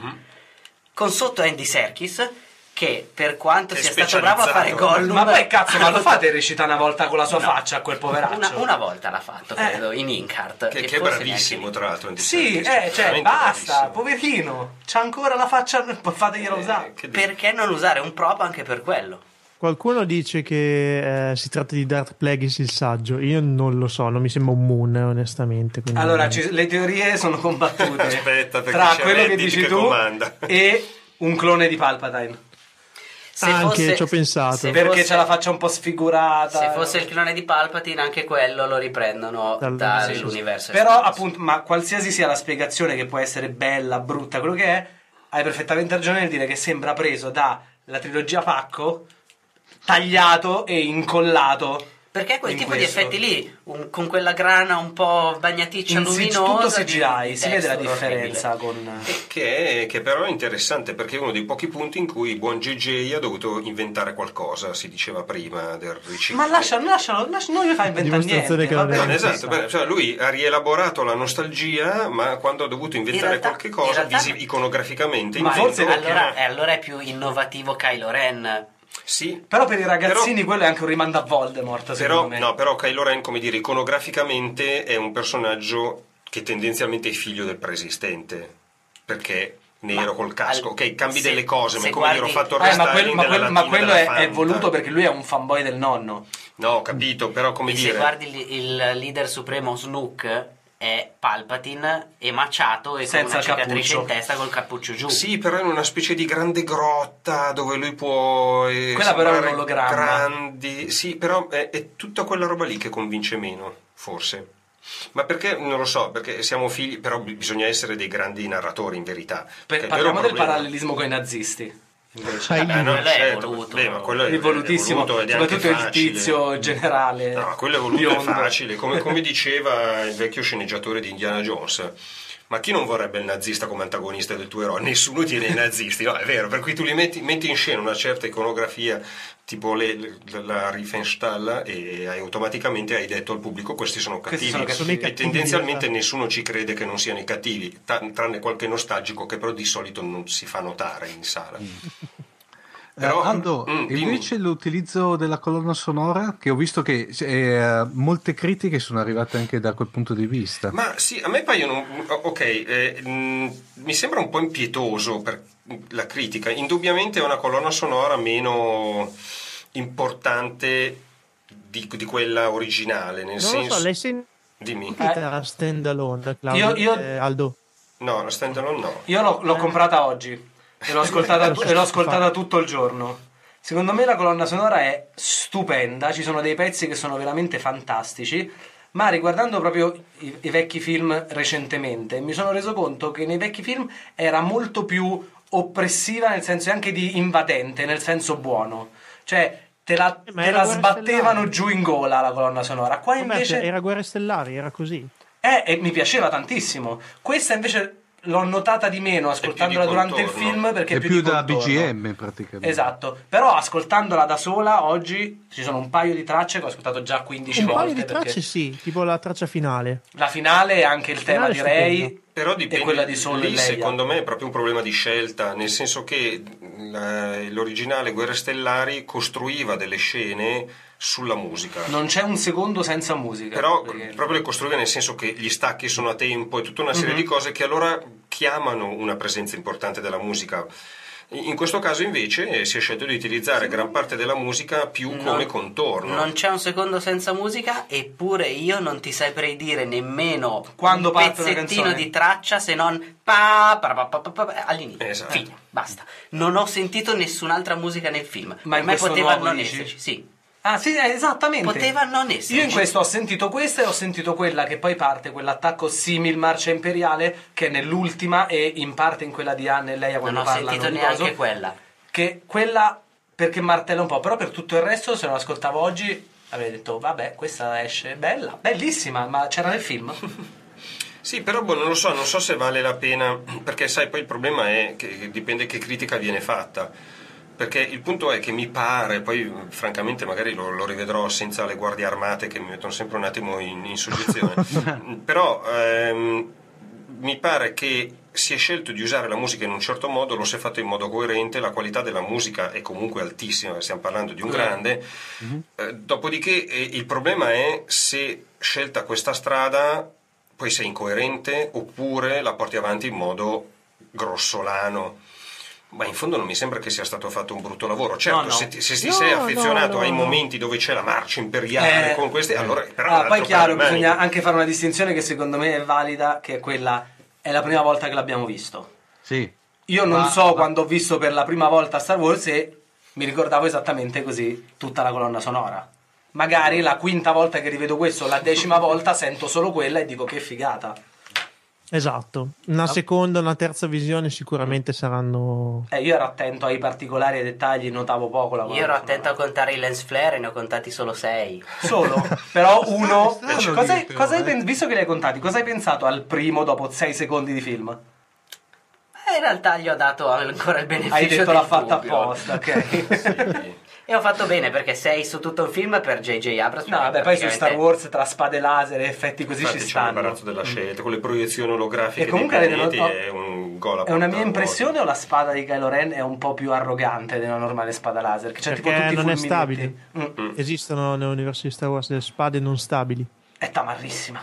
[SPEAKER 1] con sotto Andy Serkis che per quanto
[SPEAKER 2] Che
[SPEAKER 1] sia stato bravo a fare. Gollum
[SPEAKER 3] Ma poi cazzo, ma lo fate recitare una volta con la sua
[SPEAKER 1] No.
[SPEAKER 3] faccia a quel poveraccio?
[SPEAKER 1] una, una volta l'ha fatto, credo, in Inkart.
[SPEAKER 2] Che, che è bravissimo, tra l'altro.
[SPEAKER 3] Sì, eh, cioè, basta,
[SPEAKER 2] bravissimo.
[SPEAKER 3] poverino. C'ha ancora la faccia, fateglielo usare.
[SPEAKER 2] Eh, dire.
[SPEAKER 1] Perché non usare un prop anche per quello?
[SPEAKER 4] Qualcuno dice che eh, si tratta di Darth Plagueis il saggio. Io non lo so, non mi sembra un moon, eh, onestamente. quindi-
[SPEAKER 3] Allora, ci- le teorie sono combattute
[SPEAKER 2] Aspetta, perché
[SPEAKER 3] tra quello che dici
[SPEAKER 2] che
[SPEAKER 3] tu
[SPEAKER 2] comanda.
[SPEAKER 3] e un clone di Palpatine.
[SPEAKER 1] Se
[SPEAKER 4] Anche, ci ho pensato.
[SPEAKER 3] Perché
[SPEAKER 1] fosse-
[SPEAKER 3] c'ha la faccia un po' sfigurata.
[SPEAKER 1] Se fosse il clone di Palpatine, anche quello lo riprendono
[SPEAKER 4] Dal-
[SPEAKER 1] dall'universo.
[SPEAKER 3] Però,
[SPEAKER 1] espanso.
[SPEAKER 3] appunto, ma qualsiasi sia la spiegazione che può essere bella, brutta, quello che è, hai perfettamente ragione nel dire che sembra preso dalla trilogia Pacco, tagliato e incollato.
[SPEAKER 1] Perché quel
[SPEAKER 3] in
[SPEAKER 1] tipo
[SPEAKER 3] questo.
[SPEAKER 1] di effetti lì, un- con quella grana un po' bagnaticcia
[SPEAKER 3] In
[SPEAKER 1] luminosa,
[SPEAKER 3] tutto
[SPEAKER 1] di-
[SPEAKER 3] CGI,
[SPEAKER 1] di
[SPEAKER 3] si vede la differenza con...
[SPEAKER 2] Che, è- che però è interessante perché è uno dei pochi punti in cui buon JJ ha dovuto inventare qualcosa, si diceva prima del riciclo.
[SPEAKER 3] Ma lascialo, lascialo, lascialo, non gli fai inventare niente.
[SPEAKER 4] che non
[SPEAKER 3] va
[SPEAKER 4] è
[SPEAKER 3] bene,
[SPEAKER 2] Esatto, beh, cioè lui ha rielaborato la nostalgia, ma quando ha dovuto inventare
[SPEAKER 1] realtà-
[SPEAKER 2] qualche
[SPEAKER 1] in
[SPEAKER 2] cosa
[SPEAKER 1] realtà-
[SPEAKER 2] visi- iconograficamente,
[SPEAKER 3] Ma forse
[SPEAKER 1] Allora, allora è più innovativo Kylo Ren.
[SPEAKER 2] Sì,
[SPEAKER 3] Però per i ragazzini quello è anche un rimando a Voldemort,
[SPEAKER 2] però,
[SPEAKER 3] me.
[SPEAKER 2] no, però Kylo Ren, come dire, iconograficamente è un personaggio che tendenzialmente è figlio del preesistente, perché nero
[SPEAKER 1] Ma
[SPEAKER 2] col casco,
[SPEAKER 1] al-
[SPEAKER 2] ok, cambi
[SPEAKER 1] se-
[SPEAKER 2] delle cose, ma come dire, ho
[SPEAKER 1] guardi-
[SPEAKER 2] fatto il
[SPEAKER 3] Eh, ma, quel- ma quel- ma quello è, è voluto perché lui è un fanboy del nonno.
[SPEAKER 2] No, ho capito, però come
[SPEAKER 1] E
[SPEAKER 2] dire...
[SPEAKER 1] se guardi il, il leader supremo Snook è Palpatine emaciato e
[SPEAKER 3] Senza
[SPEAKER 1] con una cicatrice
[SPEAKER 3] cappuccio.
[SPEAKER 1] in testa col cappuccio giù.
[SPEAKER 2] Sì, però in una specie di grande grotta dove lui può. eh,
[SPEAKER 3] Quella però è un ologramma.
[SPEAKER 2] Grandi. Sì, però è, è tutta quella roba lì che convince meno, forse. Ma perché non lo so, perché siamo figli, però bi- bisogna essere dei grandi narratori in verità.
[SPEAKER 3] Per- parliamo del parallelismo con i nazisti. Invece.
[SPEAKER 4] Hai-
[SPEAKER 2] Eh, no,
[SPEAKER 1] Quello è
[SPEAKER 2] certo,
[SPEAKER 1] evoluto.
[SPEAKER 2] beh, ma quello è,
[SPEAKER 3] Rivolutissimo,
[SPEAKER 2] è voluto
[SPEAKER 3] soprattutto il tizio generale.
[SPEAKER 2] No, quello è voluto
[SPEAKER 3] biondo.
[SPEAKER 2] è facile, come, come diceva il vecchio sceneggiatore di Indiana Jones. Ma chi non vorrebbe il nazista come antagonista del tuo eroe? Nessuno tiene i nazisti, no, è vero, per cui tu li metti, metti in scena una certa iconografia tipo le- la Riefenstahl e hai- automaticamente hai detto al pubblico questi sono
[SPEAKER 3] Questi
[SPEAKER 2] cattivi.
[SPEAKER 3] sono cattivi.
[SPEAKER 4] Sono i
[SPEAKER 2] E
[SPEAKER 4] cattivi,
[SPEAKER 2] tendenzialmente
[SPEAKER 4] esatto.
[SPEAKER 2] nessuno ci crede che non siano i cattivi, tranne qualche nostalgico che però di solito non si fa notare in sala. Però-
[SPEAKER 5] Eh, Aldo,
[SPEAKER 2] Mm, dimmi.
[SPEAKER 5] invece l'utilizzo della colonna sonora, che ho visto che eh, molte critiche sono arrivate anche da quel punto di vista.
[SPEAKER 2] Ma sì, a me paiono. Ok, eh, mh, mi sembra un po' impietoso per la critica. Indubbiamente è una colonna sonora meno importante di, di quella originale. Nel
[SPEAKER 4] Non
[SPEAKER 2] senso.
[SPEAKER 4] lo so, l'hai sentita
[SPEAKER 2] Dimmi.
[SPEAKER 4] la stand alone, Claudio?
[SPEAKER 3] Io- io-
[SPEAKER 4] Eh, Aldo?
[SPEAKER 2] No, la standalone no.
[SPEAKER 3] Io l'ho, l'ho comprata oggi e l'ho ascoltata,
[SPEAKER 4] Lo so,
[SPEAKER 3] e l'ho ascoltata tutto il giorno. Secondo me la colonna sonora è stupenda, ci sono dei pezzi che sono veramente fantastici, ma riguardando proprio i, i vecchi film recentemente, mi sono reso conto che nei vecchi film era molto più oppressiva nel senso e anche di invadente, nel senso buono. Cioè, te la,
[SPEAKER 4] Eh,
[SPEAKER 3] te la sbattevano giù in gola la colonna sonora. Qua invece...
[SPEAKER 4] era Guerre Stellari, era così.
[SPEAKER 3] Eh, e mi piaceva tantissimo. Questa invece l'ho notata di meno ascoltandola
[SPEAKER 2] di
[SPEAKER 3] durante il film perché
[SPEAKER 5] È più
[SPEAKER 3] di
[SPEAKER 5] da
[SPEAKER 3] contorno.
[SPEAKER 5] BGM praticamente.
[SPEAKER 3] Esatto, però ascoltandola da sola oggi ci sono un paio di tracce che ho ascoltato già 15
[SPEAKER 4] Un
[SPEAKER 3] volte.
[SPEAKER 4] paio di
[SPEAKER 3] perché
[SPEAKER 4] tracce sì, tipo la traccia finale.
[SPEAKER 3] La finale e anche il tema
[SPEAKER 4] finale
[SPEAKER 3] di Ray.
[SPEAKER 2] Però
[SPEAKER 3] e
[SPEAKER 2] dipende,
[SPEAKER 3] quella di Solo
[SPEAKER 2] lì
[SPEAKER 3] e
[SPEAKER 2] secondo me è proprio un problema di scelta, nel senso che la- l'originale Guerre Stellari costruiva delle scene sulla musica.
[SPEAKER 3] Non c'è un secondo senza musica.
[SPEAKER 2] Però
[SPEAKER 3] perché-
[SPEAKER 2] proprio le costruiva nel senso che gli stacchi sono a tempo e tutta una serie
[SPEAKER 3] Mhm.
[SPEAKER 2] di cose che allora chiamano una presenza importante della musica. In questo caso invece si è scelto di utilizzare gran parte della musica più come contorno.
[SPEAKER 1] Non c'è un secondo senza musica, eppure io non ti saprei dire nemmeno
[SPEAKER 3] Quando
[SPEAKER 1] un
[SPEAKER 3] parte una
[SPEAKER 1] pezzettino di traccia se non pa, pa, pa, pa, pa, pa, all'inizio.
[SPEAKER 2] Esatto.
[SPEAKER 1] Fine, basta. Non ho sentito nessun'altra musica nel film.
[SPEAKER 3] Ma
[SPEAKER 1] per me poteva non
[SPEAKER 3] dici?
[SPEAKER 1] esserci, sì.
[SPEAKER 3] Ah, sì, eh, esattamente.
[SPEAKER 1] Poteva non esserci.
[SPEAKER 3] Io in questo ho sentito questa e ho sentito quella che poi parte, quell'attacco simil marcia imperiale, che è nell'ultima e in parte in quella di Anne e Leia
[SPEAKER 1] Non
[SPEAKER 3] quando
[SPEAKER 1] ho
[SPEAKER 3] parlano
[SPEAKER 1] sentito
[SPEAKER 3] di
[SPEAKER 1] neanche
[SPEAKER 3] coso,
[SPEAKER 1] quella.
[SPEAKER 3] Che quella perché martella un po', però per tutto il resto se non l'ascoltavo oggi avrei detto vabbè, questa esce bella, bellissima, ma c'era nel film.
[SPEAKER 2] Sì, però boh, non lo so, non so se vale la pena, perché sai, poi il problema è che dipende che critica viene fatta. Perché il punto è che mi pare, poi francamente magari lo, lo rivedrò senza le guardie armate che mi mettono sempre un attimo in, in soggezione, però ehm, mi pare che si è scelto di usare la musica in un certo modo, lo si è fatto in modo coerente, la qualità della musica è comunque altissima, stiamo parlando di un grande, eh, dopodiché eh, il problema è se scelta questa strada poi sei incoerente oppure la porti avanti in modo grossolano. Ma in fondo non mi sembra che sia stato fatto un brutto lavoro. Certo,
[SPEAKER 3] No, no.
[SPEAKER 2] se ti, se ti
[SPEAKER 4] No,
[SPEAKER 2] sei affezionato
[SPEAKER 4] no,
[SPEAKER 2] ai
[SPEAKER 4] no.
[SPEAKER 2] momenti dove c'è la marcia imperiale
[SPEAKER 3] Eh,
[SPEAKER 2] con questi, allora però
[SPEAKER 3] Ah, poi
[SPEAKER 2] altro
[SPEAKER 3] chiaro,
[SPEAKER 2] di
[SPEAKER 3] bisogna anche fare una distinzione che secondo me è valida, che è quella è la prima volta che l'abbiamo visto.
[SPEAKER 5] Sì.
[SPEAKER 3] Io non
[SPEAKER 5] Ma-
[SPEAKER 3] so
[SPEAKER 5] ma-
[SPEAKER 3] quando ho visto per la prima volta Star Wars e mi ricordavo esattamente così tutta la colonna sonora. Magari la quinta volta che rivedo questo, la decima volta sento solo quella e dico che figata.
[SPEAKER 4] Esatto. Una seconda, una terza visione sicuramente saranno...
[SPEAKER 3] Eh, io ero attento ai particolari e ai dettagli, notavo poco la colonna
[SPEAKER 1] Io ero attento a contare i lens flare e ne ho contati solo sei.
[SPEAKER 3] Solo, però uno...
[SPEAKER 5] strano
[SPEAKER 3] Cosa hai-
[SPEAKER 5] dirtelo,
[SPEAKER 3] cosa hai
[SPEAKER 5] eh.
[SPEAKER 3] pen- visto che li hai contati, cosa hai pensato al primo dopo 6 secondi di film?
[SPEAKER 1] Eh, in realtà gli ho dato ancora il beneficio
[SPEAKER 3] Hai detto
[SPEAKER 1] del
[SPEAKER 3] l'ha fatta apposta, ok?
[SPEAKER 2] Sì.
[SPEAKER 1] E ho fatto bene perché sei su tutto un film per J.J. Abrams.
[SPEAKER 3] No, vabbè, poi su Star Wars tra spade laser e effetti così
[SPEAKER 2] Infatti
[SPEAKER 3] ci
[SPEAKER 2] c'è
[SPEAKER 3] stanno.
[SPEAKER 2] l'imbarazzo della scelta, con le proiezioni olografiche
[SPEAKER 3] E comunque
[SPEAKER 2] dei pianeti
[SPEAKER 3] notato-
[SPEAKER 2] è un gol a
[SPEAKER 3] È una mia impressione o la spada di Kylo Ren è un po' più arrogante della normale spada laser? Che c'è tipo
[SPEAKER 4] Perché
[SPEAKER 3] tutti i
[SPEAKER 4] non è
[SPEAKER 3] fulminetti.
[SPEAKER 4] stabile.
[SPEAKER 3] Mm.
[SPEAKER 4] Esistono nell'universo di Star Wars delle spade non stabili.
[SPEAKER 3] È tamarrissima.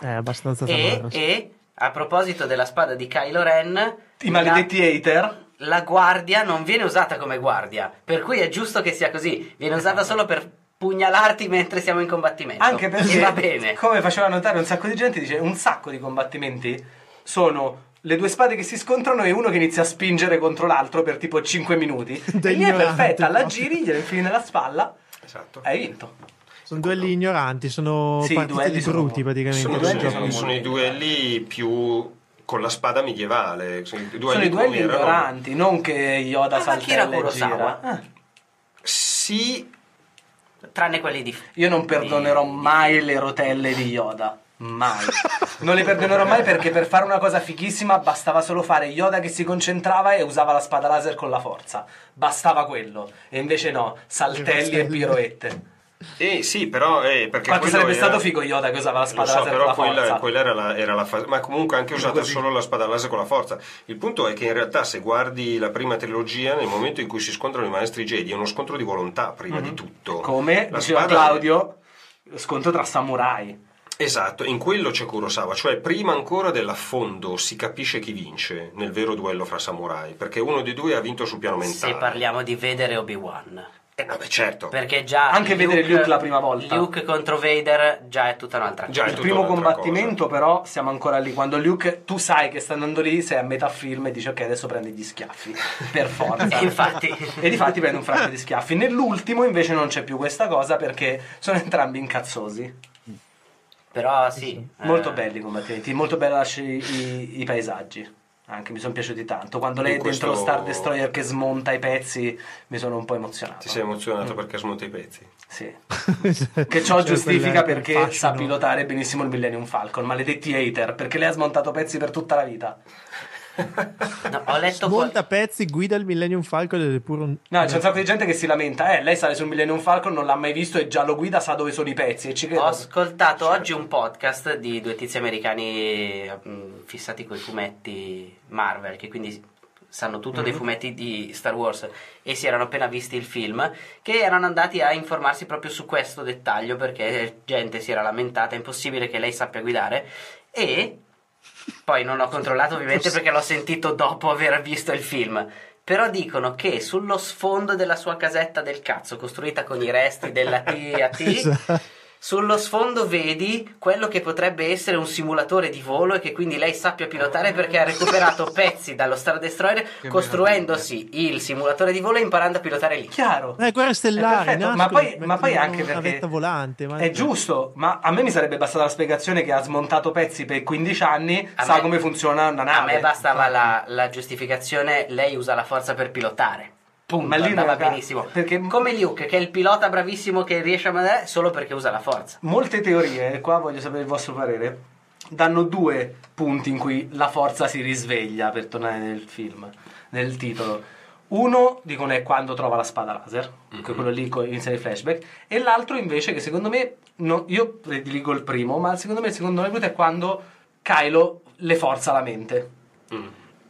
[SPEAKER 4] È abbastanza
[SPEAKER 1] E,
[SPEAKER 4] tamarra, sì.
[SPEAKER 1] e a proposito della spada di Kylo Ren,
[SPEAKER 3] I maledetti hater.
[SPEAKER 1] La, guardia non viene usata come guardia. Per cui è giusto che sia così. Viene usata solo per pugnalarti mentre siamo in combattimento.
[SPEAKER 3] Anche perché,
[SPEAKER 1] va bene.
[SPEAKER 3] come faceva notare un sacco di gente, dice un sacco di combattimenti sono le due spade che si scontrano e uno che inizia a spingere contro l'altro per tipo 5 minuti. E lì è perfetta, la giri, gliela infili nella spalla,
[SPEAKER 2] Esatto.
[SPEAKER 3] hai vinto.
[SPEAKER 4] Sono duelli ignoranti, sono
[SPEAKER 3] Sì, i
[SPEAKER 4] partite di
[SPEAKER 3] sono-
[SPEAKER 4] bruti praticamente.
[SPEAKER 2] Sono, sono- sono i duelli più con la spada medievale. Sono i duelli,
[SPEAKER 3] Sono i duelli
[SPEAKER 2] come erano-
[SPEAKER 3] ignoranti, non che Yoda
[SPEAKER 1] Ah,
[SPEAKER 3] saltella e
[SPEAKER 1] Kurosawa.
[SPEAKER 3] gira. Ah.
[SPEAKER 2] Sì,
[SPEAKER 1] Tranne quelli di...
[SPEAKER 3] Io non perdonerò mai le rotelle di Yoda. Mai. Non le perdonerò mai perché per fare una cosa fighissima bastava solo fare Yoda che si concentrava e usava la spada laser con la forza. Bastava quello. E invece no, saltelli e piroette.
[SPEAKER 2] Eh, sì, però eh, perché
[SPEAKER 3] Quanto sarebbe
[SPEAKER 2] era-
[SPEAKER 3] stato figo Yoda che usava la spada
[SPEAKER 2] so,
[SPEAKER 3] laser
[SPEAKER 2] però
[SPEAKER 3] con la
[SPEAKER 2] quella,
[SPEAKER 3] forza.
[SPEAKER 2] quella era la, era la fase, ma comunque anche usata
[SPEAKER 3] Così.
[SPEAKER 2] solo la spada laser con la forza. Il punto è che in realtà se guardi la prima trilogia, nel momento in cui si scontrano i maestri Jedi, è uno scontro di volontà prima di tutto.
[SPEAKER 3] Mhm. Come
[SPEAKER 2] La
[SPEAKER 3] diceva
[SPEAKER 2] spada-
[SPEAKER 3] Claudio, scontro tra samurai.
[SPEAKER 2] Esatto, in quello c'è Kurosawa, cioè prima ancora dell'affondo si capisce chi vince nel vero duello fra samurai, perché uno dei due ha vinto sul piano mentale.
[SPEAKER 1] Se parliamo di vedere Obi-Wan.
[SPEAKER 2] Eh, vabbè, certo.
[SPEAKER 1] Perché già...
[SPEAKER 3] Anche vedere Luke la prima volta.
[SPEAKER 1] Luke contro Vader già è tutta un'altra
[SPEAKER 2] Già
[SPEAKER 1] cosa.
[SPEAKER 2] è
[SPEAKER 3] Il primo combattimento, però, siamo ancora lì. Quando Luke, tu sai che sta andando lì, sei a metà film e dici ok, adesso prendi gli schiaffi. Per forza.
[SPEAKER 1] E infatti...
[SPEAKER 3] E difatti prende un fracco di schiaffi. Nell'ultimo invece non c'è più questa cosa perché sono entrambi incazzosi.
[SPEAKER 1] Però sì.
[SPEAKER 3] Molto
[SPEAKER 1] eh,
[SPEAKER 3] belli i combattimenti, molto belli i, i- i paesaggi. Anche mi sono piaciuti tanto. Quando lei è
[SPEAKER 2] questo-
[SPEAKER 3] dentro lo Star Destroyer che smonta i pezzi, mi sono un po' emozionato.
[SPEAKER 2] Ti sei emozionato
[SPEAKER 3] Mm.
[SPEAKER 2] perché smonta i pezzi.
[SPEAKER 3] Sì. Che ciò
[SPEAKER 4] Cioè,
[SPEAKER 3] giustifica perché sa pilotare benissimo il Millennium Falcon. Maledetti hater, perché lei ha smontato pezzi per tutta la vita.
[SPEAKER 1] No, ho letto qual-
[SPEAKER 4] Smonta pezzi, guida il Millennium Falcon ed è pure un...
[SPEAKER 3] No, c'è un sacco di gente che si lamenta. Eh, lei sale sul Millennium Falcon, non l'ha mai visto e già lo guida, sa dove sono i pezzi. E ci credo.
[SPEAKER 1] Ho ascoltato oggi un podcast di due tizi americani mh, fissati con i fumetti Marvel, che quindi sanno tutto dei fumetti di Star Wars e si erano appena visti il film, che erano andati a informarsi proprio su questo dettaglio perché gente si era lamentata, è impossibile che lei sappia guidare e poi non ho controllato ovviamente perché l'ho sentito dopo aver visto il film. Però dicono che sullo sfondo della sua casetta del cazzo, costruita con i resti della TAT,
[SPEAKER 4] Esatto.
[SPEAKER 1] Sullo sfondo vedi quello che potrebbe essere un simulatore di volo e che quindi lei sappia pilotare perché ha recuperato pezzi dallo Star Destroyer costruendosi il simulatore di volo e imparando a pilotare lì.
[SPEAKER 3] Chiaro.
[SPEAKER 4] Eh, guerra
[SPEAKER 3] È
[SPEAKER 4] stellare, nascono,
[SPEAKER 3] ma poi, ma poi anche perché
[SPEAKER 4] volante.
[SPEAKER 3] è giusto, ma a me mi sarebbe bastata la spiegazione che ha smontato pezzi per 15 anni,
[SPEAKER 1] A
[SPEAKER 3] sa
[SPEAKER 1] me-
[SPEAKER 3] come funziona una
[SPEAKER 1] A
[SPEAKER 3] nave.
[SPEAKER 1] me bastava la, la giustificazione, lei usa la forza per pilotare. Punto,
[SPEAKER 3] Ma lì
[SPEAKER 1] andava
[SPEAKER 3] era-
[SPEAKER 1] benissimo.
[SPEAKER 3] perché-
[SPEAKER 1] Come Luke, che è il pilota bravissimo che riesce a mandare solo perché usa la forza.
[SPEAKER 3] Molte teorie, qua voglio sapere il vostro parere, danno due punti in cui la forza si risveglia, per tornare nel film, nel titolo. Uno, dicono, è quando trova la spada laser, che è quello lì inizia i flashback, e l'altro invece, che secondo me, no- io prediligo il primo, ma secondo me il secondo è quando Kylo le forza la mente.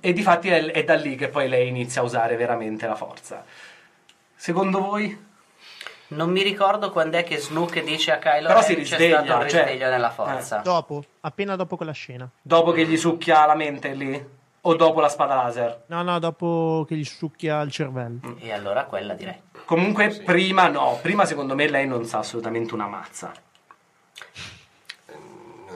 [SPEAKER 3] E difatti è, è da lì che poi lei inizia a usare veramente la forza. Secondo voi?
[SPEAKER 1] Non mi ricordo quando è che Snook dice a Kylo
[SPEAKER 3] Però
[SPEAKER 1] Ren
[SPEAKER 3] si
[SPEAKER 1] c'è
[SPEAKER 3] risveglia,
[SPEAKER 1] stato il
[SPEAKER 3] cioè-
[SPEAKER 1] risveglio nella forza.
[SPEAKER 4] Dopo, appena dopo quella scena.
[SPEAKER 3] Dopo che gli succhia la mente lì? O dopo la spada laser?
[SPEAKER 4] No, no, dopo che gli succhia il cervello.
[SPEAKER 1] E allora quella direi.
[SPEAKER 3] Comunque, prima no. Prima, secondo me, lei non sa assolutamente una mazza.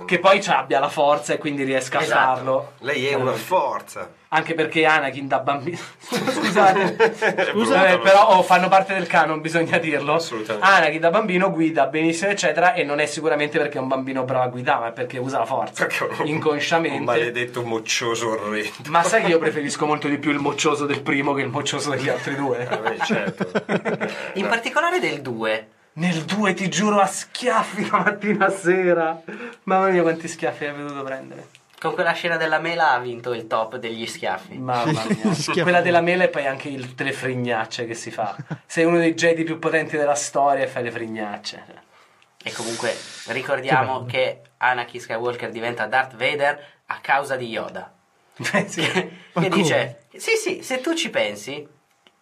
[SPEAKER 3] Che poi ci abbia la forza e quindi riesca
[SPEAKER 1] Esatto.
[SPEAKER 3] a farlo.
[SPEAKER 2] Lei è una forza.
[SPEAKER 3] Anche perché Anakin da bambino. Scusate.
[SPEAKER 4] Scusa.
[SPEAKER 3] Eh, però oh, fanno parte del canon, bisogna dirlo.
[SPEAKER 2] Assolutamente.
[SPEAKER 3] Anakin da bambino guida benissimo, eccetera. E non è sicuramente perché è un bambino bravo a guidare, ma è perché usa la forza.
[SPEAKER 2] Un-
[SPEAKER 3] inconsciamente.
[SPEAKER 2] Un maledetto moccioso orrendo.
[SPEAKER 3] Ma sai che io preferisco molto di più il moccioso del primo che il moccioso degli altri due?
[SPEAKER 2] Vabbè, certo.
[SPEAKER 1] In particolare del 2.
[SPEAKER 3] Nel 2 ti giuro a schiaffi la mattina a sera. Mamma mia, quanti schiaffi hai dovuto prendere.
[SPEAKER 1] Con quella scena della mela ha vinto il top degli schiaffi.
[SPEAKER 3] Mamma mia.
[SPEAKER 4] Schiaffi.
[SPEAKER 3] Quella della mela e poi anche il, le frignacce che si fa. Sei uno dei Jedi più potenti della storia e fai le frignacce.
[SPEAKER 1] E comunque ricordiamo che Anakin Skywalker diventa Darth Vader a causa di Yoda.
[SPEAKER 3] Sì.
[SPEAKER 1] che
[SPEAKER 4] come?
[SPEAKER 1] dice: Sì, sì, se tu ci pensi,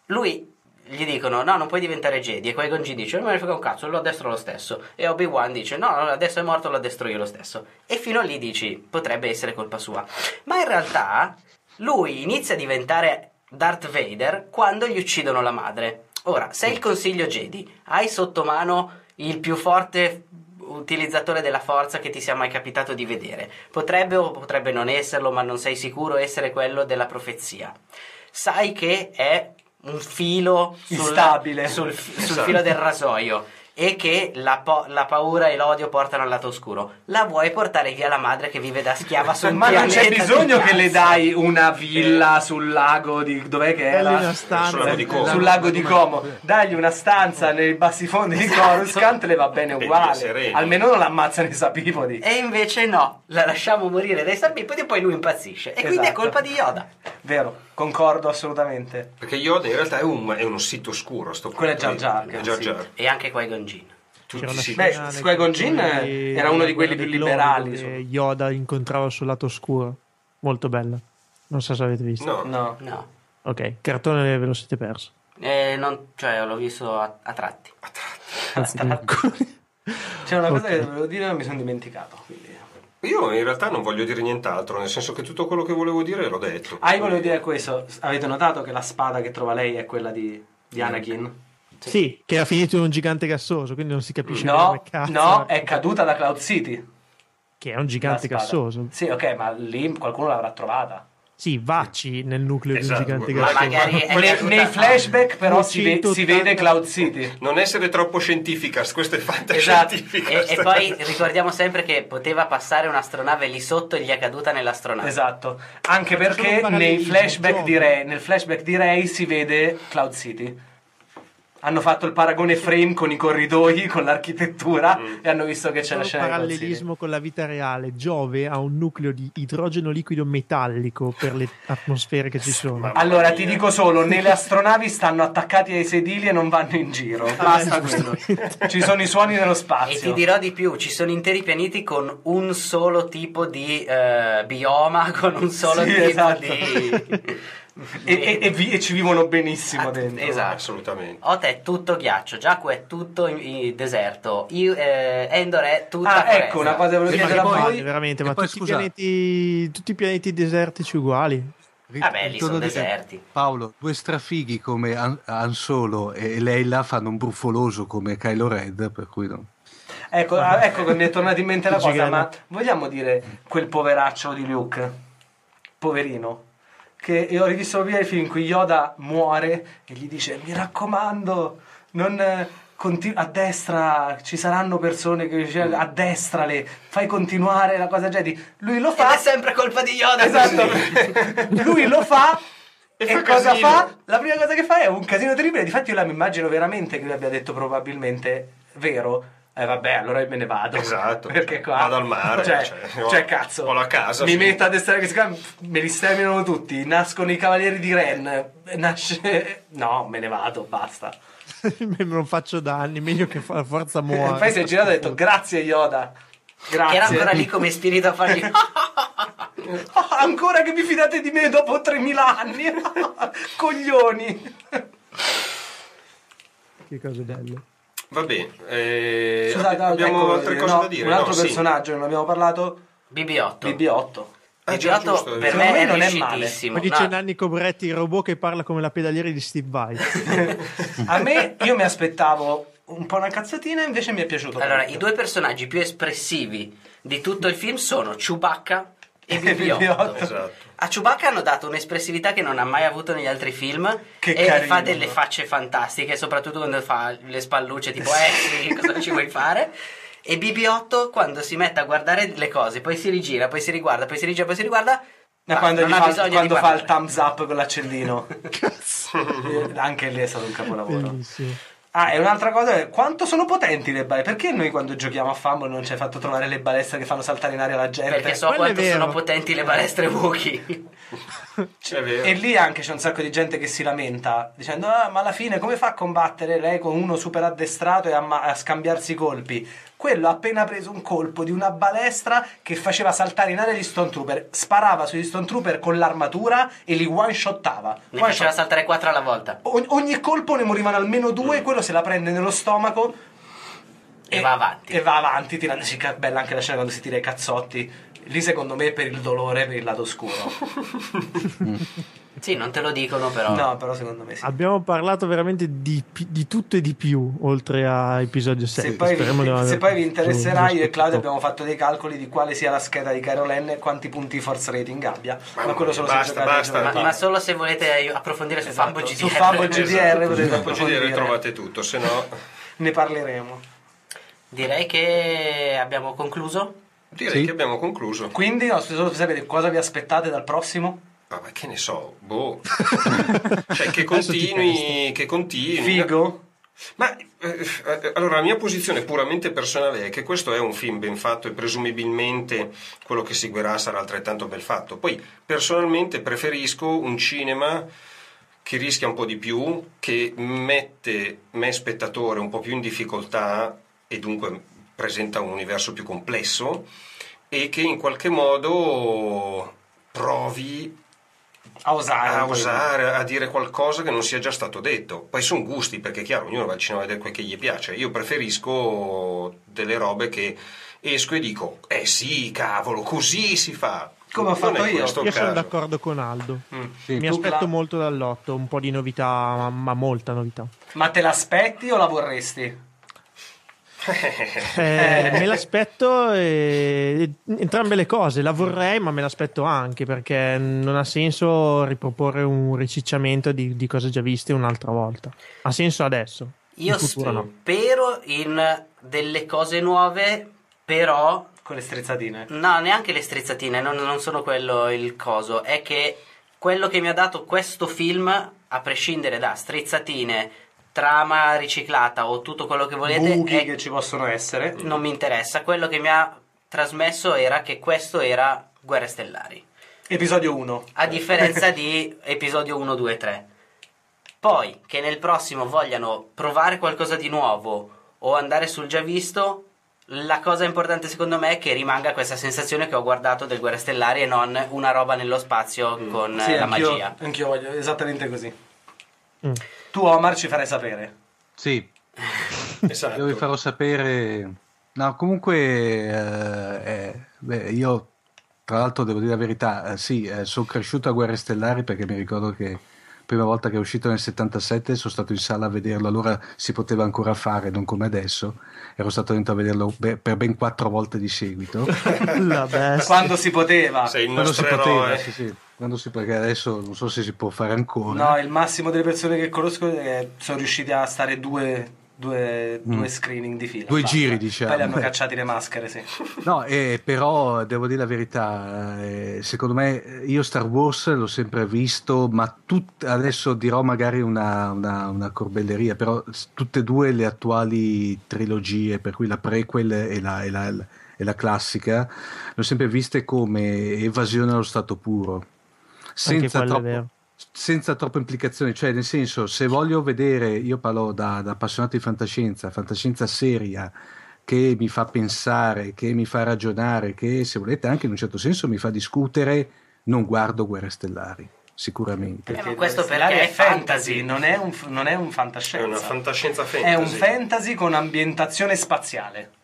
[SPEAKER 1] lui gli dicono: No, non puoi diventare Jedi. E Qui-Gon Jinn dice: Non me ne frega un cazzo, lo addestro lo stesso. E Obi-Wan dice: No, adesso è morto, lo addestro io lo stesso. E fino lì dici: Potrebbe essere colpa sua. Ma in realtà lui inizia a diventare Darth Vader quando gli uccidono la madre. Ora, sei il consiglio Jedi, hai sotto mano il più forte utilizzatore della forza che ti sia mai capitato di vedere. Potrebbe o potrebbe non esserlo, ma non sei sicuro essere quello della profezia. Sai che è un filo sul,
[SPEAKER 3] Instabile.
[SPEAKER 1] sul, sul filo del rasoio e che la, po- la paura e l'odio portano al lato oscuro. La vuoi portare via la madre che vive da schiava su un
[SPEAKER 3] Ma non c'è bisogno che le dai una villa sul lago di... Dov'è che era?
[SPEAKER 4] una stanza.
[SPEAKER 2] Sul lago di Como.
[SPEAKER 3] Sul lago di Como. Dagli una stanza nei bassi fondi di Coruscant le va bene uguale. Almeno non l'ammazzano i sapipodi.
[SPEAKER 1] E invece no, la lasciamo morire dai sabipodi e poi lui impazzisce. E quindi è
[SPEAKER 3] Esatto.
[SPEAKER 1] colpa di Yoda.
[SPEAKER 3] Vero, concordo assolutamente.
[SPEAKER 2] Perché Yoda in realtà è un, è uno sito oscuro. Sto
[SPEAKER 3] Quello è Jar Jar,
[SPEAKER 2] È Jar
[SPEAKER 3] sì.
[SPEAKER 2] Jar.
[SPEAKER 1] E anche Qui-Gon Jinn.
[SPEAKER 2] Tutti sì.
[SPEAKER 3] Beh, Qui-Gon Jinn era uno di quelli più liberali, insomma.
[SPEAKER 4] Yoda incontrava sul lato oscuro. Molto bella. Non so se avete visto.
[SPEAKER 2] No.
[SPEAKER 3] No.
[SPEAKER 1] No.
[SPEAKER 4] Ok, cartone ve lo siete perso.
[SPEAKER 1] Eh, non- cioè, l'ho visto a, a tratti.
[SPEAKER 4] Anzi,
[SPEAKER 3] C'è una cosa
[SPEAKER 4] Ok.
[SPEAKER 3] che dovevo dire e mi sono dimenticato. quindi.
[SPEAKER 2] Io in realtà non voglio dire nient'altro, nel senso che tutto quello che volevo dire l'ho detto.
[SPEAKER 3] Ah, io volevo dire questo. Avete notato che la spada che trova lei è quella di, di Anakin?
[SPEAKER 4] Sì, che era finito in un gigante gassoso, quindi non si capisce
[SPEAKER 3] No,
[SPEAKER 4] come cazzo.
[SPEAKER 3] no, è caduta da Cloud City.
[SPEAKER 4] Che è un gigante gassoso.
[SPEAKER 3] Sì, ok, ma lì qualcuno l'avrà trovata.
[SPEAKER 4] Sì, vacci nel nucleo
[SPEAKER 2] Esatto,
[SPEAKER 4] di un gigante
[SPEAKER 2] ma
[SPEAKER 4] gassoso.
[SPEAKER 1] magari è
[SPEAKER 3] Nei, flashback però si, ve-
[SPEAKER 4] 180.
[SPEAKER 3] si vede Cloud City.
[SPEAKER 2] Non essere troppo scientificast, questo è
[SPEAKER 1] Esatto.
[SPEAKER 2] fantascientificast.
[SPEAKER 1] E, e poi ricordiamo sempre che poteva passare un'astronave lì sotto e gli è caduta nell'astronave.
[SPEAKER 3] Esatto, anche perché flashback, Ray, nel flashback di Ray si vede Cloud City. Hanno fatto il paragone frame con i corridoi, con l'architettura
[SPEAKER 2] Mm.
[SPEAKER 3] e hanno visto che c'è
[SPEAKER 4] Solo
[SPEAKER 3] la
[SPEAKER 4] un
[SPEAKER 3] scena City.
[SPEAKER 4] parallelismo con la vita reale. Giove ha un nucleo di idrogeno liquido metallico per le atmosfere che ci sono.
[SPEAKER 3] Allora, ti dico solo, nelle astronavi stanno attaccati ai sedili e non vanno in giro. Basta quello. Ci sono i suoni nello
[SPEAKER 1] E
[SPEAKER 3] spazio.
[SPEAKER 1] ti dirò di più, ci sono interi pianeti con un solo tipo di eh, bioma, con un solo
[SPEAKER 3] Sì,
[SPEAKER 1] tipo
[SPEAKER 3] esatto.
[SPEAKER 1] di...
[SPEAKER 3] E, e- e vi- e ci vivono benissimo
[SPEAKER 1] Ah,
[SPEAKER 3] dentro.
[SPEAKER 1] esatto.
[SPEAKER 2] Assolutamente.
[SPEAKER 1] Ota è tutto ghiaccio, Giacomo è tutto in, in deserto, Io- eh, Endor è tutta
[SPEAKER 3] Ah,
[SPEAKER 1] foresta.
[SPEAKER 3] ecco, una cosa che volevo
[SPEAKER 5] che poi-
[SPEAKER 4] veramente, ma
[SPEAKER 5] poi,
[SPEAKER 4] tutti,
[SPEAKER 5] scusa-
[SPEAKER 4] i pianeti, tutti i pianeti desertici uguali.
[SPEAKER 1] Vabbè, lì sono
[SPEAKER 5] dire,
[SPEAKER 1] deserti.
[SPEAKER 5] Paolo, due strafighi come Han, Han Solo e Leila fanno un bruffoloso come Kylo Red, per cui no.
[SPEAKER 3] Ecco, ah, ecco che mi è tornata in mente la cosa, ma vogliamo dire quel poveraccio di Luke? Poverino. Che ho rivisto prima il film in cui Yoda muore e gli dice mi raccomando, non... eh, conti- a destra ci saranno persone che dice a destra le fai continuare la cosa Jedi lui lo
[SPEAKER 1] Ed
[SPEAKER 3] fa
[SPEAKER 1] è sempre colpa di Yoda.
[SPEAKER 3] esatto lui lo fa e,
[SPEAKER 2] E fa
[SPEAKER 3] cosa
[SPEAKER 2] casino.
[SPEAKER 3] fa? La prima cosa che fa è un casino terribile. Difatti, io la mi immagino veramente che lui abbia detto probabilmente vero. Eh vabbè, allora me ne vado.
[SPEAKER 2] Esatto.
[SPEAKER 3] Perché qua.
[SPEAKER 2] Vado al mare,
[SPEAKER 3] Cioè,
[SPEAKER 2] cioè,
[SPEAKER 3] cioè, cazzo.
[SPEAKER 2] ho la casa,
[SPEAKER 3] Mi
[SPEAKER 2] sì.
[SPEAKER 3] metto a destra che si chiama. Me li sterminano tutti. Nascono i cavalieri di Ren. Nasce. No, me ne vado, basta.
[SPEAKER 4] non faccio danni, meglio che fa- la forza muore.
[SPEAKER 3] Poi si è girato e ha detto grazie Yoda. Grazie.
[SPEAKER 1] Era ancora lì come spirito a fargli...
[SPEAKER 3] Ah, ancora che vi fidate di me dopo 3000 anni? Coglioni.
[SPEAKER 4] Che cose belle.
[SPEAKER 2] Va bene. eh,
[SPEAKER 3] Scusate,
[SPEAKER 2] abbiamo
[SPEAKER 3] ecco,
[SPEAKER 2] altre cose
[SPEAKER 3] no,
[SPEAKER 2] da dire.
[SPEAKER 3] Un altro
[SPEAKER 2] No, sì.
[SPEAKER 3] personaggio che non abbiamo parlato,
[SPEAKER 1] BB-8.
[SPEAKER 3] BB-8.
[SPEAKER 2] Ah, già,
[SPEAKER 1] BB-8
[SPEAKER 2] giusto,
[SPEAKER 1] per me
[SPEAKER 3] non è male.
[SPEAKER 1] riuscitissimo.
[SPEAKER 4] Poi dice
[SPEAKER 1] No,
[SPEAKER 4] Nanni Cobretti, il robot che parla come la pedaliera di Steve Vai.
[SPEAKER 3] A me, io mi aspettavo un po' una cazzatina, invece mi è piaciuto.
[SPEAKER 1] Allora,
[SPEAKER 3] parecchio.
[SPEAKER 1] i due personaggi più espressivi di tutto il film sono Chewbacca e
[SPEAKER 3] E
[SPEAKER 1] BB-8.
[SPEAKER 3] BB-8.
[SPEAKER 2] Esatto.
[SPEAKER 1] A Chewbacca hanno dato un'espressività che non ha mai avuto negli altri film
[SPEAKER 3] Che
[SPEAKER 1] e
[SPEAKER 3] carino.
[SPEAKER 1] fa delle facce fantastiche, soprattutto quando fa le spallucce tipo eh sì, cosa ci vuoi fare? E BB-8 quando si mette a guardare le cose, poi si rigira, poi si riguarda, poi si rigira, poi si riguarda,
[SPEAKER 3] Ma quando,
[SPEAKER 1] non
[SPEAKER 3] gli
[SPEAKER 1] ha
[SPEAKER 3] fa, quando fa il thumbs up con l'accendino. Eh, Anche lì è stato un capolavoro.
[SPEAKER 4] Bellissimo.
[SPEAKER 3] Ah, e un'altra cosa è quanto sono potenti le balestre? Perché noi quando giochiamo a Fumble non ci hai fatto trovare le balestre che fanno saltare in aria la gente?
[SPEAKER 1] Perché so
[SPEAKER 4] Quello
[SPEAKER 1] quanto sono potenti le balestre
[SPEAKER 2] vero.
[SPEAKER 3] E lì anche c'è un sacco di gente che si lamenta dicendo: Ah, ma alla fine come fa a combattere lei con uno super addestrato e a, ma- a scambiarsi i colpi? Quello ha appena preso un colpo di una balestra che faceva saltare in aria gli Stone Trooper, sparava sugli Stone Trooper con l'armatura e li one shottava.
[SPEAKER 1] Ne faceva saltare quattro alla volta.
[SPEAKER 3] ogni colpo ne morivano almeno due, quello se la prende nello stomaco
[SPEAKER 1] E va avanti.
[SPEAKER 3] E va avanti, tirandosi bella anche la scena quando si tira i cazzotti. Lì secondo me è per il dolore, per il lato scuro.
[SPEAKER 1] Sì, non te lo dicono però.
[SPEAKER 3] No, però secondo me sì.
[SPEAKER 4] Abbiamo parlato veramente di, di tutto e di più, oltre a episodio 6.
[SPEAKER 3] Se poi,
[SPEAKER 4] Speriamo di non
[SPEAKER 3] vi, se poi vi interesserà, io e Claudio abbiamo fatto dei calcoli di quale sia la scheda di Carol N e quanti punti force rating abbia. Ma,
[SPEAKER 2] Mamma
[SPEAKER 3] quello solo
[SPEAKER 2] basta,
[SPEAKER 3] se
[SPEAKER 2] basta.
[SPEAKER 3] ai
[SPEAKER 1] Ma, ma solo se volete approfondire su
[SPEAKER 3] Esatto,
[SPEAKER 1] Fumble GDR.
[SPEAKER 3] su Fumble GDR
[SPEAKER 2] Esatto.
[SPEAKER 3] potete approfondire.
[SPEAKER 2] GDR trovate tutto, se no
[SPEAKER 3] Ne parleremo.
[SPEAKER 1] Direi che abbiamo concluso.
[SPEAKER 2] direi
[SPEAKER 5] Sì.
[SPEAKER 2] che abbiamo concluso.
[SPEAKER 3] Quindi, no, solo per sapere cosa vi aspettate dal prossimo.
[SPEAKER 2] Ah, ma che ne so, boh. cioè, che continui, che continui.
[SPEAKER 3] Figo.
[SPEAKER 2] Ma eh, eh, allora la mia posizione puramente personale è che questo è un film ben fatto e presumibilmente quello che seguirà sarà altrettanto ben fatto. Poi personalmente preferisco un cinema che rischia un po' di più, che mette me spettatore un po' più in difficoltà e dunque presenta un universo più complesso e che in qualche modo provi
[SPEAKER 3] A osare.
[SPEAKER 2] a osare, a dire qualcosa che non sia già stato detto. Poi sono gusti, perché è chiaro, ognuno va al cinema a vedere quel che gli piace. Io preferisco delle robe che esco e dico, eh sì, cavolo, così si fa.
[SPEAKER 3] Come ho fatto io.
[SPEAKER 4] Io sono
[SPEAKER 2] caso.
[SPEAKER 4] d'accordo con Aldo.
[SPEAKER 5] Sì.
[SPEAKER 4] Mi aspetto
[SPEAKER 3] Cla-
[SPEAKER 4] molto dall'otto, un po' di novità, ma, ma molta novità.
[SPEAKER 3] Ma te l'aspetti o la vorresti?
[SPEAKER 4] Eh, me l'aspetto eh, entrambe le cose, la vorrei ma me l'aspetto anche perché non ha senso riproporre un ricicciamento di, di cose già viste un'altra volta. Ha senso adesso.
[SPEAKER 1] Io
[SPEAKER 4] in futuro no.
[SPEAKER 1] spero in delle cose nuove, però
[SPEAKER 3] Con le strizzatine.
[SPEAKER 1] No, neanche le strizzatine, non, non sono quello il coso. È che quello che mi ha dato questo film, a prescindere da strizzatine, trama riciclata o tutto quello che volete,
[SPEAKER 3] Buchi
[SPEAKER 1] è-
[SPEAKER 3] che ci possono essere.
[SPEAKER 1] non mi interessa. Quello che mi ha trasmesso era che questo era Guerre Stellari.
[SPEAKER 3] Episodio 1.
[SPEAKER 1] A differenza di episodio 1, 2, 3. Poi, che nel prossimo vogliano provare qualcosa di nuovo o andare sul già visto, la cosa importante secondo me è che rimanga questa sensazione che ho guardato del Guerre Stellari e non una roba nello spazio con
[SPEAKER 3] Sì,
[SPEAKER 1] la
[SPEAKER 3] anch'io,
[SPEAKER 1] magia.
[SPEAKER 3] anch'io voglio esattamente così.
[SPEAKER 4] Mm.
[SPEAKER 3] Tu, Omar, ci farai sapere.
[SPEAKER 5] Sì,
[SPEAKER 2] Esatto.
[SPEAKER 5] io vi farò sapere. No, comunque, eh, eh, beh, io tra l'altro devo dire la verità, eh, sì, eh, sono cresciuto a Guerre Stellari perché mi ricordo che la prima volta che è uscito nel 77 sono stato in sala a vederlo, allora si poteva ancora fare, non come adesso. Ero stato dentro a vederlo be- per ben quattro volte di seguito.
[SPEAKER 3] Quando si poteva.
[SPEAKER 2] Sei il
[SPEAKER 5] Quando si
[SPEAKER 2] nostro
[SPEAKER 5] poteva,
[SPEAKER 2] eroe.
[SPEAKER 5] sì, sì. Quando si, perché adesso non so se si può fare ancora.
[SPEAKER 3] No, il massimo delle persone che conosco eh, sono riusciti a stare due, due, due screening di fila.
[SPEAKER 5] Mm. Due
[SPEAKER 3] basta.
[SPEAKER 5] giri, diciamo.
[SPEAKER 3] Poi li hanno cacciati le maschere, sì.
[SPEAKER 5] No, eh, però devo dire la verità, eh, secondo me eh, io Star Wars l'ho sempre visto, ma tut- adesso dirò magari una, una- una corbelleria, però tutte e due le attuali trilogie, per cui la prequel e la, e la- e la classica, l'ho sempre viste come evasione allo stato puro, senza
[SPEAKER 4] è
[SPEAKER 5] troppo, senza troppe implicazioni, cioè nel senso se voglio vedere, io parlo da, da appassionato di fantascienza, fantascienza seria, che mi fa pensare, che mi fa ragionare, che se volete anche in un certo senso mi fa discutere, non guardo Guerre Stellari, sicuramente.
[SPEAKER 1] Eh, ma questo perché
[SPEAKER 3] è
[SPEAKER 1] è
[SPEAKER 3] fantasy,
[SPEAKER 1] fantasy.
[SPEAKER 3] non è un, non è un
[SPEAKER 2] È
[SPEAKER 3] fantascienza.
[SPEAKER 2] una fantascienza fantasy.
[SPEAKER 3] È un fantasy con ambientazione spaziale.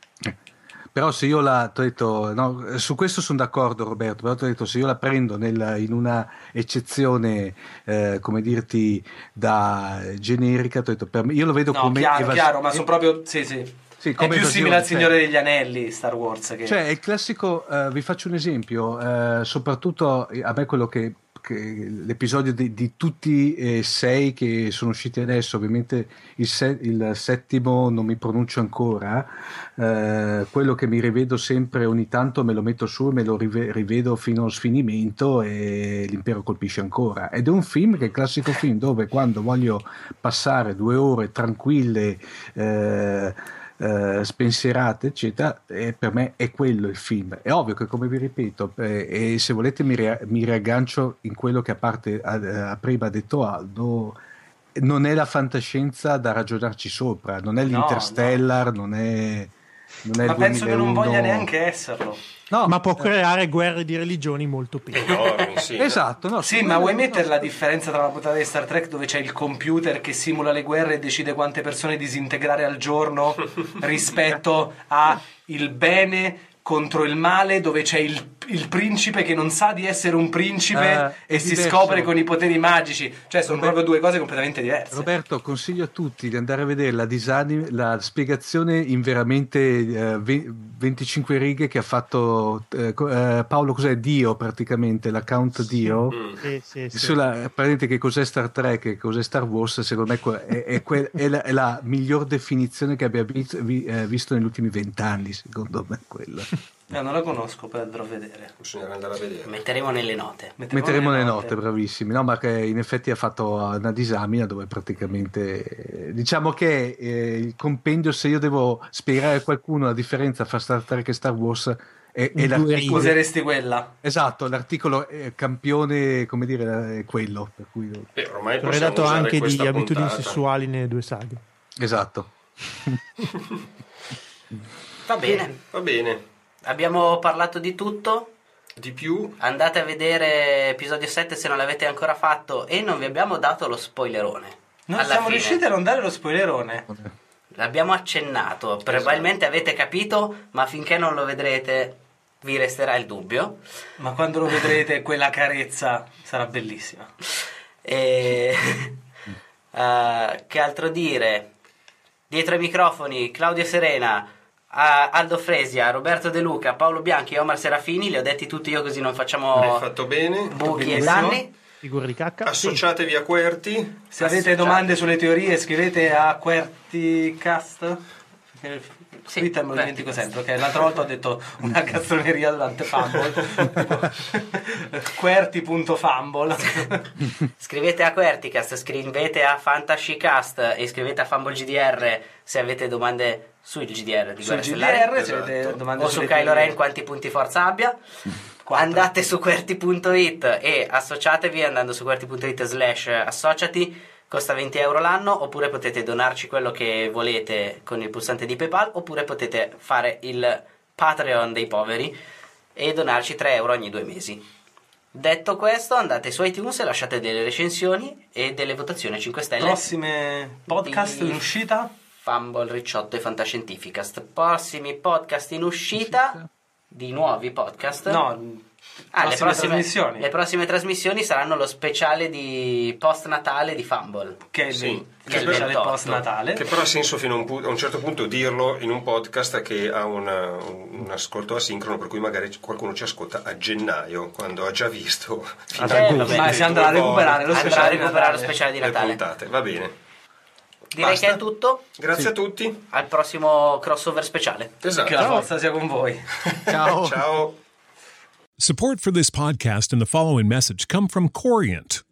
[SPEAKER 5] Però se io la, detto, no, su questo sono d'accordo Roberto, però detto se io la prendo nel- in una eccezione, eh, come dirti, da generica, detto, me, io lo vedo
[SPEAKER 3] No,
[SPEAKER 5] come...
[SPEAKER 3] chiaro,
[SPEAKER 5] evas-
[SPEAKER 3] chiaro, ma sono proprio... Sì, sì.
[SPEAKER 5] Sì,
[SPEAKER 3] È più simile al
[SPEAKER 5] cioè-
[SPEAKER 3] Signore degli Anelli, Star Wars. Che...
[SPEAKER 5] Cioè, è il classico, eh, vi faccio un esempio, eh, soprattutto a me quello che- l'episodio di, di tutti e sei che sono usciti adesso, ovviamente il, se- il settimo non mi pronuncio ancora, eh, quello che mi rivedo sempre ogni tanto me lo metto su e me lo rive- rivedo fino al sfinimento e l'impero colpisce ancora. Ed è un film che è il classico film dove quando voglio passare due ore tranquille, eh, eh, spensierate, eccetera, e per me è quello il film. È ovvio che, come vi ripeto, eh, e se volete mi, ria- mi riaggancio in quello che a parte a, a prima ha detto Aldo, non è la fantascienza da ragionarci sopra, non è
[SPEAKER 3] No,
[SPEAKER 5] l'Interstellar, non è... Non è
[SPEAKER 3] Ma penso che non
[SPEAKER 5] 2001.
[SPEAKER 3] voglia neanche esserlo.
[SPEAKER 5] No,
[SPEAKER 4] Ma può creare guerre di religioni molto piccole.
[SPEAKER 2] Enormi, sì.
[SPEAKER 5] Esatto, no,
[SPEAKER 3] Sì, ma vuoi mettere la differenza tra la puntata di Star Trek dove c'è il computer che simula le guerre e decide quante persone disintegrare al giorno rispetto a il bene contro il male dove c'è il, il principe che non sa di essere un principe
[SPEAKER 5] Eh,
[SPEAKER 3] e si
[SPEAKER 5] diverso.
[SPEAKER 3] scopre con i poteri magici. Cioè, sono
[SPEAKER 5] Roberto-
[SPEAKER 3] proprio due cose completamente diverse.
[SPEAKER 5] Roberto, consiglio a tutti di andare a vedere la, design- la spiegazione in veramente eh, ve- 25 righe che ha fatto eh, eh, Paolo, cos'è? Dio praticamente, l'account Dio.
[SPEAKER 2] Mm.
[SPEAKER 4] Sì, sì, sì.
[SPEAKER 5] Sulla, praticamente che cos'è Star Trek e cos'è Star Wars, secondo me è, è que- è la, è la miglior definizione che abbia vi- vi- eh, visto negli ultimi vent'anni, secondo me quella.
[SPEAKER 3] Eh, non la conosco, poi andrò a vedere.
[SPEAKER 2] Bisognerà andare a vedere.
[SPEAKER 1] Metteremo nelle note.
[SPEAKER 5] Metteremo le note, bravissimi. No, ma che in effetti ha fatto una disamina dove praticamente eh, diciamo che eh, il compendio, se io devo spiegare a qualcuno la differenza tra Star Trek e Star Wars,
[SPEAKER 4] In due
[SPEAKER 5] l'articolo.
[SPEAKER 3] Useresti quella?
[SPEAKER 5] Esatto, l'articolo eh, campione, come dire, è quello. Per cui,
[SPEAKER 2] Beh, ormai
[SPEAKER 4] Redato
[SPEAKER 2] usare
[SPEAKER 4] anche di
[SPEAKER 2] questa
[SPEAKER 4] abitudini
[SPEAKER 2] puntata.
[SPEAKER 4] sessuali nelle due saghe.
[SPEAKER 5] esatto.
[SPEAKER 1] Va bene,
[SPEAKER 2] Va bene.
[SPEAKER 1] Abbiamo parlato di tutto.
[SPEAKER 2] Di più?
[SPEAKER 1] Andate a vedere episodio 7 se non l'avete ancora fatto e non vi abbiamo dato lo spoilerone.
[SPEAKER 3] Non siamo
[SPEAKER 1] fine.
[SPEAKER 3] riusciti a non dare lo spoilerone.
[SPEAKER 1] L'abbiamo accennato, probabilmente avete capito, ma finché non lo vedrete vi resterà il dubbio.
[SPEAKER 3] Ma quando lo vedrete, quella carezza sarà bellissima.
[SPEAKER 1] E... eh, che altro dire? Dietro ai microfoni Claudio Serena, Aldo Fresia, Roberto De Luca, Paolo Bianchi e Omar Serafini. Li ho detti tutti io così non facciamo
[SPEAKER 2] Hai fatto bene.
[SPEAKER 1] buchi e danni.
[SPEAKER 4] Figure di cacca. Sì.
[SPEAKER 2] Associatevi a Querti.
[SPEAKER 3] Se avete domande sulle teorie, scrivete a QWERTYcast. Perché
[SPEAKER 1] Sì,
[SPEAKER 3] Twitter me lo dimentico sempre, ok? L'altra volta ho detto una castroneria durante Fumble. QWERTY.fumble.
[SPEAKER 1] Scrivete a Querticast, scrivete a Fantascicast e scrivete a Fumble GDR se avete domande sul GDR di
[SPEAKER 3] Sul
[SPEAKER 1] Guerre Stellari.
[SPEAKER 3] GDR, se avete
[SPEAKER 2] Esatto.
[SPEAKER 3] domande
[SPEAKER 1] o su Kylo. Ren quanti punti forza abbia. Andate su QWERTY.it e associatevi andando su QWERTY.it slash associati. Costa 20 euro l'anno, oppure potete donarci quello che volete con il pulsante di PayPal, oppure potete fare il Patreon dei poveri e donarci 3 euro ogni due mesi. Detto questo, andate su iTunes e lasciate delle recensioni e delle votazioni a 5 stelle.
[SPEAKER 3] Prossime podcast
[SPEAKER 1] Di-
[SPEAKER 3] in uscita?
[SPEAKER 1] Fumble, Ricciotto e Fantascientificast. Prossimi podcast in uscita di nuovi podcast.
[SPEAKER 3] No,
[SPEAKER 1] Ah, le
[SPEAKER 3] prossime
[SPEAKER 1] prossime
[SPEAKER 3] trasmissioni.
[SPEAKER 1] Le prossime trasmissioni saranno lo speciale di post Natale di Fumble.
[SPEAKER 3] che è il,
[SPEAKER 2] Sì.
[SPEAKER 3] il
[SPEAKER 1] Che è il
[SPEAKER 3] speciale
[SPEAKER 1] 28.
[SPEAKER 3] post Natale.
[SPEAKER 2] Che però ha senso fino a un, pu- a un certo punto dirlo in un podcast che ha una- un, un ascolto asincrono, per cui magari qualcuno ci ascolta a gennaio, quando ha già visto
[SPEAKER 1] Eh, vabbè.
[SPEAKER 3] Ma si andrà a recuperare lo speciale di
[SPEAKER 1] recuperare lo
[SPEAKER 3] Natale.
[SPEAKER 1] speciale di
[SPEAKER 2] le
[SPEAKER 1] Natale.
[SPEAKER 2] puntate. Va bene.
[SPEAKER 1] Direi
[SPEAKER 2] Basta.
[SPEAKER 1] che è tutto.
[SPEAKER 2] Grazie a tutti.
[SPEAKER 1] Al prossimo crossover speciale.
[SPEAKER 2] Esatto.
[SPEAKER 3] Che la forza sia con voi.
[SPEAKER 5] Ciao.
[SPEAKER 2] Ciao.
[SPEAKER 6] Support for this podcast and the following message come from Corient.